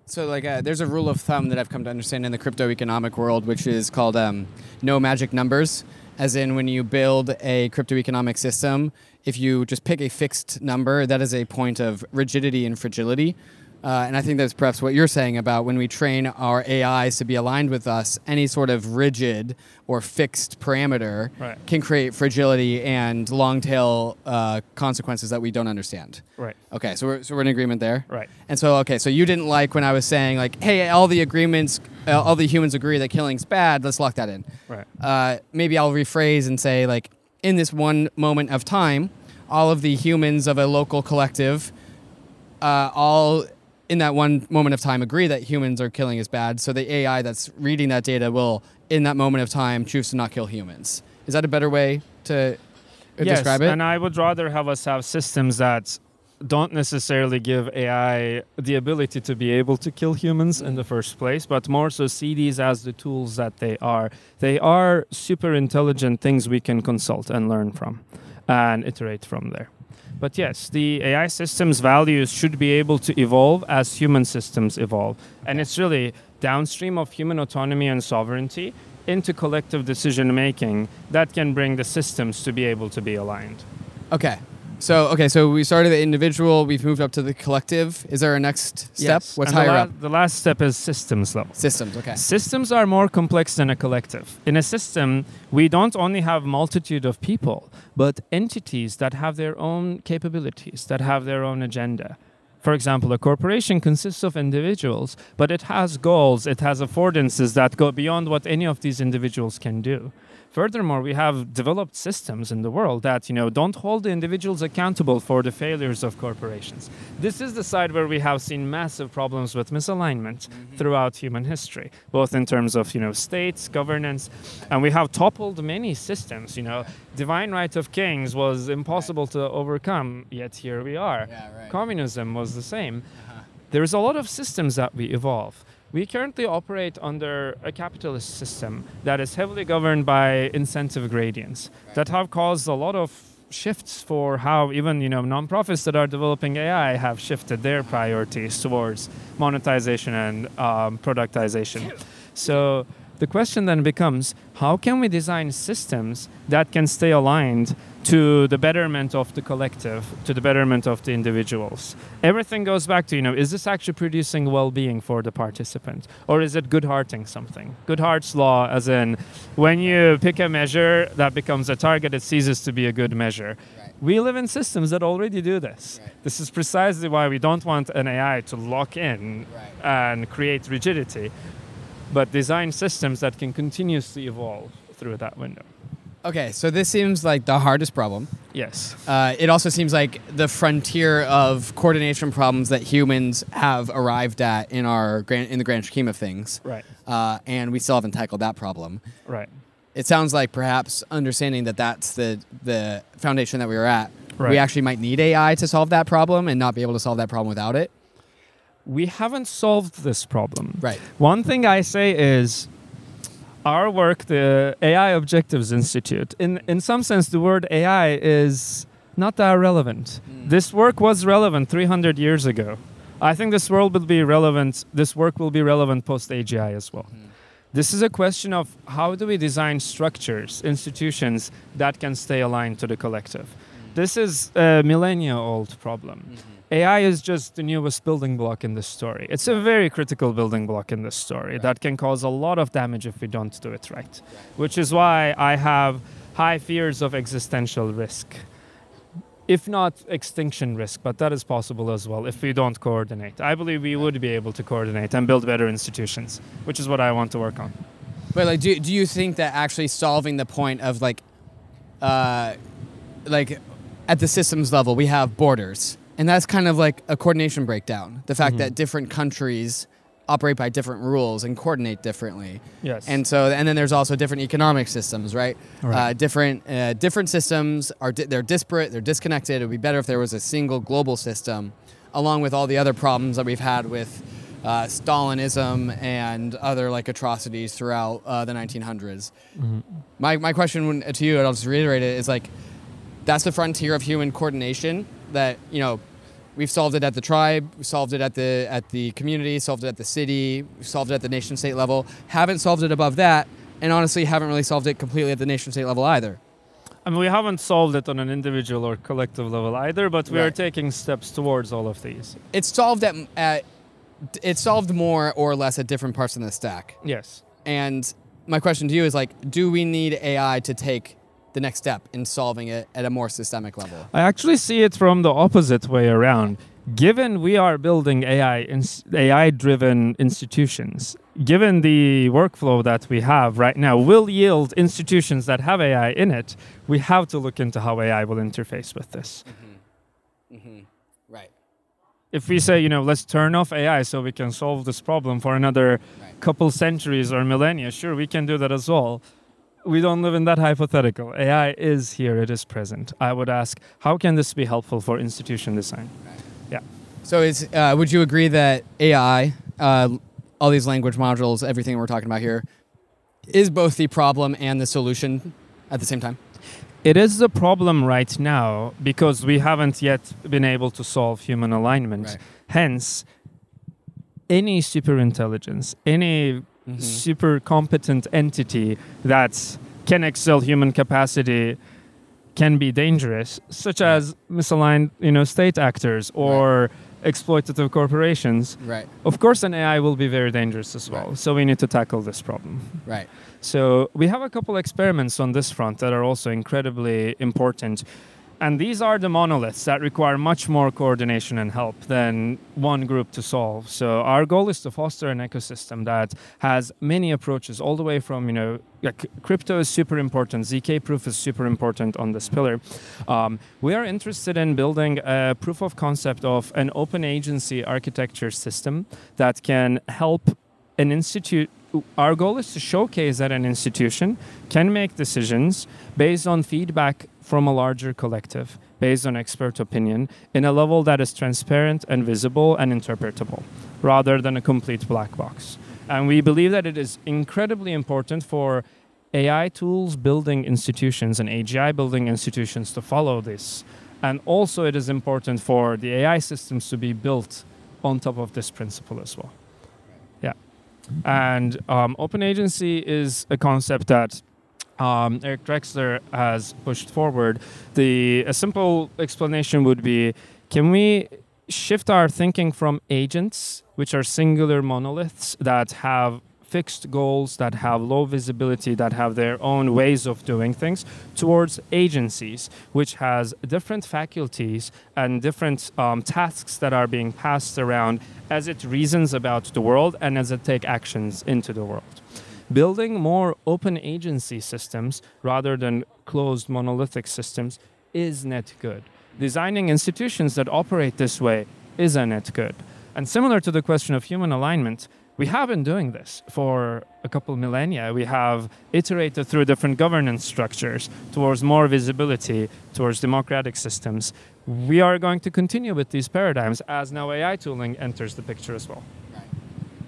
S2: So, like, uh, there's a rule of thumb that I've come to understand in the crypto economic world, which is called um, no magic numbers. As in, when you build a crypto economic system, if you just pick a fixed number, that is a point of rigidity and fragility. Uh, and I think that's perhaps what you're saying about when we train our AIs to be aligned with us, any sort of rigid or fixed parameter
S4: Right.
S2: can create fragility and long tail uh, consequences that we don't understand.
S4: Right.
S2: Okay, so we're, so we're in agreement there.
S4: Right.
S2: And so, okay, so you didn't like when I was saying like, hey, all the agreements, uh, all the humans agree that killing's bad. Let's lock that in.
S4: Right.
S2: Uh, maybe I'll rephrase and say like, in this one moment of time, all of the humans of a local collective, uh, all in that one moment of time agree that humans are killing is bad. So the AI that's reading that data will, in that moment of time, choose to not kill humans. Is that a better way to uh,
S4: yes,
S2: describe it?
S4: And I would rather have us have systems that don't necessarily give AI the ability to be able to kill humans in the first place, but more so see these as the tools that they are. They are super intelligent things we can consult and learn from and iterate from there. But yes, the AI systems values should be able to evolve as human systems evolve. And it's really downstream of human autonomy and sovereignty into collective decision making that can bring the systems to be able to be aligned.
S2: Okay. So okay, so we started the individual, we've moved up to the collective. Is there a next step?
S4: Yes.
S2: What's
S4: And the
S2: higher
S4: la-
S2: up?
S4: The last step is systems level.
S2: Systems, okay.
S4: Systems are more complex than a collective. In a system, we don't only have multitude of people, but entities that have their own capabilities, that have their own agenda. For example, a corporation consists of individuals, but it has goals, it has affordances that go beyond what any of these individuals can do. Furthermore, we have developed systems in the world that you know don't hold the individuals accountable for the failures of corporations. This is the side where we have seen massive problems with misalignment mm-hmm. throughout human history, both in terms of you know states, governance, and we have toppled many systems. You know, divine right of kings was impossible to overcome, yet here we are.
S2: Yeah, right.
S4: Communism was the same. Uh-huh. There's a lot of systems that we evolve. We currently operate under a capitalist system that is heavily governed by incentive gradients that have caused a lot of shifts for how even you know nonprofits that are developing AI have shifted their priorities towards monetization and um, productization. So the question then becomes how can we design systems that can stay aligned to the betterment of the collective, to the betterment of the individuals? Everything goes back to, you know, is this actually producing well being for the participant? Or is it Goodharting something? Goodhart's law, as in when you pick a measure that becomes a target, it ceases to be a good measure.
S2: Right.
S4: We live in systems that already do this.
S2: Right.
S4: This is precisely why we don't want an AI to lock in
S2: Right.
S4: and create rigidity, but design systems that can continuously evolve through that window.
S2: Okay, so this seems like the hardest problem.
S4: Yes.
S2: Uh, it also seems like the frontier of coordination problems that humans have arrived at in our grand, in the grand scheme of things.
S4: Right.
S2: Uh, and we still haven't tackled that problem.
S4: Right.
S2: It sounds like perhaps understanding that that's the the foundation that we were at.
S4: Right.
S2: We actually might need AI to solve that problem and not be able to solve that problem without it.
S4: We haven't solved this problem.
S2: Right.
S4: One thing I say is our work, the AI Objectives Institute, in, in some sense, the word AI is not that relevant. Mm. This work was relevant 300 years ago. I think this world will be relevant, this work will be relevant post AGI as well. Mm. This is a question of how do we design structures, institutions that can stay aligned to the collective. Mm. This is a millennia old problem. Mm-hmm. AI is just the newest building block in this story. It's a very critical building block in this story that can cause a lot of damage if we don't do it right. Which is why I have high fears of existential risk. If not extinction risk, but that is possible as well if we don't coordinate. I believe we would be able to coordinate and build better institutions, which is what I want to work on.
S2: But like, do do you think that actually solving the point of like, uh, like, at the systems level, we have borders, and that's kind of like a coordination breakdown. The fact that different countries operate by different rules and coordinate differently.
S4: Yes.
S2: And so, and then there's also different economic systems, right?
S4: Right.
S2: Uh, different uh, different systems are di- they're disparate, they're disconnected. It would be better if there was a single global system, along with all the other problems that we've had with uh, Stalinism and other like atrocities throughout uh, the 1900s. My my question to you, and I'll just reiterate it, is like, that's the frontier of human coordination that you know we've solved it at the tribe we solved it at the at the community solved it at the city solved it at the nation state level haven't solved it above that and honestly haven't really solved it completely at the nation state level either
S4: I mean, we haven't solved it on an individual or collective level either, but we are taking steps towards all of these.
S2: it's solved at, at it's solved more or less at different parts in the stack
S4: Yes.
S2: and my question to you is like do we need ai to take the next step in solving it at a more systemic level
S4: I actually see it from the opposite way around. Given we are building AI ins- AI-driven institutions, given the workflow that we have right now will yield institutions that have AI in it, we have to look into how AI will interface with this. Mm-hmm. Mm-hmm.
S2: right
S4: If we say, you know, let's turn off AI so we can solve this problem for another
S2: Right.
S4: couple centuries or millennia, sure, we can do that as well. We don't live in that hypothetical. AI is here, it is present. I would ask, how can this be helpful for institution design? Yeah.
S2: So is uh, would you agree that AI, uh, all these language modules, everything we're talking about here, is both the problem and the solution at the same time?
S4: It is the problem right now because we haven't yet been able to solve human alignment.
S2: Right.
S4: Hence, any superintelligence, any Mm-hmm. super competent entity that can excel human capacity can be dangerous, such as misaligned, you know, state actors or exploitative corporations.
S2: Right.
S4: Of course, an AI will be very dangerous as well.
S2: Right.
S4: So we need to tackle this problem.
S2: Right.
S4: So we have a couple experiments on this front that are also incredibly important. And these are the monoliths that require much more coordination and help than one group to solve. So our goal is to foster an ecosystem that has many approaches, all the way from you know, like crypto is super important, zk proof is super important on this pillar. Um, we are interested in building a proof of concept of an open agency architecture system that can help an institute our goal is to showcase that an institution can make decisions based on feedback from a larger collective based on expert opinion in a level that is transparent and visible and interpretable rather than a complete black box and we believe that it is incredibly important for AI tools building institutions and AGI building institutions to follow this. And also, it is important for the AI systems to be built on top of this principle as well. Yeah. And um, open agency is a concept that um, Eric Drexler has pushed forward. The a simple explanation would be: Can we shift our thinking from agents, which are singular monoliths that have fixed goals, that have low visibility, that have their own ways of doing things, towards agencies, which has different faculties and different um, tasks that are being passed around as it reasons about the world and as it take actions into the world. Building more open agency systems rather than closed monolithic systems is net good. Designing institutions that operate this way is a net good. And similar to the question of human alignment, we have been doing this for a couple millennia. We have iterated through different governance structures towards more visibility, towards democratic systems. We are going to continue with these paradigms as now AI tooling enters the picture as well.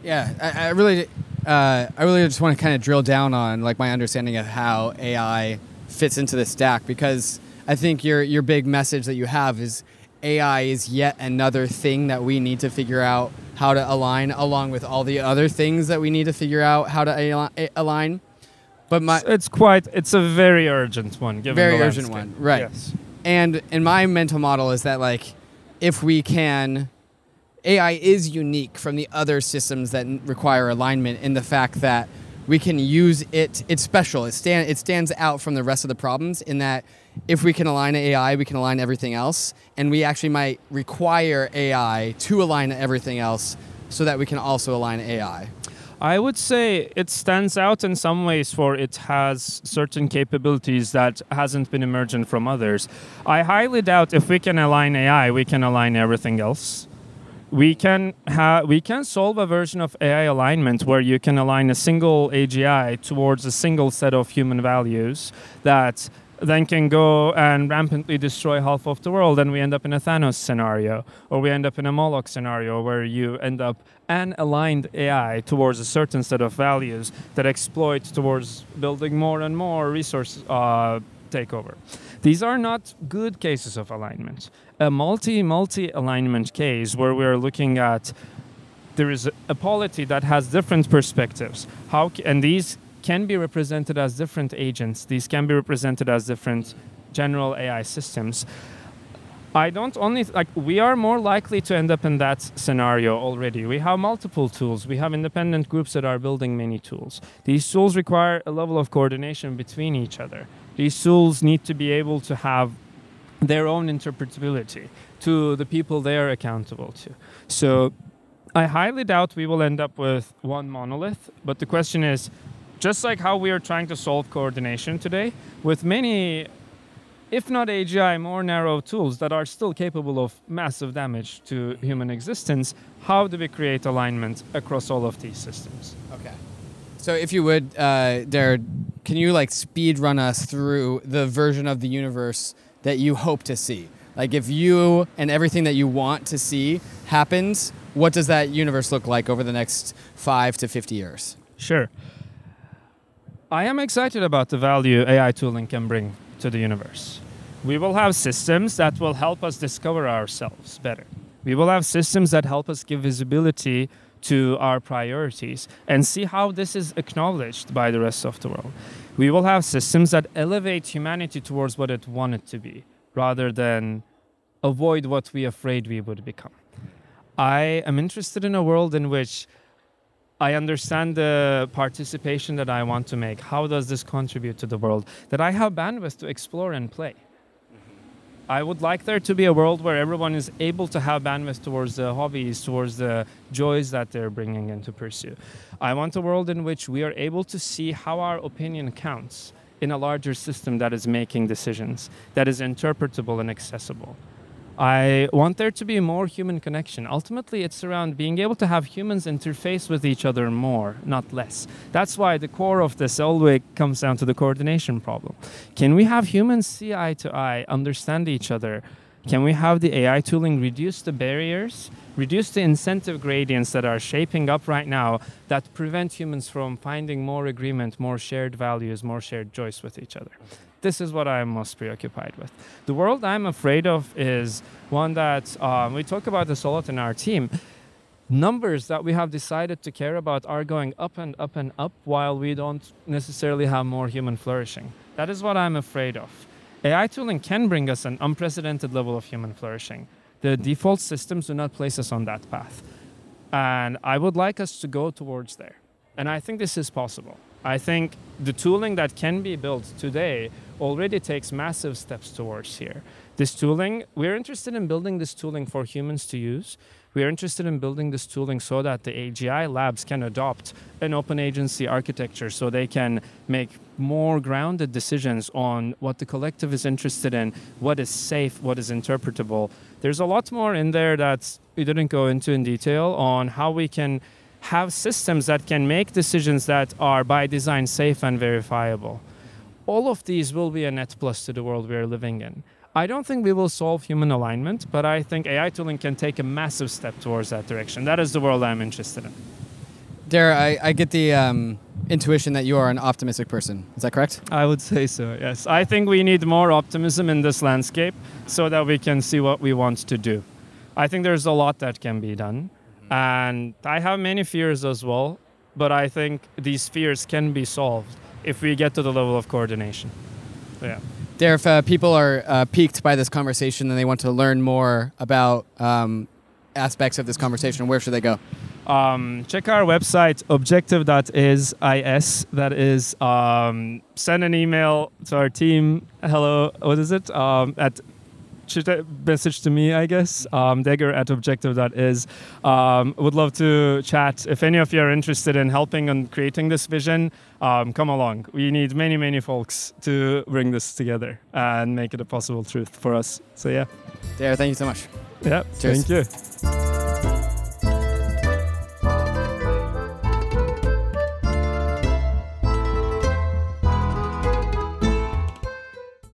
S2: Yeah, I, I really, uh, I really just want to kind of drill down on like my understanding of how AI fits into the stack because I think your your big message that you have is AI is yet another thing that we need to figure out how to align along with all the other things that we need to figure out how to al- align. But my
S4: It's quite, it's a very urgent one. Given
S2: Very urgent one, right.
S4: Yes.
S2: And in my mental model is that like if we can AI is unique from the other systems that require alignment in the fact that we can use it it's special it stand it stands out from the rest of the problems in that if we can align AI we can align everything else and we actually might require AI to align everything else so that we can also align AI
S4: I would say it stands out in some ways for it has certain capabilities that hasn't been emergent from others. I highly doubt if we can align AI, we can align everything else. We can ha- we can solve a version of AI alignment where you can align a single AGI towards a single set of human values that then can go and rampantly destroy half of the world, and we end up in a Thanos scenario, or we end up in a Moloch scenario where you end up an aligned AI towards a certain set of values that exploit towards building more and more resource uh, takeover. These are not good cases of alignment. A multi multi alignment case where we are looking at there is a polity that has different perspectives. How and these can be represented as different agents. These can be represented as different general AI systems. I don't only like we are more likely to end up in that scenario already. We have multiple tools. We have independent groups that are building many tools. These tools require a level of coordination between each other. These tools need to be able to have their own interpretability to the people they are accountable to. So I highly doubt we will end up with one monolith, but the question is just like how we are trying to solve coordination today with many if not AGI, more narrow tools that are still capable of massive damage to human existence, how do we create alignment across all of these systems?
S2: Okay. So if you would, uh, Deger, can you like speed run us through the version of the universe that you hope to see? Like if you and everything that you want to see happens, what does that universe look like over the next five to 50 years?
S4: Sure. I am excited about the value AI tooling can bring to the universe. We will have systems that will help us discover ourselves better. We will have systems that help us give visibility to our priorities and see how this is acknowledged by the rest of the world. We will have systems that elevate humanity towards what it wanted to be rather than avoid what we afraid we would become. I am interested in a world in which I understand the participation that I want to make. How does this contribute to the world? That I have bandwidth to explore and play. I would like there to be a world where everyone is able to have bandwidth towards the hobbies, towards the joys that they're bringing into pursue. I want a world in which we are able to see how our opinion counts in a larger system that is making decisions, that is interpretable and accessible. I want there to be more human connection. Ultimately, it's around being able to have humans interface with each other more, not less. That's why the core of this always comes down to the coordination problem. Can we have humans see eye to eye, understand each other? Can we have the AI tooling reduce the barriers, reduce the incentive gradients that are shaping up right now that prevent humans from finding more agreement, more shared values, more shared joys with each other? This is what I'm most preoccupied with. The world I'm afraid of is one that um, we talk about this a lot in our team. Numbers that we have decided to care about are going up and up and up while we don't necessarily have more human flourishing. That is what I'm afraid of. AI tooling can bring us an unprecedented level of human flourishing. The default systems do not place us on that path. And I would like us to go towards there. And I think this is possible. I think the tooling that can be built today already takes massive steps towards here. This tooling, we're interested in building this tooling for humans to use. We're interested in building this tooling so that the AGI labs can adopt an open agency architecture so they can make more grounded decisions on what the collective is interested in, what is safe, what is interpretable. There's a lot more in there that we didn't go into in detail on how we can have systems that can make decisions that are by design safe and verifiable. All of these will be a net plus to the world we are living in. I don't think we will solve human alignment, but I think AI tooling can take a massive step towards that direction. That is the world I'm interested in.
S2: Deger, I, I get the um, intuition that you are an optimistic person. Is that correct?
S4: I would say so, yes. I think we need more optimism in this landscape so that we can see what we want to do. I think there's a lot that can be done. And I have many fears as well, but I think these fears can be solved if we get to the level of coordination. Yeah.
S2: Deger, if uh, people are uh, piqued by this conversation and they want to learn more about um, aspects of this conversation, where should they go?
S4: Um, check our website, objective.is. That is, um, send an email to our team. Hello, what is it? Um, at message to me, I guess. Um, Deger at objective.is. Um, would love to chat. If any of you are interested in helping on creating this vision, um, come along. We need many, many folks to bring this together and make it a possible truth for us. So, yeah.
S2: Deger, thank you so much.
S4: Yeah.
S2: Cheers.
S4: Thank you.